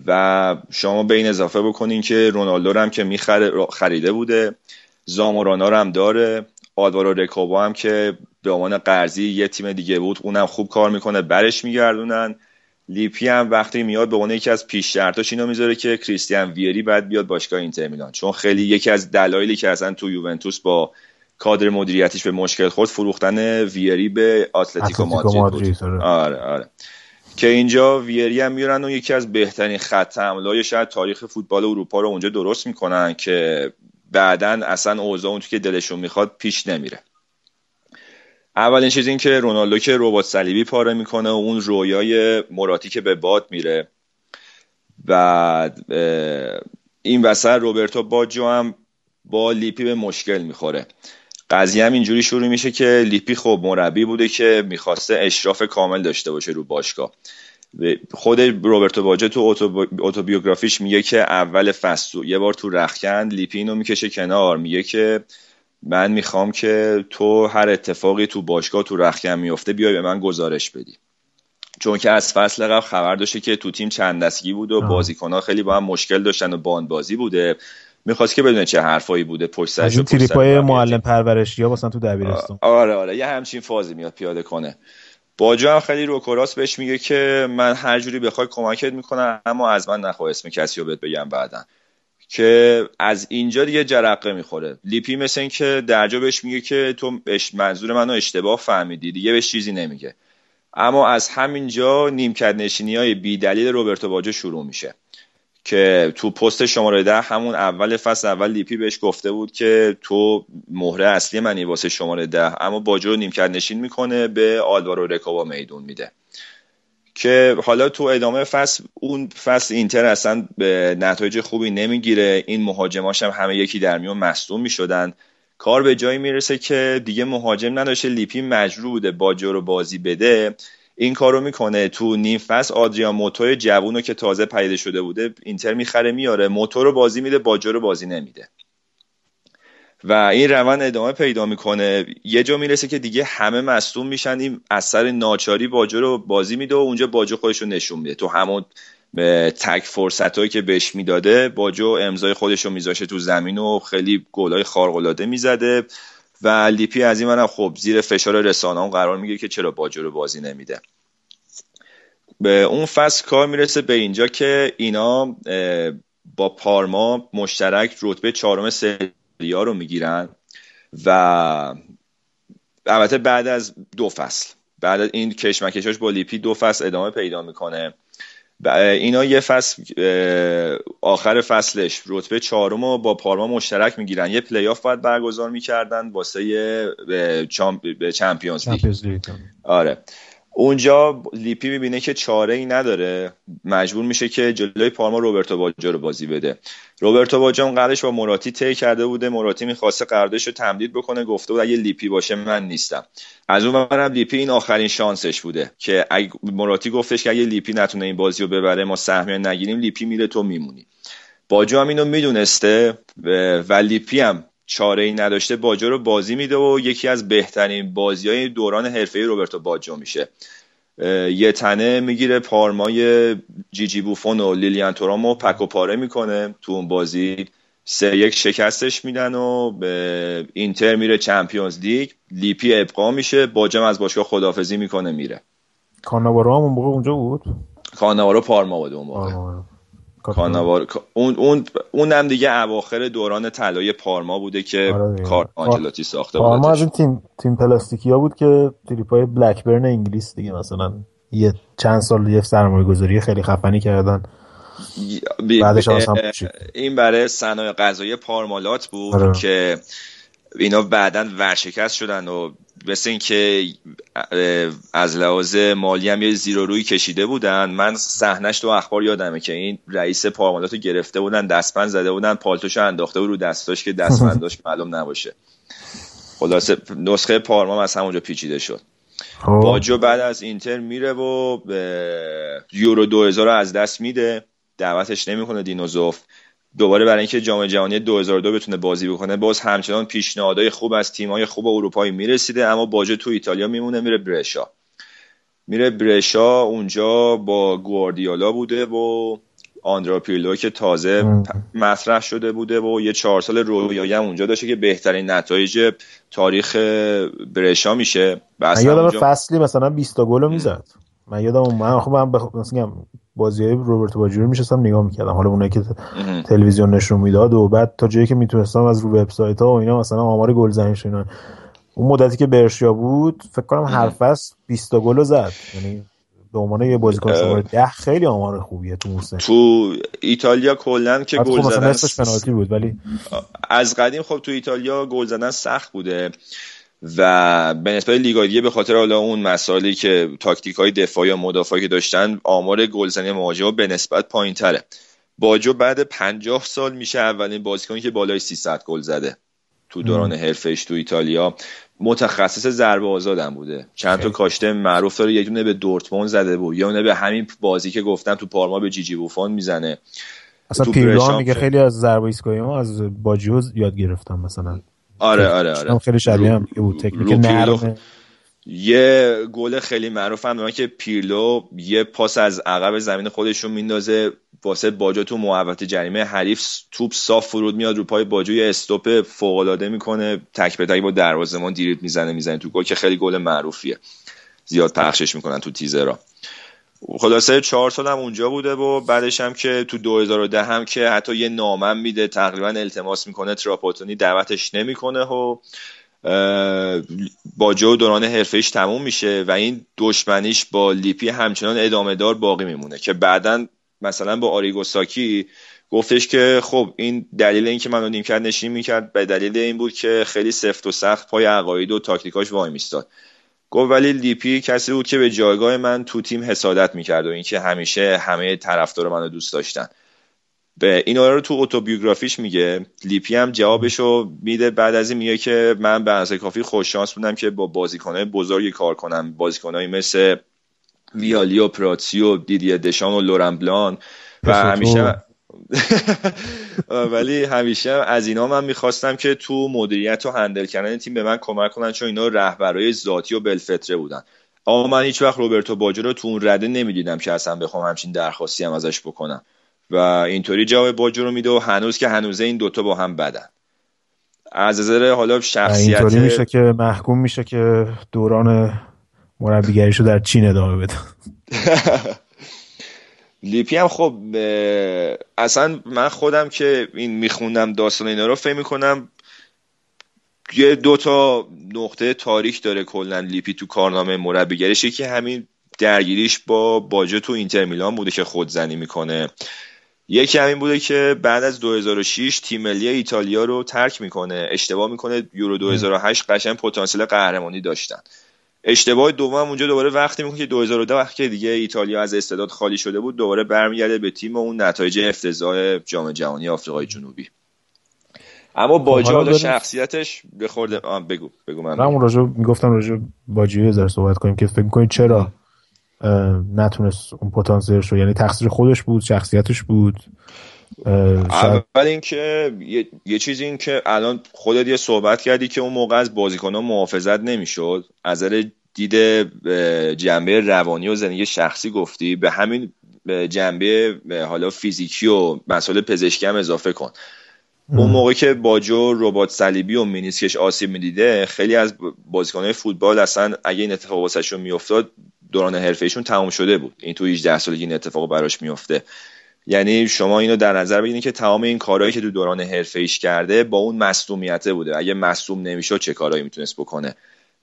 و شما به این اضافه بکنین که رونالدو هم که می‌خره خریده بوده. زامورانا رو هم داره. آدوارو رکوبا هم که به عنوان قرضی یه تیم دیگه بود اونم خوب کار می‌کنه برش میگردونن. لیپی هم وقتی میاد به عنوان یکی از پیش شرطاش اینو می‌ذاره که کریستیان ویری بعد بیاد باشگاه اینتر میلان. چون خیلی یکی از دلایلی که اصلا تو یوونتوس با کادر مدیریتیش به مشکل خورد فروختن ویری به آتلتیکو مادرید بود. آره. آره که اینجا ویری هم میارن و یکی از بهترین خط حمله شاید تاریخ فوتبال اروپا رو اونجا درست می‌کنن که بعدا اصلا اوضاع اون تو که دلشون می‌خواد پیش نمیره. اولین چیز این که رونالدو که ربات صلیبی پاره می‌کنه و اون رویای مراتی که به باد میره. بعد این وسط روبرتو باجو هم با لیپی به مشکل می‌خوره. قضیه هم اینجوری شروع میشه که لیپی خب مربی بوده که می‌خواسته اشراف کامل داشته باشه رو باشگاه. خود روبرتو باجو تو اوتوبیوگرافیش میگه که اول فصل یه بار تو رخکن لیپی اینو می‌کشه کنار میگه که من می‌خوام که تو هر اتفاقی تو باشگاه تو رخکن میفته بیای به من گزارش بدی. چون که از فصل قبل خبر داشته که تو تیم چند دستگی بود و بازیکنها خیلی با هم مشکل داشتن و باند بازی بوده. می‌خواست که بدونه چه حرفایی بوده پشت سرش و تریپای معلم پرورشی ها واسه تو دبیرستان آره آره یه همچین فازی میاد پیاده کنه. باجو هم خیلی روکراس بهش میگه که من هر جوری بخوای کمکت می‌کنم اما از من نخواه اسم کسی رو بهت بگم بعدا. که از اینجا دیگه جرقه می‌خوره. لیپی مثل این که درجا بهش میگه که تو منظور منو اشتباه فهمیدی. دیگه بهش چیزی نمیگه. اما از همینجا نیمکت نشینی های بی دلیل روبرتو باجو شروع میشه. که تو پست شماره ده همون اول فصل اول لیپی بهش گفته بود که تو مهره اصلی منی واسه شماره ده. اما باجو نیمکت نشین می‌کنه به آلوارو رکوبا میدون میده. که حالا تو ادامه فصل اون فصل اینتر اصلا به نتایج خوبی نمی‌گیره. این مهاجماش هم همه یکی در میون مصدوم می‌شدن. کار به جایی می‌رسه که دیگه مهاجم نداشته لیپی مجبور بوده باجو رو بازی بده. این کارو می‌کنه. تو نیم فصل آدریان موتور جوونو که تازه پیدا شده بوده اینتر می‌خره میاره موتور رو بازی میده باجو رو بازی نمیده. و این روند ادامه پیدا می‌کنه. یه جا می‌رسه که دیگه همه مصدوم میشن. این اثر ناچاری باجو رو بازی میده و اونجا باجو خودش رو نشون میده. تو همون تک فرصت هایی که بهش می‌داده باجو امضای خودش رو میذاشه تو زمین و خیلی گلای خارق می‌زده. و لیپی از این ورم خب زیر فشار رسانه قرار می‌گیره که چرا باجو رو بازی نمیده. به اون فصل کار می‌رسه به اینجا که اینا با پارما مشترک رتبه چهارم سریا رو می‌گیرن و البته بعد از دو فصل بعد از این کشمکشاش با لیپی دو فصل ادامه پیدا می‌کنه. اینا یه فصل آخر فصلش رتبه چهارم رو با پارما مشترک می‌گیرن. یه پلی آف باید برگزار می‌کردن واسه چمپیونز لیگ. آره. اونجا لیپی می‌بینه که چاره ای نداره. مجبور میشه که جلوی پارما روبرتو باجو رو بازی بده. روبرتو باجو قرارش با موراتی طی کرده بوده. موراتی می‌خواسته قراردادش رو تمدید بکنه. گفته بود اگه لیپی باشه من نیستم. از اون ورم لیپی این آخرین شانسش بوده که اگه موراتی گفتش که اگه لیپی نتونه این بازی رو ببره ما سهمیه نگیریم لیپی میره تو میمونی. باجو هم اینو می‌دونسته و لیپی هم چاره ای نداشته باجو رو بازی میده و یکی از بهترین بازی های دوران حرفه‌ای روبرتو باجو میشه. یه تنه می‌گیره پارمای جیجی بوفون و لیلیان تورامو تیکه و پاره می‌کنه. تو اون بازی سه یک شکستش میدن و و اینتر میره چمپیونز لیگ. لیپی ابقا میشه. باجم از باشگاه خدافزی می‌کنه میره. کاناوارو هم اون موقع اونجا بود؟ کاناوارو پارما بود اون موقع. کاناوار اون اون اونم دیگه اواخر دوران طلای پارما بوده که آره کار آنجلاتی ساخته بود پارما از این تیم تیم پلاستیکیا بود که تریپای بلکبرن انگلیس دیگه مثلا یه چند سال یه سرمایه گذاری خیلی خفنی کردن. بعدش این برای صنایع غذایی پارمالات بود آره. که اینا بعدا ورشکست شدن و مثل اینکه از لحاظ مالی هم یه زیر روی کشیده بودن. من صحنش تو اخبار یادمه که این رئیس پارمالات رو گرفته بودن دستبند زده بودن پالتوش انداخته بود رو دستاش که دستبنداش معلوم نباشه. خلاصه نسخه پارما از همونجا پیچیده شد. خب. باجو بعد از اینتر میره و به یورو 2000 از دست میده. دعوتش نمی‌کنه دینوزوف. دوباره برای اینکه جام جهانی 2002 بتونه بازی بکنه باز همچنان پیشنهادهای خوب از تیم‌های خوب اروپایی می‌رسیده اما باجه تو ایتالیا میمونه میره برشا. میره برشا اونجا با گواردیولا بوده و آندرا پیرلو که تازه مطرح شده بوده و یه چهار سال رویایی هم اونجا داشته که بهترین نتایج تاریخ برشا میشه. یادم فصلی مثلا 20 تا گل می‌زد. من یادم من خب من بخ... بازی های روبرتو باجی رو میشستم نگاه می‌کردم. حالا اونایی که تلویزیون نشون می‌داد و بعد تا جایی که می‌تونستم از رو وبسایت ها و اینا مثلا آمار گلزنیش اینا اون مدتی که برشیا بود فکر کنم هر فصل 20 گل زد. یعنی به عنوان یه بازیکن شماره 10 خیلی آمار خوبیه تو موسم. تو ایتالیا کلا که گل زدن پنالتی بود ولی از قدیم خب تو ایتالیا گل زدن سخت بوده. و به نسبت دیگه به خاطر حالا اون مسائلی که تاکتیک های دفاعی یا مدافعی که داشتن آمار گلزنی مهاجم به نسبت پایین تره باجو بعد 50 سال میشه اولین بازیکنی که بالای 300 گل زده. تو دوران حرفش تو ایتالیا. متخصص ضربه آزادم بوده. چند تا کاشته معروف داره. یه دونه به دورتموند زده بود. یه دونه به همین بازی که گفتم تو پارما به جیجی بوفون می‌زنه. اصلا پیرلو میگه خیلی از ضربه ایستگاهی ما از باجیو یاد گرفتم مثلا. آره آره آره. خیلی شبیه هم بود. تکنیک نرمه. یه گل خیلی معروف هم که پیرلو یه پاس از عقب زمین خودشون میندازه واسه باجو تو محوطه جریمه. حریف توپ صاف فرود میاد رو پای باجو یه استوپ فوق العاده می‌کنه. تک به تک با دروازه‌بان دیریت می‌زنه می‌زنه تو گل که خیلی گل معروفیه. زیاد پخشش می‌کنن تو تیزرا خلاصه چهار سال هم اونجا بوده و بعدش هم که تو 2010 هم که حتی یه نامم میده تقریبا التماس می‌کنه تراپاتونی دعوتش نمی‌کنه و باجو دوران حرفهش تموم میشه و این دشمنیش با لیپی همچنان ادامه دار باقی میمونه که بعدا مثلا با آریگوساکی گفتش که خب این دلیل اینکه منو نیمکت نشین می‌کرد به دلیل این بود که خیلی سفت و سخت پای عقاید و تاکتیکاش وای میستاد. گفت ولی لیپی کسی بود که به جایگاه من تو تیم حسادت می‌کرد و اینکه همیشه همه طرفدار منو دوست داشتن. به این رو تو اتوبیوگرافیش میگه. لیپی هم جوابشو میده. بعد از این میگه که من به اندازه کافی خوششانس بودم که با بازیکنهای بزرگی کار کنم. بازیکنهایی مثل ویالی و پراتسیو دیدیه دشان و لورن بلان و همیشه ولی همیشه از اینا من می‌خواستم که تو مدیریت و handle کردن تیم به من کمک کنن چون اینا رهبرای ذاتی و بالفطره بودن. اما من هیچ وقت روبرتو باجو رو تو اون رده نمی‌دیدم که اصلا بخوام همچین درخواستی هم ازش بکنم. و اینطوری جواب باجو رو میده و هنوز که هنوزه این دوتا با هم بدن. از نظر حالا شخصیت اینطوری میشه که محکوم میشه که دوران مربیگریشو در چین ادامه بده. لیپی هم خب اصلا من خودم که این میخوندم داستان اینا رو فهم می‌کنم یه دو تا نقطه تاریخ داره کلا لیپی تو کارنامه مربیگریش که همین درگیریش با باجه تو اینتر میلان بوده که خودزنی می‌کنه. یکی همین بوده که بعد از 2006 تیم ملی ایتالیا رو ترک می‌کنه اشتباه می‌کنه. یورو 2008 قشنگ پتانسیل قهرمانی داشتن. اشتباه دوم اونجا دوباره وقتی می‌کنه که 2010 وقتی دیگه ایتالیا از استعداد خالی شده بود دوباره برمیگرده به تیم و اون نتایج افتضاح جام جهانی آفریقای جنوبی. اما خب، باجا شخصیتش بخورده بگو بگو من. من راجع می‌گفتم راجع باجی یه صحبت کنیم که فکر می‌کنید چرا نتونست اون پتانسیلش رو یعنی تقصیر خودش بود شخصیتش بود؟ اول اینکه یه،, یه چیزی این که الان خودت یه صحبت کردی که اون موقع از بازیکن ها محافظت نمی‌شد. از دید جنبه روانی و زندگی شخصی گفتی. به همین جنبه حالا فیزیکی و مسئله پزشکی هم اضافه کن. اون موقع که باجو ربات صلیبی و مینیسکش آسیب می‌دیده خیلی از بازیکنهای فوتبال اصلا اگه این اتفاق واسهشون میافتاد دوران حرفهشون تموم شده بود. این تو 18 سالگی این اتفاق براش میفته یعنی شما اینو در نظر بگیرید که تمام این کارهایی که تو دوران حرفه ایش کرده با اون مصدومیته بوده. اگه مصدوم نمی‌شد چه کارهایی می‌تونست بکنه؟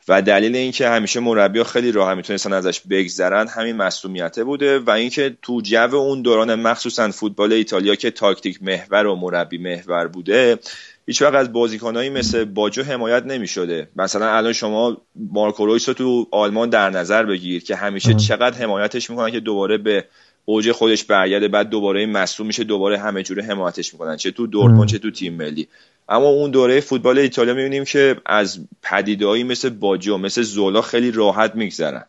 و دلیل اینکه همیشه مربی خیلی راه می‌تونستن ازش بگذرن همین مصدومیته بوده و اینکه تو جو اون دوران مخصوصا فوتبال ایتالیا که تاکتیک محور و مربی محور بوده هیچ وقت از بازیکنایی مثل باجو حمایت نمی‌شده. مثلا الان شما مارکو رویس رو تو آلمان در نظر بگیر که همیشه چقدر حمایتش می‌کنن که دوباره به اوج خودش برگرده بعد دوباره مصوم میشه دوباره همه جوره حمایتش می‌کنن. چه تو دورتموند چه تو تیم ملی. اما اون دوره فوتبال ایتالیا می‌بینیم که از پدیدهایی مثل باجو مثل زولا خیلی راحت میگذرن.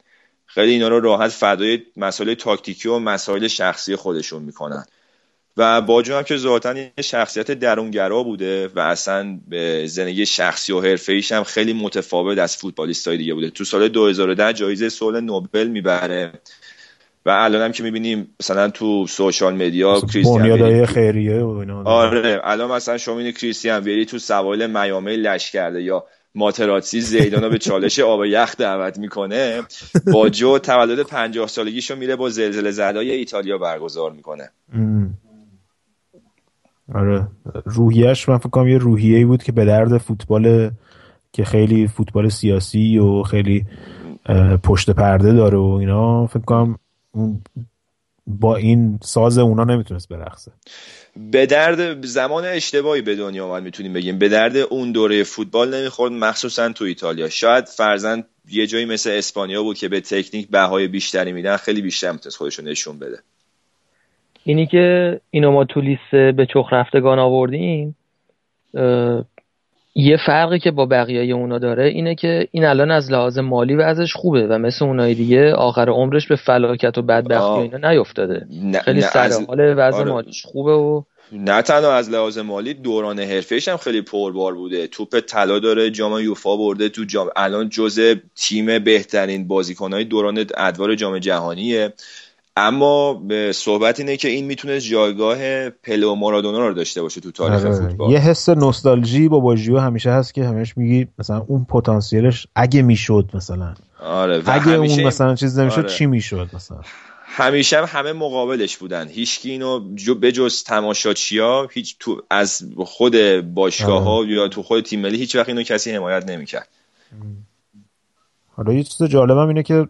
خیلی اینا رو راحت فدای مسائل تاکتیکی و مسائل شخصی خودشون می‌کنن. و باجو هم که ذاتا یه شخصیت درونگرا بوده و اصلا به زندگی شخصی و حرفه هم خیلی متفاوت از فوتبالیستای دیگه بوده. تو سال 2010 جایزه صلح نوبل می‌بره. و الان هم که می‌بینیم مثلا تو سوشال مدیا کریستیان خیریه و اینا. آره الان مثلا شما می‌بینید کریستیان ویری تو سوال میامه لش کرده یا ماتراتسی زیدان به چالش آب یخ دعوت می‌کنه با جو تولد 50 سالگیشو میره با زلزله زدای ایتالیا برگزار می‌کنه. آره. روحیش من فکر کنم یه روحیه بود که به درد فوتبال که خیلی فوتبال سیاسی و خیلی پشت پرده داره و اینا. فکر کنم با این ساز اونا نمی‌تونست برقصه. به درد زمان اشتباهی به دنیا آمد می‌تونیم بگیم. به درد اون دوره فوتبال نمی‌خورد مخصوصا تو ایتالیا. شاید فرزن یه جایی مثل اسپانیا بود که به تکنیک بهای بیشتری میدن خیلی بیشتر می‌تونست خودشون نشون بده. اینی که اینو ما تو لیست به چخ رفتگان آوردیم یه فرقی که با بقیه اونا داره اینه که این الان از لحاظ مالی وضعش خوبه و مثل اونایی دیگه آخر عمرش به فلاکت و بدبختی و اینا نیفتاده. خیلی سر حال وضع آره. مالیش خوبه و نه تنها از لحاظ مالی دوران حرفهش هم خیلی پربار بوده. توپ طلا داره جام یوفا برده تو جام. الان جزء تیم بهترین بازیکنهای دوران ادوار جام جهانیه. اما به صحبت اینه که این می‌تونه جایگاه پله و مارادونا رو داشته باشه تو تاریخ آره. فوتبال. یه حس نوستالژی با باژیو همیشه هست که همیشه میگی مثلا اون پتانسیلش اگه می‌شد مثلا. آره اگه اون مثلا چیز نمی‌شد آره. چی می‌شد مثلا؟ همیشه هم همه مقابلش بودن. هیچکی اینو به جز تماشاچیا هیچ تو از خود باشگاه ها یا تو خود تیم ملی هیچ وقت اینو کسی حمایت نمی‌کرد. حالا یه چیز جالبم اینه که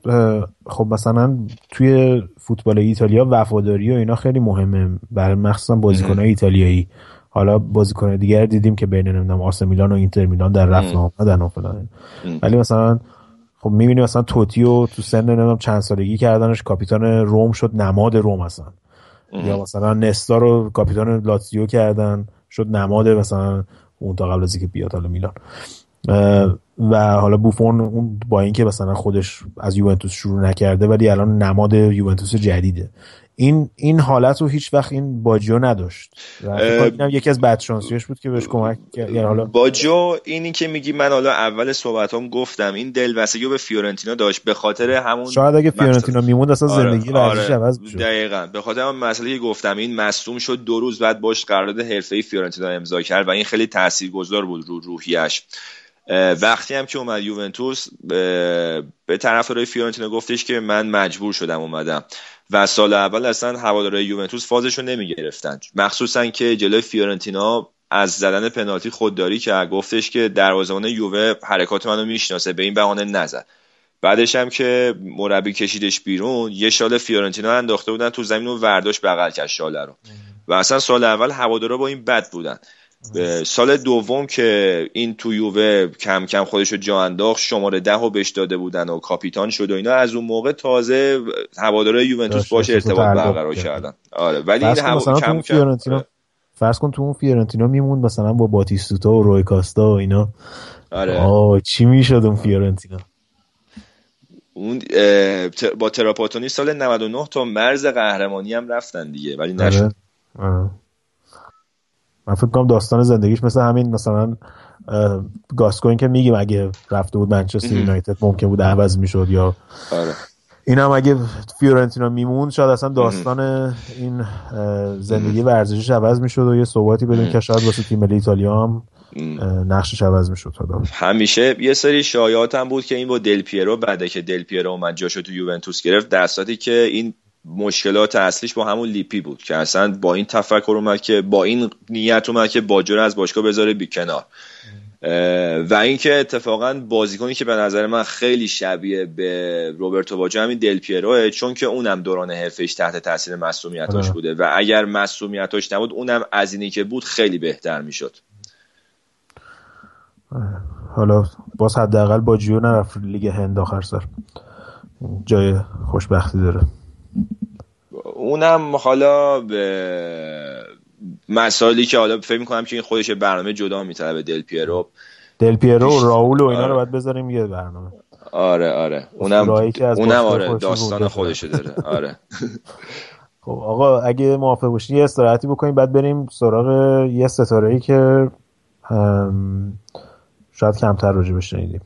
خب مثلا توی فوتبال ایتالیا وفاداری و اینا خیلی مهمه. برای مخصوصا بازیکنهای ایتالیایی. حالا بازیکن دیگر دیدیم که بین نمی‌دونم آس میلان و اینتر میلان در رفت آمدن و فلان. ولی مثلا خب می‌بینی مثلا توتیو تو سن نمی‌دونم چند سالگی کردنش کاپیتان روم شد نماد روم اصلا. یا مثلا نستا رو کاپیتان لاتزیو کردن شد نماد مثلا اون تا قبل از اینکه بیاد حالا میلان. و حالا بوفون اون با اینکه مثلا خودش از یوونتوس شروع نکرده ولی الان نماد یوونتوس جدیده. این این حالت رو هیچ وقت این باجیو نداشت. اینم یکی از بدشانسیاش بود که بهش کمک کرد. یعنی حالا باجیو اینی که میگی من حالا اول صحبتام گفتم این دلبستگی به فیورنتینا داشت. به خاطر همون شاید اگه فیورنتینا میموند اصلا آره، زندگی آره. عوض می‌شد. دقیقاً. به خاطر اون مسئله که گفتم این مصدوم شد دو روز بعد باش قرارداد حرفه‌ای فیورنتینا امضا کرد و این خیلی تاثیرگذار بود رو روحیش وقتی هم که اومد یوونتوس به طرفدارای فیورنتینا گفتش که من مجبور شدم اومدم و سال اول اصلا هوادارهای یوونتوس فازش رو نمی گرفتن مخصوصا که جلوی فیورنتینا از زدن پنالتی خودداری کرد گفتش که دروازه‌بان یووه حرکات منو می‌شناسه به این بهانه نزد. بعدش هم که مربی کشیدش بیرون یه شال فیورنتینا انداخته بودن تو زمین و ورداش بغل کرد شاله رو. و اصلا سال اول هوادارا با این بد بودن. سال دوم که این تو یووه کم کم خودش رو جا انداخت شماره ده رو بهش داده بودن و کاپیتان شد و اینا. از اون موقع تازه هواداره یوونتوس باش ارتباط برقرار کردن. آره ولی این هم کم کم فرض کن تو اون فیورنتینا میموند مثلا با باتیستوتا و روی کاستا و اینا. آره. آه چی می‌شد اون فیورنتینا؟ اون با تراپاتونی سال 99 تا مرز قهرمانی هم رفتن دیگه ولی آره. نشد. آره. من فکر کنم داستان زندگیش مثل همین مثلا گاسکوین که میگیم اگه رفته بود منچستر یونایتد ممکن بود عوض می‌شد یا آره. این هم اگه فیورنتینا میمون شاید اصلا داستان این زندگی ورزشیش عوض می‌شد و یه صحبتی بدون که شاید واسه تیم ملی ایتالیا هم نقشش عوض می‌شد. همیشه یه سری شایعات هم بود که این با دل پیرو بعده که دل پیرو اومد جاشو تو یوونتوس گرفت. در که این مشکلات اصلیش با همون لیپی بود که اصلا با این تفکر اومد که با این نیت اومد که باجر از باشگاه بذاره بی کنار. و اینکه اتفاقا بازیکنی که به نظر من خیلی شبیه به روبرتو باجو همین دل پیروه چون که اونم دوران حرفش تحت تاثیر مسئولیتاش آره. بوده و اگر مسئولیتاش نبود اونم از اینی که بود خیلی بهتر می‌شد. حالا باز حداقل با جیو نرفت لیگ هند آخر سر جای خوشبختی داره. اونم حالا به مسائلی که حالا فکر می‌کنم که این خودش برنامه جدا میطلبه دل پیرو دل پیرو و راول و اینا رو آره. باید بذاریم یه برنامه. آره آره. اونم اونم آره داستان خودش داره. آره. خب آقا اگه موافق باشی یه استراحتی بکنیم بعد بریم سراغ یه ستاره ای که شاید کمتر راجع بشنیدیم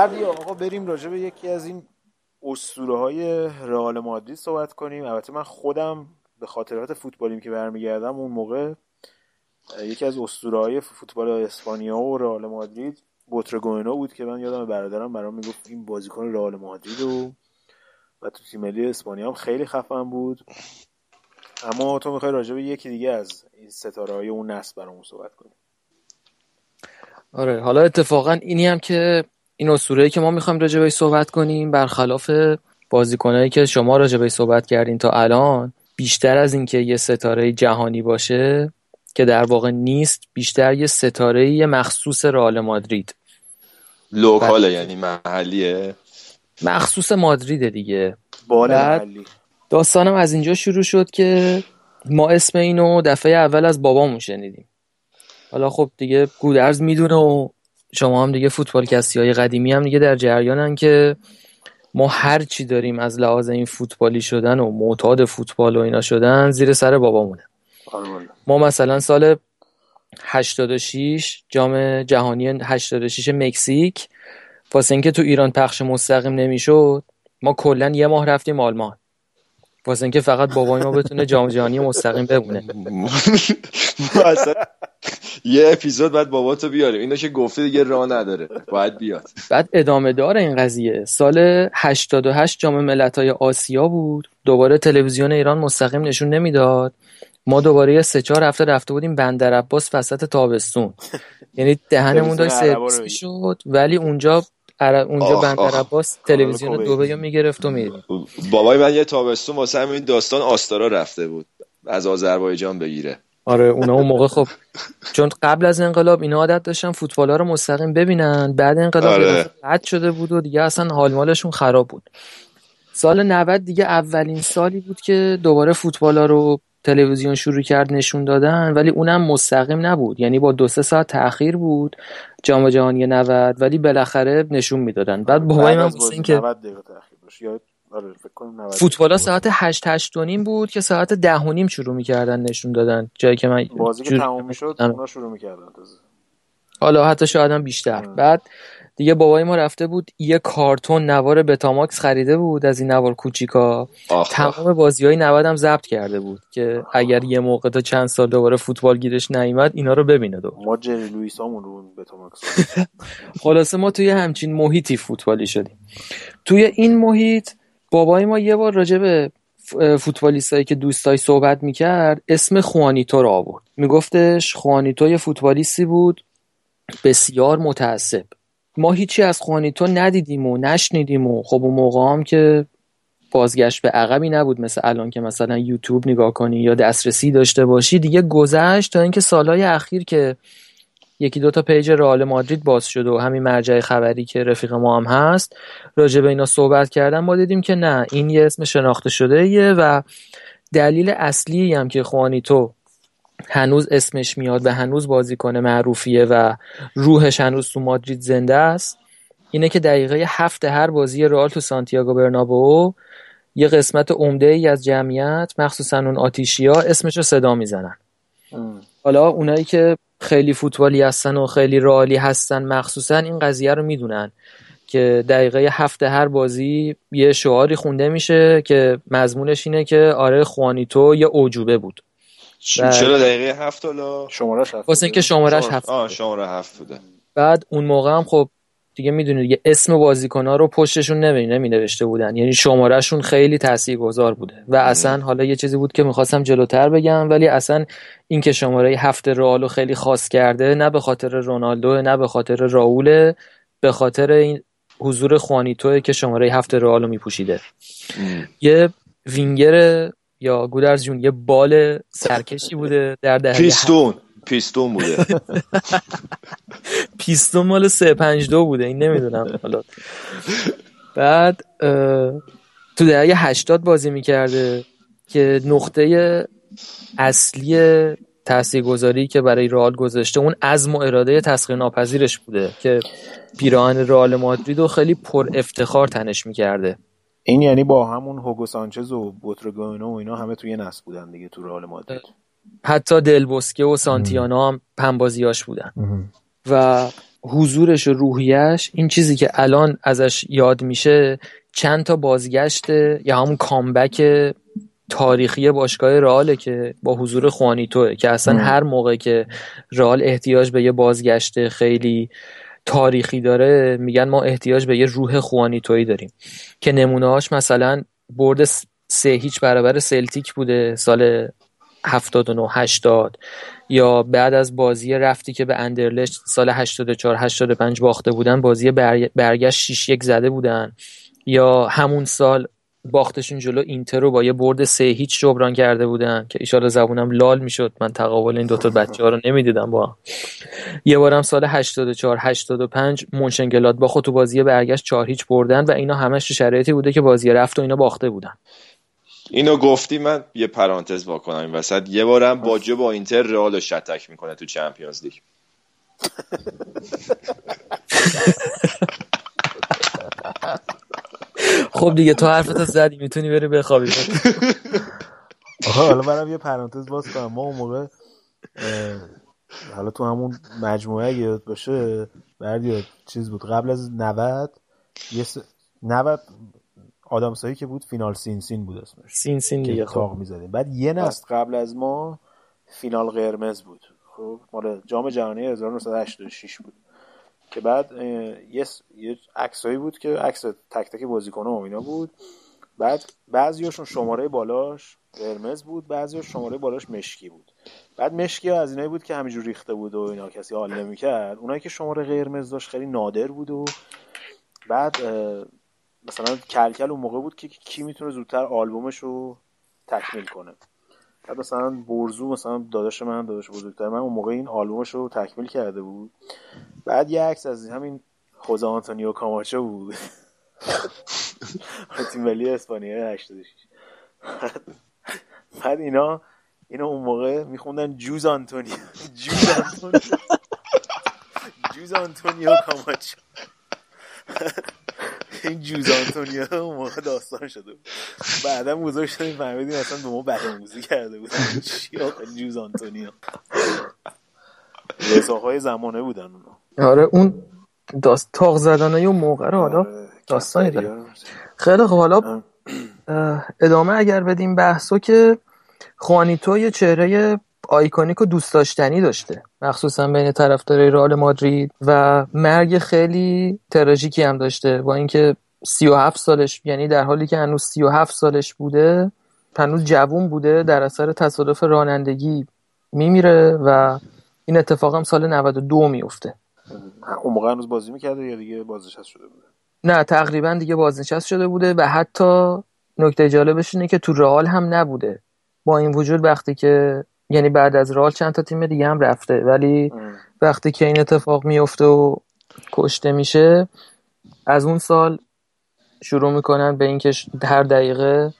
بعد آقا بریم راجع به یکی از این اسطوره های رئال مادرید صحبت کنیم. البته من خودم به خاطرات فوتبالیم که برمیگردم اون موقع یکی از اسطوره های فوتبال اسپانیا و رئال مادرید بوترگوینو بود که من یادم برادرم برام می‌گفت این بازیکن رئال مادرید و و تو تیم ملی اسپانیا هم خیلی خفن بود. اما تو می‌خوای راجع به یکی دیگه از این ستاره های اون نسل برامون صحبت کنیم آره حالا اتفاقا اینی هم که این اسطوره که ما می‌خوایم راجع بهش صحبت کنیم برخلاف بازیکنایی که شما راجع بهش صحبت کردین تا الان بیشتر از اینکه یه ستاره جهانی باشه که در واقع نیست بیشتر یه ستاره مخصوص رئال مادرید. لوکاله یعنی محلیه. مخصوص مادرید دیگه. بال محلی. داستانم از اینجا شروع شد که ما اسم اینو دفعه اول از بابامون شنیدیم. حالا خب دیگه گودرز می‌دونه و شما هم دیگه فوتبال کسی های قدیمی هم دیگه در جریانن که ما هر چی داریم از لحاظ این فوتبالی شدن و معتاد فوتبال و اینا شدن زیر سر بابامونه. ما مثلا سال 86 جام جهانی 86 مکزیک واسه اینکه تو ایران پخش مستقیم نمی‌شد ما کلا یه ماه رفتیم آلمان. واسه اینکه فقط بابای ما بتونه جام جهانی مستقیم ببونه یه اپیزود بعد باباتو بیاریم. اینو که گفته دیگه راه نداره. باید بیاد. بعد ادامه داره این قضیه. سال 88 جام ملت‌های آسیا بود. دوباره تلویزیون ایران مستقیم نشون نمی‌داد. ما دوباره سه چهار هفته رفته بودیم بندر عباس وسط تابستون. یعنی دهنمون داشت سرویس می‌شد ولی اونجا اونجا بندر عباس تلویزیون دبی می‌گرفت و می‌دید بابای من یه تابستون واسه همین داستان آستارا رفته بود. از آذربایجان بگیره. آره اونا اون موقع خب چون قبل از انقلاب اینا عادت داشتن فوتبال ها رو مستقیم ببینن. بعد انقلاب آره. قد شده بود و دیگه اصلا حال مالشون خراب بود. سال 90 دیگه اولین سالی بود که دوباره فوتبال ها رو تلویزیون شروع کرد نشون دادن ولی اونم مستقیم نبود. یعنی با دو سه ساعت تاخیر بود جام جهانی 90 ولی بالاخره نشون می‌دادن. بعد بابای من این که آره، فوتبال ساعت 8 8 و نیم بود که ساعت 10 و نیم شروع می‌کردن نشون دادن. جایی که من بازی که تموم می‌شد اونا شروع می‌کردن حالا حتی شاید هم بیشتر. بعد دیگه بابای ما رفته بود یه کارتون نوار بتاماکس خریده بود از این نوار کوچیکا. تمام بازی های 90 هم ضبط کرده بود که اگر یه موقع تا چند سال دوباره فوتبال گیرش نیومد اینا رو ببینه دو ما جری لوئیس رو بتاماکس خلاصه ما توی همچین محیطی فوتبالی شدیم. توی این محیط بابای ما یه بار راجع به فوتبالیستایی که دوستای صحبت می‌کرد اسم خوانیتو رو آورد. میگفتش خوانیتو یه فوتبالیستی بود بسیار متعصب. ما هیچی از خوانیتو ندیدیم و نشنیدیم و خب اون موقع هم که بازگشت به عقبی نبود مثل الان که مثلا یوتیوب نگاه کنی یا دسترسی داشته باشی دیگه گذشت تا اینکه سالهای اخیر که یکی دو تا پیج رئال مادرید باز شد و همین مرجع خبری که رفیق ما هم هست راجع به اینا صحبت کردن ما دیدیم که نه این یه اسم شناخته شده و دلیل اصلی هم که خوانیتو هنوز اسمش میاد و هنوز بازیکن معروفیه و روحش هنوز تو مادرید زنده است. اینه که دقیقه هفت هر بازی رئال تو سانتیاگو برنابو یه قسمت عمده ای از جمعیت مخصوصا اون آتیشیا اسمش رو صدا می‌زنن. حالا اونایی که خیلی فوتبالی هستن و خیلی رئالی هستن مخصوصا این قضیه رو می‌دونن که دقیقه هفته هر بازی یه شعاری خونده میشه که مضمونش اینه که آره خوانیتو یه اوجوبه بود. چرا دقیقه هفت حالا؟ شمارش هفت واسه اینکه شمارش هفت آه شماره هفت بوده. بعد اون موقع هم خب دیگه می‌دونید دیگه اسم بازیکن ها رو پشتشون نمی نمی نوشته بودن. یعنی شمارهشون خیلی تاثیرگذار بوده. و اصلا حالا یه چیزی بود که می‌خواستم جلوتر بگم ولی اصلا این که شماره هفت رئال خیلی خاص کرده نه به خاطر رونالدو نه به خاطر راول به خاطر این حضور خوانیتوه که شماره هفت رئال رو میپوشیده یه وینگر یا گودرز جون یه بال سرکشی بوده در دهه پیستون. پیستون بوده. پیستون مال 352 بوده این نمی‌دونم. حالا. بعد تو دهه 80 بازی می‌کرده که نقطه اصلی تاثیرگذاری که برای رئال گذاشته اون عزم و اراده تسخیر ناپذیرش بوده که پیراهن رئال مادرید رو خیلی پر افتخار تنش می‌کرده. این یعنی با همون هوگو سانچز و بوتروگونو و اینا همه توی نسل بودن دیگه تو رئال مادرید. حتی دلبوسکه و سانتیانا هم پنبازیاش بودن. و حضورش و روحیش این چیزی که الان ازش یاد میشه چند تا بازگشت یا همون کامبک تاریخی باشگاه رئاله که با حضور خوانیتوه که اصلا هر موقع که رئال احتیاج به یه بازگشت خیلی تاریخی داره میگن ما احتیاج به یه روح خوانیتویی داریم. که نمونهاش مثلا برد سه هیچ برابر سلتیک بوده سال 79 80 یا بعد از بازی رفتی که به اندرلشت سال 84 85 باخته بودن بازی برگشت 6 یک زده بودن. یا همون سال باختشون جلو اینتر رو با یه برد سه هیچ جبران کرده بودن که ایشالا زبونم لال می‌شد. من تقابل این دوتا بچه ها رو نمی‌دیدم با. هم. یه بارم سال 84 85 منشنگلاد با خود تو بازی برگشت 4 هیچ بردن و اینا همش تو شرایطی بوده که بازی رفت و اینا باخته بودن. اینو گفتی من یه پرانتز واکنم این وسط. یه بارم باجو با اینتر رئال رو شتک می‌کنه تو چمپیونز لیگ. خب دیگه تو حرفتو زدی می‌تونی بری بخوابی. آها حالا برم یه پرانتز باز کنم. ما اون موقع حالا تو همون مجموعه اگه یاد باشه بردی چیز بود. قبل از 90 یه س... 90 آدم سایی که بود فینال سین سین بود اسمش. سین سین دیگه خب. می‌زدیم. بعد یه نسل قبل از ما فینال قرمز بود. خب مال جام جهانی 1986 بود. که بعد یه عکسایی بود که عکس تک تک بازیکن‌ها و اینا بود. بعد بعضیاشون شماره بالاش قرمز بود بعضی شماره بالاش مشکی بود. بعد مشکی ها از اینایی بود که همینجور ریخته بود و اینا کسی حال نمی‌کرد. اونایی که شماره قرمز داشت خیلی نادر بود و بعد مثلا کلکل اون موقع بود که کی می‌تونه زودتر آلبومش رو تکمیل کنه. بعد مثلا برزو مثلا داداش من داداش بزرگتر من اون موقع این آلبومش رو تکمیل کرده بود. بعد یه عکس از همین خوزه آنتونیو کاماچو بود. تیم ملی اسپانیا 86 بعد اینا اینا اون موقع میخوندن جوز آنتونیو. جوز آنتونیو. جوز آنتونیو کاماچو. این جوز آنتونیو اون موقع داستان شده بود. بعدا بزرگ شدیم فهمیدیم اصلا به ما بدآموزی کرده بود. چی جوز آنتونیو؟ های زمانه بودن اونا. آره اون داست تاق زدن اون موقع رو حالا آره، داستانی داره خیلی خب حالا ادامه اگر بدیم بحثو که خوانیتو یه چهره آیکونیک و دوست داشتنی داشته. مخصوصا بین طرفدارای رئال مادرید و مرگ خیلی تراژیکی هم داشته. با اینکه 37 سالش یعنی در حالی که هنوز 37 سالش بوده هنوز جوون بوده در اثر تصادف رانندگی میمیره و این اتفاق هم سال 92 میفته. اون موقع هنوز بازی می‌کرده یا دیگه بازنشست شده بوده؟ نه تقریبا دیگه بازنشست شده بوده و حتی نکته جالبش اینه که تو رئال هم نبوده. با این وجود وقتی که یعنی بعد از رئال چند تا تیم دیگه هم رفته. ولی وقتی که این اتفاق میفته و کشته میشه از اون سال شروع می‌کنن به اینکه هر دقیقه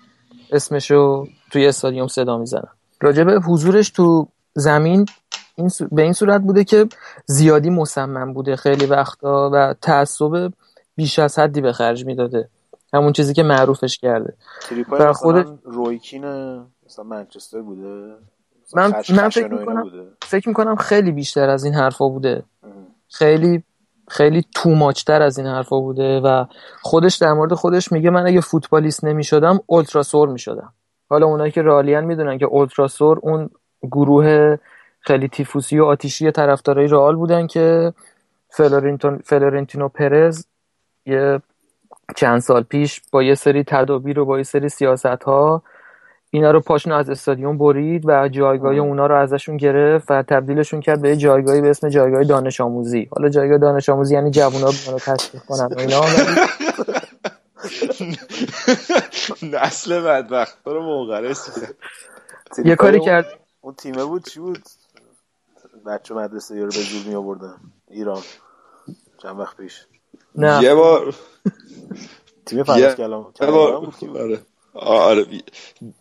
اسمشو توی استادیوم صدا می‌زنن. راجع به حضورش تو زمین این به این صورت بوده که زیادی مصمم بوده. خیلی وقتا و تعصب بیش از حدی به خرج می‌داده. همون چیزی که معروفش کرده. و خود رویکین مثلا منچستر بوده؟ من, من فکر می‌کنم فکر می‌کنم خیلی بیشتر از این حرفا بوده. خیلی خیلی توماچتر از این حرفا بوده و خودش در مورد خودش میگه من اگه فوتبالیست نمی‌شدم اولتراسور می‌شدم. حالا اونایی که رالیان می‌دونن که اولتراسور اون گروه خیلی تیفوسی و آتیشی طرفدارای رئال بودن که فلورنتینو پرز یه چند سال پیش با یه سری تدابیر و با یه سری سیاست ها اینا رو پاشون از استادیوم برید و جایگاه اونا رو ازشون گرفت و تبدیلشون کرد به جایگاهی به اسم جایگاه دانش آموزی. حالا جایگاه دانش آموزی یعنی جوونا رو تشویق کنن و اینا. نسل بدبخت. رو موقرس یه کاری کرد. اون تیمه بود؟ چی بود؟ بچه مدرسه رو به زور می آوردن ایران. چند وقت پیش. نه. یه بار تیم فرض کلام آره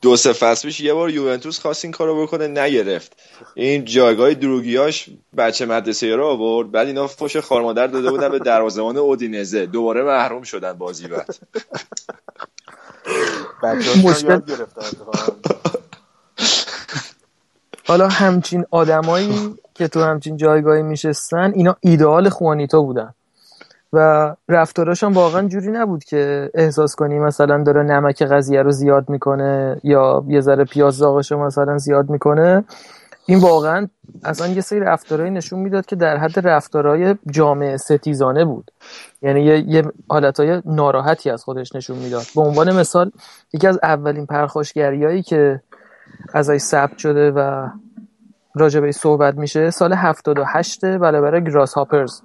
دو سه فصل پیش یه بار یوونتوس خواست این کارو بکنه نگرفت. این جایگاه دروگیاش بچه مدرسه رو آورد بعد اینا فوش خارمادر داده بودن به دروازه‌بان اودینزه. دوباره محروم شدن بازی بعد. مشکل حالا همچین آدمایی که تو همچین جایگاهی میشستن اینا ایدئال خوانیتا بودن. و رفتاراش هم واقعا جوری نبود که احساس کنی مثلا داره نمک قضیه رو زیاد می‌کنه یا یه ذره پیاز زاغش رو مثلا زیاد می‌کنه. این واقعا اصلا یه سری رفتارهایی نشون می‌داد که در حد رفتارهای جامعه ستیزانه بود. یعنی یه, یه حالتهای ناراحتی از خودش نشون می‌داد. به عنوان مثال یکی از اولین پرخاشگریایی که ازش ثبت شده و راجبه صحبت میشه سال 78 برابر گراس هاپرز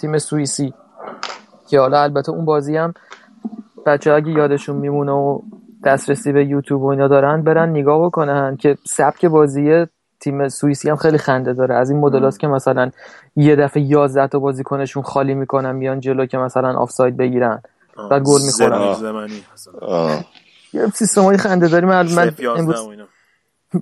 تیم سوئیسی. که حالا البته اون بازی هم بچه اگه یادشون میمونه و دسترسی به یوتیوب و اینا دارن برن نگاه بکنن که سبک بازی تیم سوئیسی هم خیلی خنده داره. از این مدلاست که مثلا یه دفعه 11 تا بازیکنشون خالی می‌کنن میان جلو که مثلا آفساید بگیرن و گل می‌خورن. یه سیستم های خنده داری. من امروز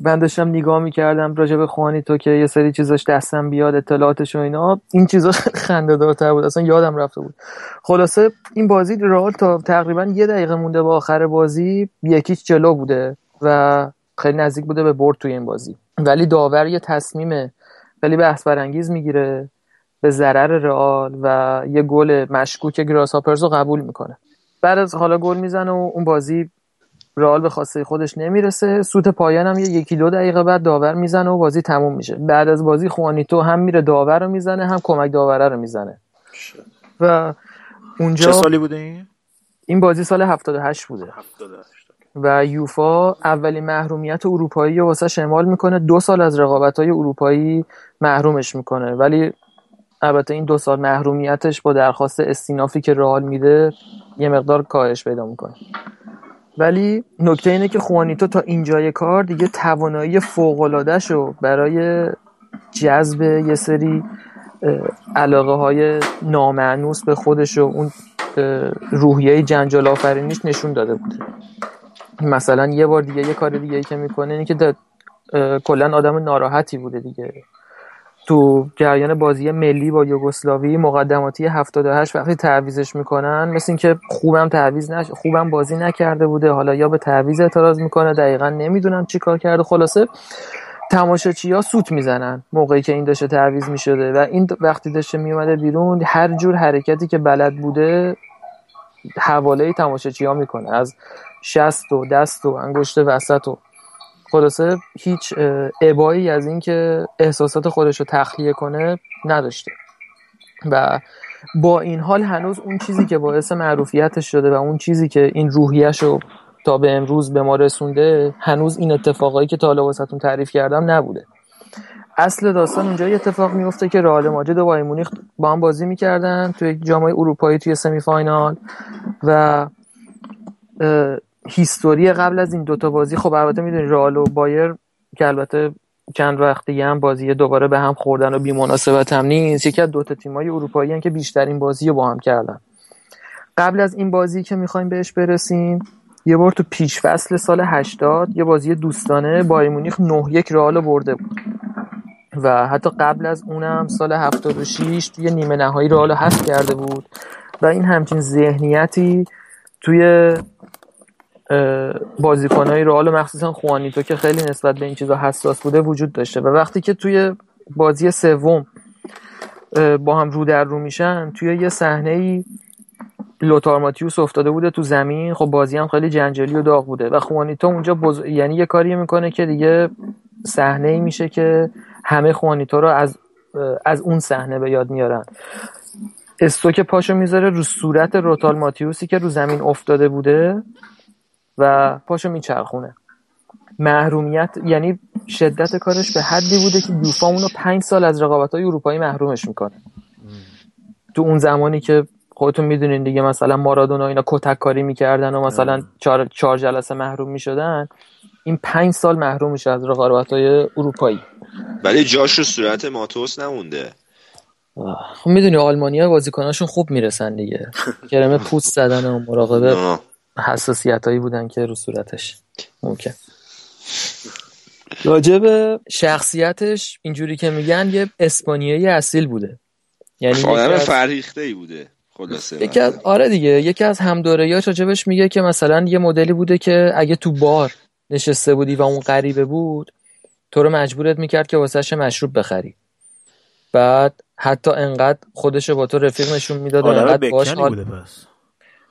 من داشتم نگاه می‌کردم راجع به خوانی تو که یه سری چیزاش دستم بیاد اطلاعاتش و اینا این چیزا خنده دارتر بود. اصلا یادم رفته بود. خلاصه این بازی رئال تا تقریبا یه دقیقه مونده به آخر بازی یکیچ جلو بوده و خیلی نزدیک بوده به برد توی این بازی. ولی داور یه تصمیم خیلی بحث برانگیز می‌گیره به ضرر رئال و یه گل مشکوک گراس رو قبول می‌کنه. بعد از حالا گل می‌زنه و اون بازی رئال به خواسته خودش نمی‌رسه. سوت پایان هم یه یکی دو دقیقه بعد داور می‌زنه و بازی تموم میشه. بعد از بازی خوانیتو هم میره داور رو می‌زنه هم کمک داوره رو می‌زنه. و اونجا چه سالی بوده این؟ این بازی سال 78 بوده. 78 و یوفا اولین محرومیت اروپایی واسه شمال می‌کنه. دو سال از رقابت های اروپایی محرومش می‌کنه. ولی البته این دو سال محرومیتش با درخواست استینافی که رئال میده یه مقدار کاهش پیدا می‌کنه. ولی نکته اینه که خوانیتو تا اینجای کار دیگه توانایی فوق شو برای جذب یه سری علاقه های نامعنوس به خودش و اون روحیه جنجال آفرینیش نشون داده بوده مثلا یه بار دیگه یه کار دیگه ای که می‌کنه اینه که کلا آدم ناراحتی بوده دیگه. تو جریان بازی ملی با یوگسلاوی مقدماتی 78 وقتی تعویزش می‌کنن مثل اینکه خوبم تعویز نش خوبم بازی نکرده بوده حالا یا به تعویز اعتراض می‌کنه دقیقا نمی‌دونم چی کار کرده. خلاصه تماشاچی ها سوت می‌زنن موقعی که این داشته تعویز می‌شده و این وقتی داشته میومده بیرون هر جور حرکتی که بلد بوده حواله تماشاچی ها می‌کنه از شست و دست و انگشت وسط و خلاصه هیچ ابایی از اینکه احساسات خودش رو تخلیه کنه نداشته. و با این حال هنوز اون چیزی که باعث معروفیتش شده و اون چیزی که این روحیش رو تا به امروز به ما رسونده هنوز این اتفاقایی که تا حالا تعریف کردم نبوده. اصل داستان اونجا اتفاق میفته که رئال ماجد و بایر مونیخ با هم بازی می‌کردن توی جام اروپایی توی سمی فاینال و هیستوری قبل از این دوتا بازی خب البته می‌دونی رئال و بایر که البته چند وقت هم بازی دوباره به هم خوردن و بی مناسبت هم نیست. یکی از دوتا تیمای اروپایی هم که بیشترین بازی رو با هم کردن. قبل از این بازی که می‌خوایم بهش برسیم یه بار تو پیش فصل سال 80 یه بازی دوستانه بایر مونیخ 9 یک رئال برده بود. و حتی قبل از اونم سال 76 توی نیمه نهایی رئال حذف کرده بود. و این همچین ذهنیتی توی بازیکنهای رئال مخصوصا خوانیتو که خیلی نسبت به این چیزا حساس بوده وجود داشته و وقتی که توی بازی سوم با هم رو در رو میشن توی یه صحنه ای لوتار ماتیوس افتاده بوده تو زمین خب بازی هم خیلی جنجالی و داغ بوده و خوانیتو اونجا بز... یعنی یه کاری می‌کنه که دیگه صحنه ای میشه که همه خوانیتو رو از از اون صحنه به یاد میارن. استوک پاشو می‌ذاره رو صورت روتال ماتیوسی که رو زمین افتاده بوده. و پاشو میچرخونه. محرومیت یعنی شدت کارش به حدی بوده که یوفا اونو پنج سال از رقابت های اروپایی محرومش می‌کنه. تو اون زمانی که خودتون می‌دونین دیگه مثلا مارادونا اینا کتک کاری می‌کردن و مثلا چهار, چهار جلسه محروم می‌شدن این پنج سال محروم میشه از رقابت های اروپایی. ولی جاش رو صورت ماتوس نمونده. خب می‌دونی آلمانیا بازیکناشون خوب می‌رسن دیگه. کرمه پوست زدن و مراقبه. حساسیت هایی بودن که رو صورتش. ممکن راجب شخصیتش اینجوری که میگن یه اسپانیایی اصیل بوده. یعنی آدم فرهیخته ای بوده خلاصه. یکی از آره دیگه یکی از همدوره‌هاش راجبش میگه که مثلا یه مدلی بوده که اگه تو بار نشسته بودی و اون غریبه بود تو رو مجبورت می‌کرد که واسهش مشروب بخری. بعد حتی انقدر خودشو با تو رفیق نشون می‌داد انقدر باش حال...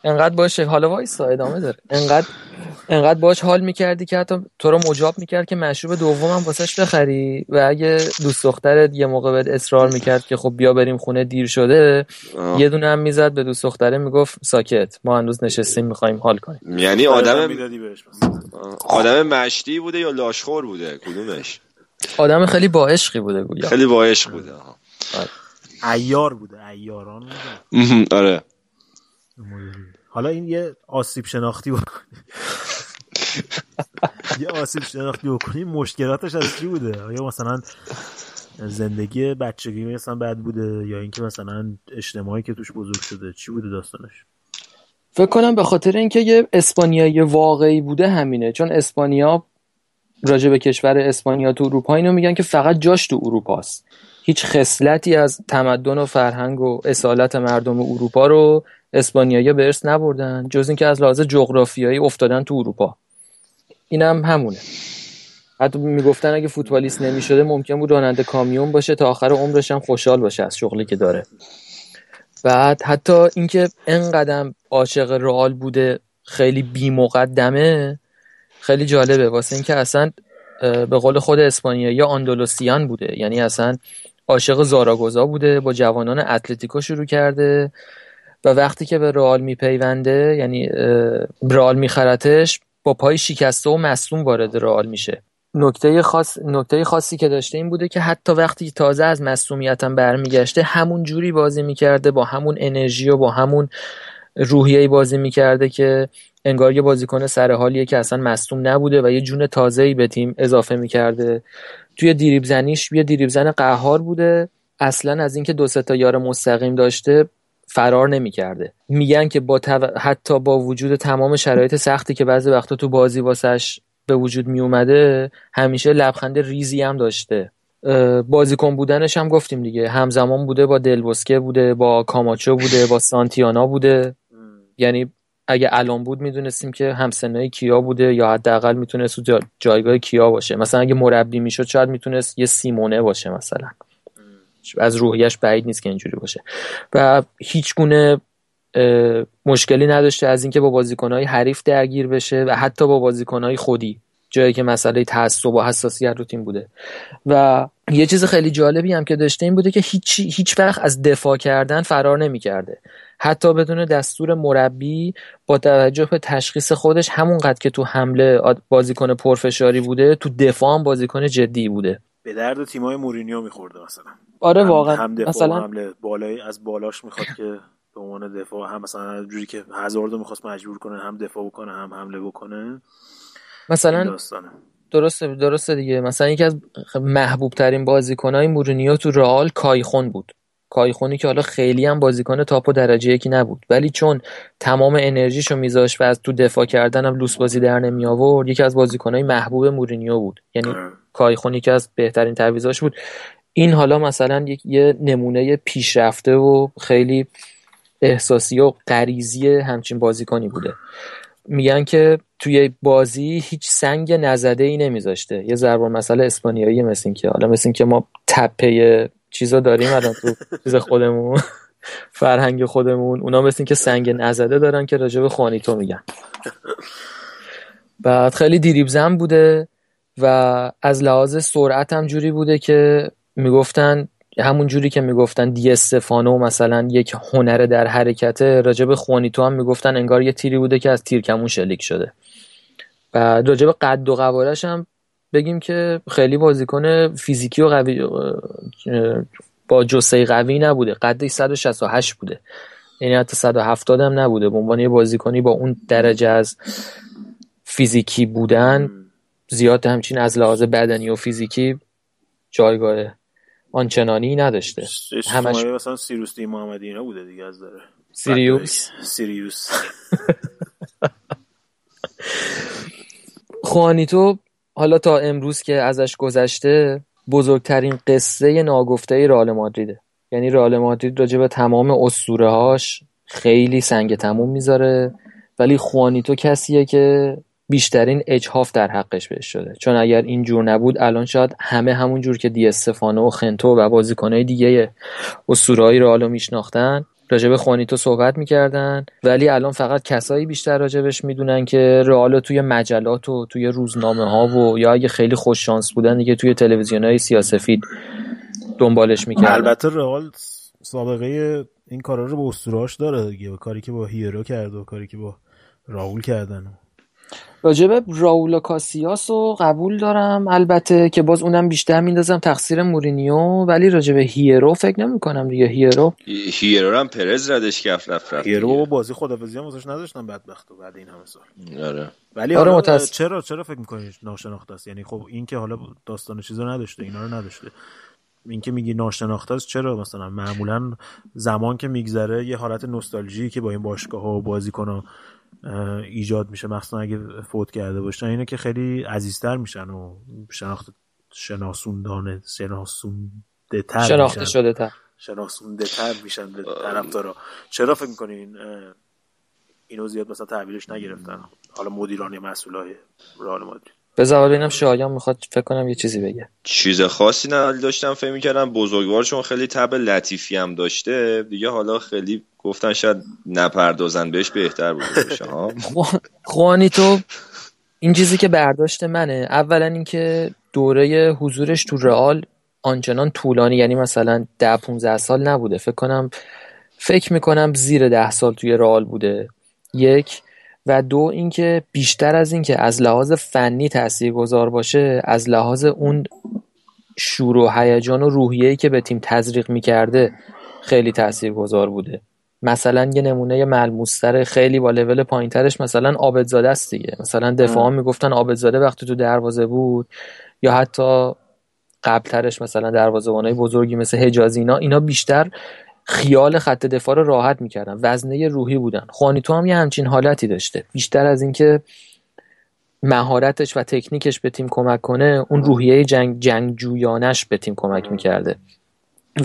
انقدر باش حالا وایسا ادامه داره. انقدر انقدر باش حال می‌کردی که حتی تو رو مجاب می‌کرد که مشروب دومم واسش بخری. و اگه دوست دخترت یه موقع بهت اصرار می‌کرد که خب بیا بریم خونه دیر شده یه دونه هم می‌زد به دوست دختره می‌گفت ساکت ما هنوز نشستیم می‌خوایم حال کنیم. یعنی آدم آدم مشتی بوده یا لاشخور بوده؟ کدومش؟ آدم خیلی با عشقی بوده گویا. خیلی با عشق بوده ایار بوده ایاران بوده. آره. حالا این یه آسیب شناختی یه آسیب شناختی بکنیم مشکلاتش از چی بوده؟ آیا مثلا زندگی بچگی مثلا بد بوده؟ یا اینکه مثلا اجتماعی که توش بزرگ شده؟ چی بوده داستانش؟ فکر کنم به خاطر اینکه یه اسپانیایی واقعی بوده همینه. چون اسپانیا راجع به کشور اسپانیا تو اروپا اینو میگن که فقط جاش تو اروپاست. هیچ خصلتی از تمدن و فرهنگ و اصالت مردم اروپا رو اسپانیایی به ارث نبردن جز اینکه از لحاظ جغرافیایی افتادن تو اروپا. اینم هم همونه. حتی می‌گفتن اگه فوتبالیست نمی‌شده ممکن بود راننده کامیون باشه تا آخر عمرش هم خوشحال باشه از شغلی که داره. بعد حتی اینکه انقدر عاشق رئال بوده خیلی بی مقدمه خیلی جالبه. واسه اینکه اصلا به قول خود اسپانیایی آندولوسیان بوده. یعنی اصلا عاشق زاراگوزا بوده با جوانان اتلتیکو شروع کرده. و وقتی که به رئال میپیونده یعنی رئال میخرتش با پای شکسته و مصوم وارد رئال میشه. نکته خاص نکته خاصی که داشته این بوده که حتی وقتی تازه از مصومیتم برمیگشته همون جوری بازی می‌کرده با همون انرژی و با همون روحیه بازی می‌کرده که انگار یه بازیکن سر حالیه که اصلا مصوم نبوده و یه جون تازه‌ای به تیم اضافه می‌کرده. توی دیریب زنیش یه دیریب زن قهار بوده. اصلا از اینکه دو تا یار مستقیم داشته فرار نمی‌کرده. میگن که با حتی با وجود تمام شرایط سختی که بعضی وقتا تو بازی واسش به وجود می اومده همیشه لبخند ریزی هم داشته. بازیکن بودنش هم گفتیم دیگه. همزمان بوده با دلبسکه بوده با کاماچو بوده با سانتیانا بوده. یعنی اگه الان بود می‌دونستیم که همسنای کیا بوده یا حداقل می‌تونست جا جایگاه کیا باشه. مثلا اگه مربی می‌شد شاید می‌تونست یه سیمونه باشه مثلا. از روحیش بعید نیست که اینجوری باشه. و هیچ گونه مشکلی نداشته از اینکه با بازیکنهای حریف درگیر بشه و حتی با بازیکنهای خودی. جایی که مسئله تعصب و حساسیت رو تیم بوده. و یه چیز خیلی جالبی هم که داشته این بوده که هیچ هیچ وقت از دفاع کردن فرار نمی‌کرده. حتی بدون دستور مربی با توجه به تشخیص خودش همونقدر که تو حمله بازیکن پرفشاری بوده تو دفاع هم بازیکن جدی بوده. به درد تیمای مورینیو میخورده مثلا. آره واقعا. هم دفاع مثلا حمله بالای از بالاش می‌خواد که به عنوان دفاع هم مثلا جوری که هزاردو می‌خواست مجبور کنه هم دفاع بکنه هم حمله بکنه. مثلا درسته درسته دیگه. مثلا یکی از محبوب ترین بازیکنهای مورینیو تو رئال کایخون بود. کایخونی که حالا خیلی هم بازیکن تاپ و درجه یکی نبود. ولی چون تمام انرژیشو میذاشت و از تو دفاع کردن هم لوس بازی در نمی آورد یکی از بازیکنهای محبوب مورینیو بود. یعنی آره. کایخونی که از بهترین تعویضاش بود. این حالا مثلا یک یه نمونه پیشرفته و خیلی احساسی و غریزی همچین بازیکنی بوده. میگن که توی بازی هیچ سنگ نزده ای نمیذاشته. یه ضرب مسئله اسپانیایی مثل این که حالا مثل این که ما تپه چیزا داریم الان تو چیز خودمون فرهنگ خودمون. اونا مثل این که سنگ نزده دارن که راجع به خوانیتو میگن. بعد خیلی دیریب بوده و از لحاظ سرعت هم جوری بوده که می‌گفتن همون جوری که می‌گفتن دی استفانو مثلا یک هنر در حرکته راجب خوانیتو هم می‌گفتن انگار یه تیری بوده که از تیرکمون شلیک شده. و راجب قد و قوارش هم بگیم که خیلی بازیکن فیزیکی و قوی با جسه قوی نبوده. قدش 168 بوده. یعنی حتی 170 هم نبوده. به عنوان یه بازیکنی با اون درجه از فیزیکی بودن زیاد همچین از لحاظ بدنی و فیزیکی جایگاه آنچنانی نداشته. همش مثلا سیروس دی محمدی اینا بوده دیگه از داره. سیریوس؟ سیریوس. خوانیتو حالا تا امروز که ازش گذشته بزرگترین قصه ناگفته رئال مادریده. یعنی رئال مادرید راجع به تمام اسطوره هاش خیلی سنگ تموم می‌ذاره. ولی خوانیتو کسیه که بیشترین اجهاف در حقش بهش شده. چون اگر این جور نبود الان شاید همه همون جور که دی استفانو و خنتو و بازیکنهای دیگه اسطوره‌ای رئالو میشناختن راجب خوانیتو صحبت می‌کردن. ولی الان فقط کسایی بیشتر راجبش می‌دونن که رئال توی مجلات و توی روزنامه ها و یا اگه خیلی خوش شانس بودن دیگه توی تلویزیون های سیاسفید دنبالش می‌کردن. البته رئال سابقه این کارا رو با اسطوره‌اش داره دیگه. کاری که با هیرو کرد و کاری که با راول کردن. راجب راولا کاسیاس رو قبول دارم. البته که باز اونم بیشتر میندازم تقصیر مورینیو ولی راجب هیرو فکر نمی کنم دیگه. هیرو هیرو هم پرز ردش کرد رفت رفت هیرو بازی خدافظی هم ازش نداشتن بدبخت و بعد این همه سال. آره. ولی آره متاسف. چرا چرا فکر می‌کنی ناشناخته است؟ یعنی خب این که حالا داستان چیزا نداشته اینا رو نداشته. اینکه میگی ناشناخته است چرا مثلا؟ معمولا زمان که میگذره یه حالت نوستالژی که با این باشگاه ها و بازیکن ایجاد میشه. مخصوصا اگه فوت کرده باشن اینه که خیلی عزیزتر میشن و شناخت شناسوندانه شناسونده تر شناخته شده تر شناسونده تر میشن به طرفدارا. چرا فکر می‌کنین اینو زیاد مثلا تحویلش نگرفتن؟ حالا مدیران مسئولای رئال مادرید. بذار ببینم شایان می‌خواد فکر کنم یه چیزی بگه. چیز خاصی نه داشتم فکر می‌کردم بزرگوار چون خیلی تب لطیفی هم داشته. دیگه حالا خیلی گفتن شاید نپردازن بهش بهتر بود. باشه ها خوانی تو این چیزی که برداشت منه اولا اینکه دوره حضورش تو رئال آنچنان طولانی یعنی مثلا ده 15 سال نبوده. فکر کنم فکر می‌کنم زیر ده سال توی رئال بوده. یک. و دو اینکه بیشتر از اینکه از لحاظ فنی تاثیرگذار باشه از لحاظ اون شور و هیجان و روحیه‌ای که به تیم تزریق می‌کرده خیلی تاثیرگذار بوده. مثلا یه نمونه ملموستر خیلی با لول پایینترش مثلا عابدزاده است دیگه. مثلا دفاع می‌گفتن عابدزاده وقتی تو دروازه بود یا حتی قبلترش مثلا دروازه‌بانای بزرگی مثل حجازی اینا اینا بیشتر خیال خط دفاع رو راحت می‌کردن. وزنه روحی بودن. خوانیتو هم یه همچین حالتی داشته. بیشتر از اینکه مهارتش و تکنیکش به تیم کمک کنه اون روحیه جنگ جنگجویانش به تیم کمک می‌کرده.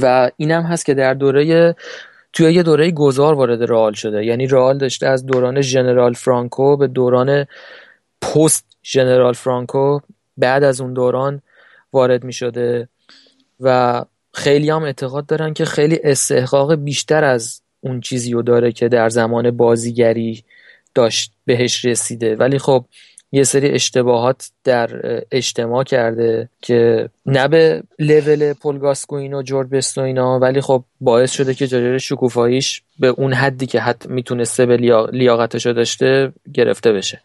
و اینم هست که در دوره توی یه دوره گذار وارد رئال شده. یعنی رئال داشته از دوران ژنرال فرانکو به دوران پست ژنرال فرانکو بعد از اون دوران وارد می شده و خیلی هم اعتقاد دارن که خیلی استحقاق بیشتر از اون چیزی رو داره که در زمان بازیگری داشت بهش رسیده. ولی خب یه سری اشتباهات در اجتماع کرده که نه به لول پولگاسکوین و جورج بستو اینا ولی خب باعث شده که جاجر شکوفاییش به اون حدی که حد می‌تونسته به لیاقتش داشته گرفته بشه.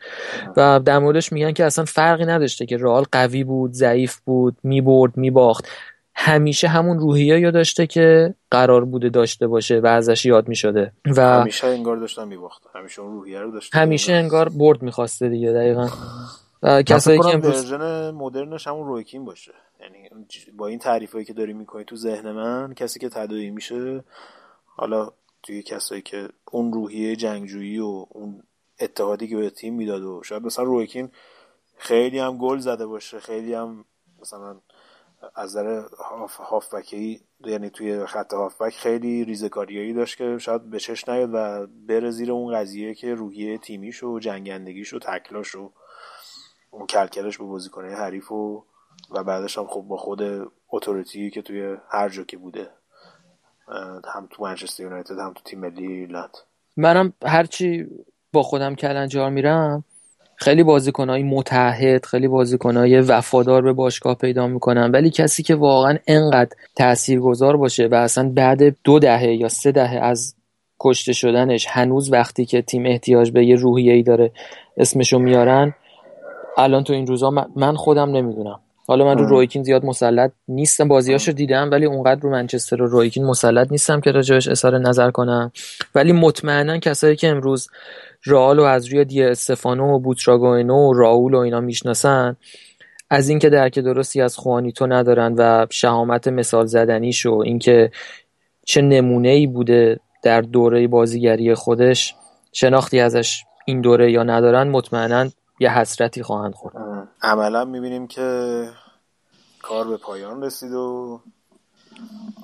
و در موردش میگن که اصلا فرقی نداشته که رئال قوی بود ضعیف بود می‌برد میباخت. همیشه همون روحیه یا داشته که قرار بوده داشته باشه و ازش یاد می شده و همیشه انگار داشتن میباخت همیشه اون روحیه رو داشته همیشه انگار برد می‌خواسته دیگه دقیقا. کسایی که امروز مدرنش همون رویکین باشه. یعنی با این تعریفایی که داری می‌کنی تو ذهن من کسی که تداعی میشه حالا توی کسایی که اون روحیه جنگجویی و اون اتحادی که به تیم می‌داد و شاید مثلا رویکین خیلی هم گل زده باشه خیلی هم مثلا از نظر هافبکی یعنی توی خط هافبک خیلی ریزکاریایی داشت که شاید به چش نیاد و بره زیر اون قضیه که روحیه تیمیش و جنگندگیش و تکلاش و اون کلکلش به بازیکنه حریف و و بعدش هم خب با خود اتوریتی که توی هر جا که بوده. هم تو منچستر یونایتد هم تو تیم ملی ایرلند. منم هرچی با خودم کلنجار میرم خیلی بازیکنهای متحد خیلی بازیکنهای وفادار به باشگاه پیدا می‌کنن ولی کسی که واقعا انقدر تاثیرگذار باشه و اصلا بعد دو دهه یا سه دهه از کشته شدنش هنوز وقتی که تیم احتیاج به یه روحیه‌ای داره اسمشو میارن الان تو این روزا من خودم نمی‌دونم. حالا من رو رویکین زیاد مسلط نیستم بازیاشو دیدم ولی اونقدر رو منچستر و رویکین مسلط نیستم که راجبش اظهار نظر کنم. ولی مطمئنا کسایی که امروز رئال و از روی دی استفانو و بوتراگوینو و راول و اینا می‌شناسن از اینکه درک درستی از خوانیتو ندارن و شهامت مثال زدنیش و اینکه چه نمونه ای بوده در دوره بازیگری خودش شناختی ازش این دوره یا ندارن مطمئنا یه حسرتی خواهند خورد. عملا می‌بینیم که کار به پایان رسید و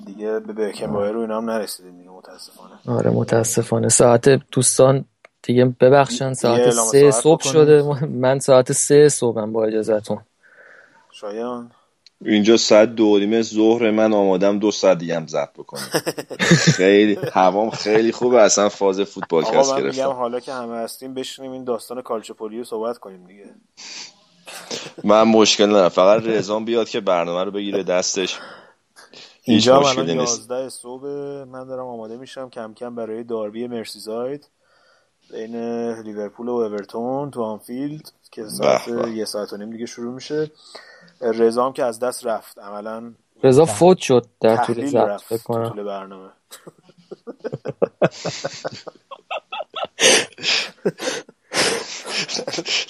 دیگه به بکن رو اینا هم نرسیدیم دیگه متاسفانه. آره متاسفانه. ساعت دوستان دیگه ببخشن ساعت سه صبح شده. من ساعت سه صبحم با اجازتون شایان. اینجا ساعت دو نیمه ظهر من آمادم دو ساعت دیگه هم زد بکنم. خیلی هوام خیلی خوبه. اصلا فاز فوتبال کس گرفتم میگم حالا که همه هستیم بشینیم این داستان کالچوپولی صحبت کنیم دیگه. من مشکل ندارم. فقط رزان بیاد که برنامه رو بگیره دستش. اینجا من 11 صبح من دارم آماده میشم کم کم برای داربی مرسیزاید بین لیورپول و اورتون تو آنفیلد که ساعت یه ساعت و نیم دیگه شروع میشه. رضا هم که از دست رفت. عملا رضا فوت شد در طول ضبط فکر کنم. طول برنامه.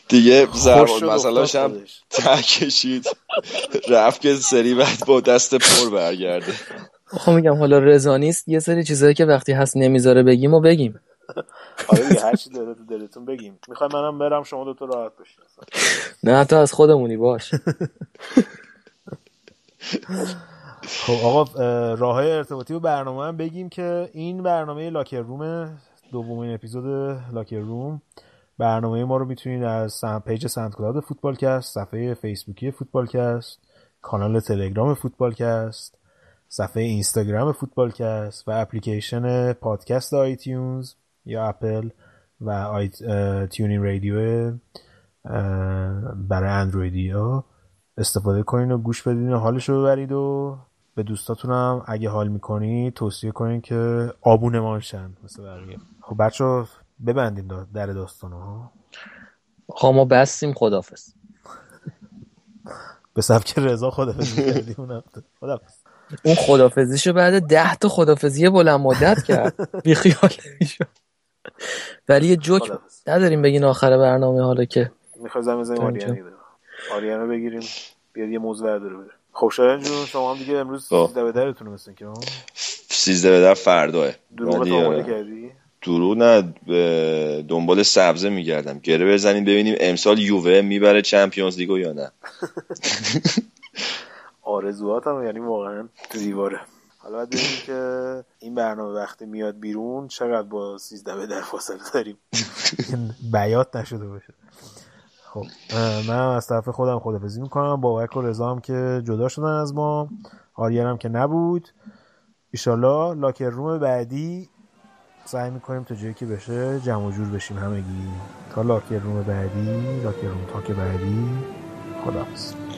دیگه ضرب مسئله هم تکشید رفت که سری بعد با دست پر برگرده. خب میگم حالا رضا نیست. یه سری چیزایی که وقتی هست نمی‌ذاره بگیم و بگیم. آره دیگه هر چی داره تو دلتون بگیم. می‌خوای منم برم شما دو تا راحت باشین نه تو از خودمونی باش. خب آقا راه های ارتباطی و برنامه هم بگیم که این برنامه لاکر روم دومین اپیزود locker room برنامه ما رو می‌تونید از page SoundCloud فوتبالکست صفحه فیسبوکی فوتبالکست کانال تلگرام فوتبالکست صفحه اینستاگرام فوتبالکست و اپلیکیشن پادکست iTunes. یا اپل و آیت... TuneIn Radio برای اندرویدی ها استفاده کنین و گوش بدین و حالش رو ببرید و به دوستاتونم اگه حال می‌کنید توصیه کنین که آبونه ما شن مثل بقیه. خب بچه ببندیم در داستان ها. خب ما بستیم خدافز به سبک رضا خدافزی کردیم خدافز اون خدافزیشو بعد ده تا خدافزی بلند مدت کرد. بی خیال ولی یه جوک نداریم بگین آخر برنامه حالا که. می‌خوای زمین زمین آریانه آریانه بگیریم. بیاد یه موضوع برداره بره. خب شاید جون شما هم دیگه امروز خب. سیزده به درتون مثل که؟ سیزده به در فرداه دروغ تا کردی؟ درو نه دنبال سبزه میگردم. گره بزنیم ببینیم امسال یووه می‌بره چمپیونز لیگو یا نه. آرزوهاتم یعنی واقعا تو دیواره حالا باید ببینیم که این برنامه وقتی میاد بیرون چقدر با سیزده به در فاصله داریم. بیات نشده باشه. خب من از طرف خودم خدافزی می‌کنم. بابک و رضا هم که جدا شدن از ما. آریان هم که نبود. ایشالله لاکر روم بعدی. سعی می‌کنیم تا جایی که بشه جمع جور بشیم همگی. تا لاکر روم بعدی لاکر روم تاک بعدی. خداحافظ.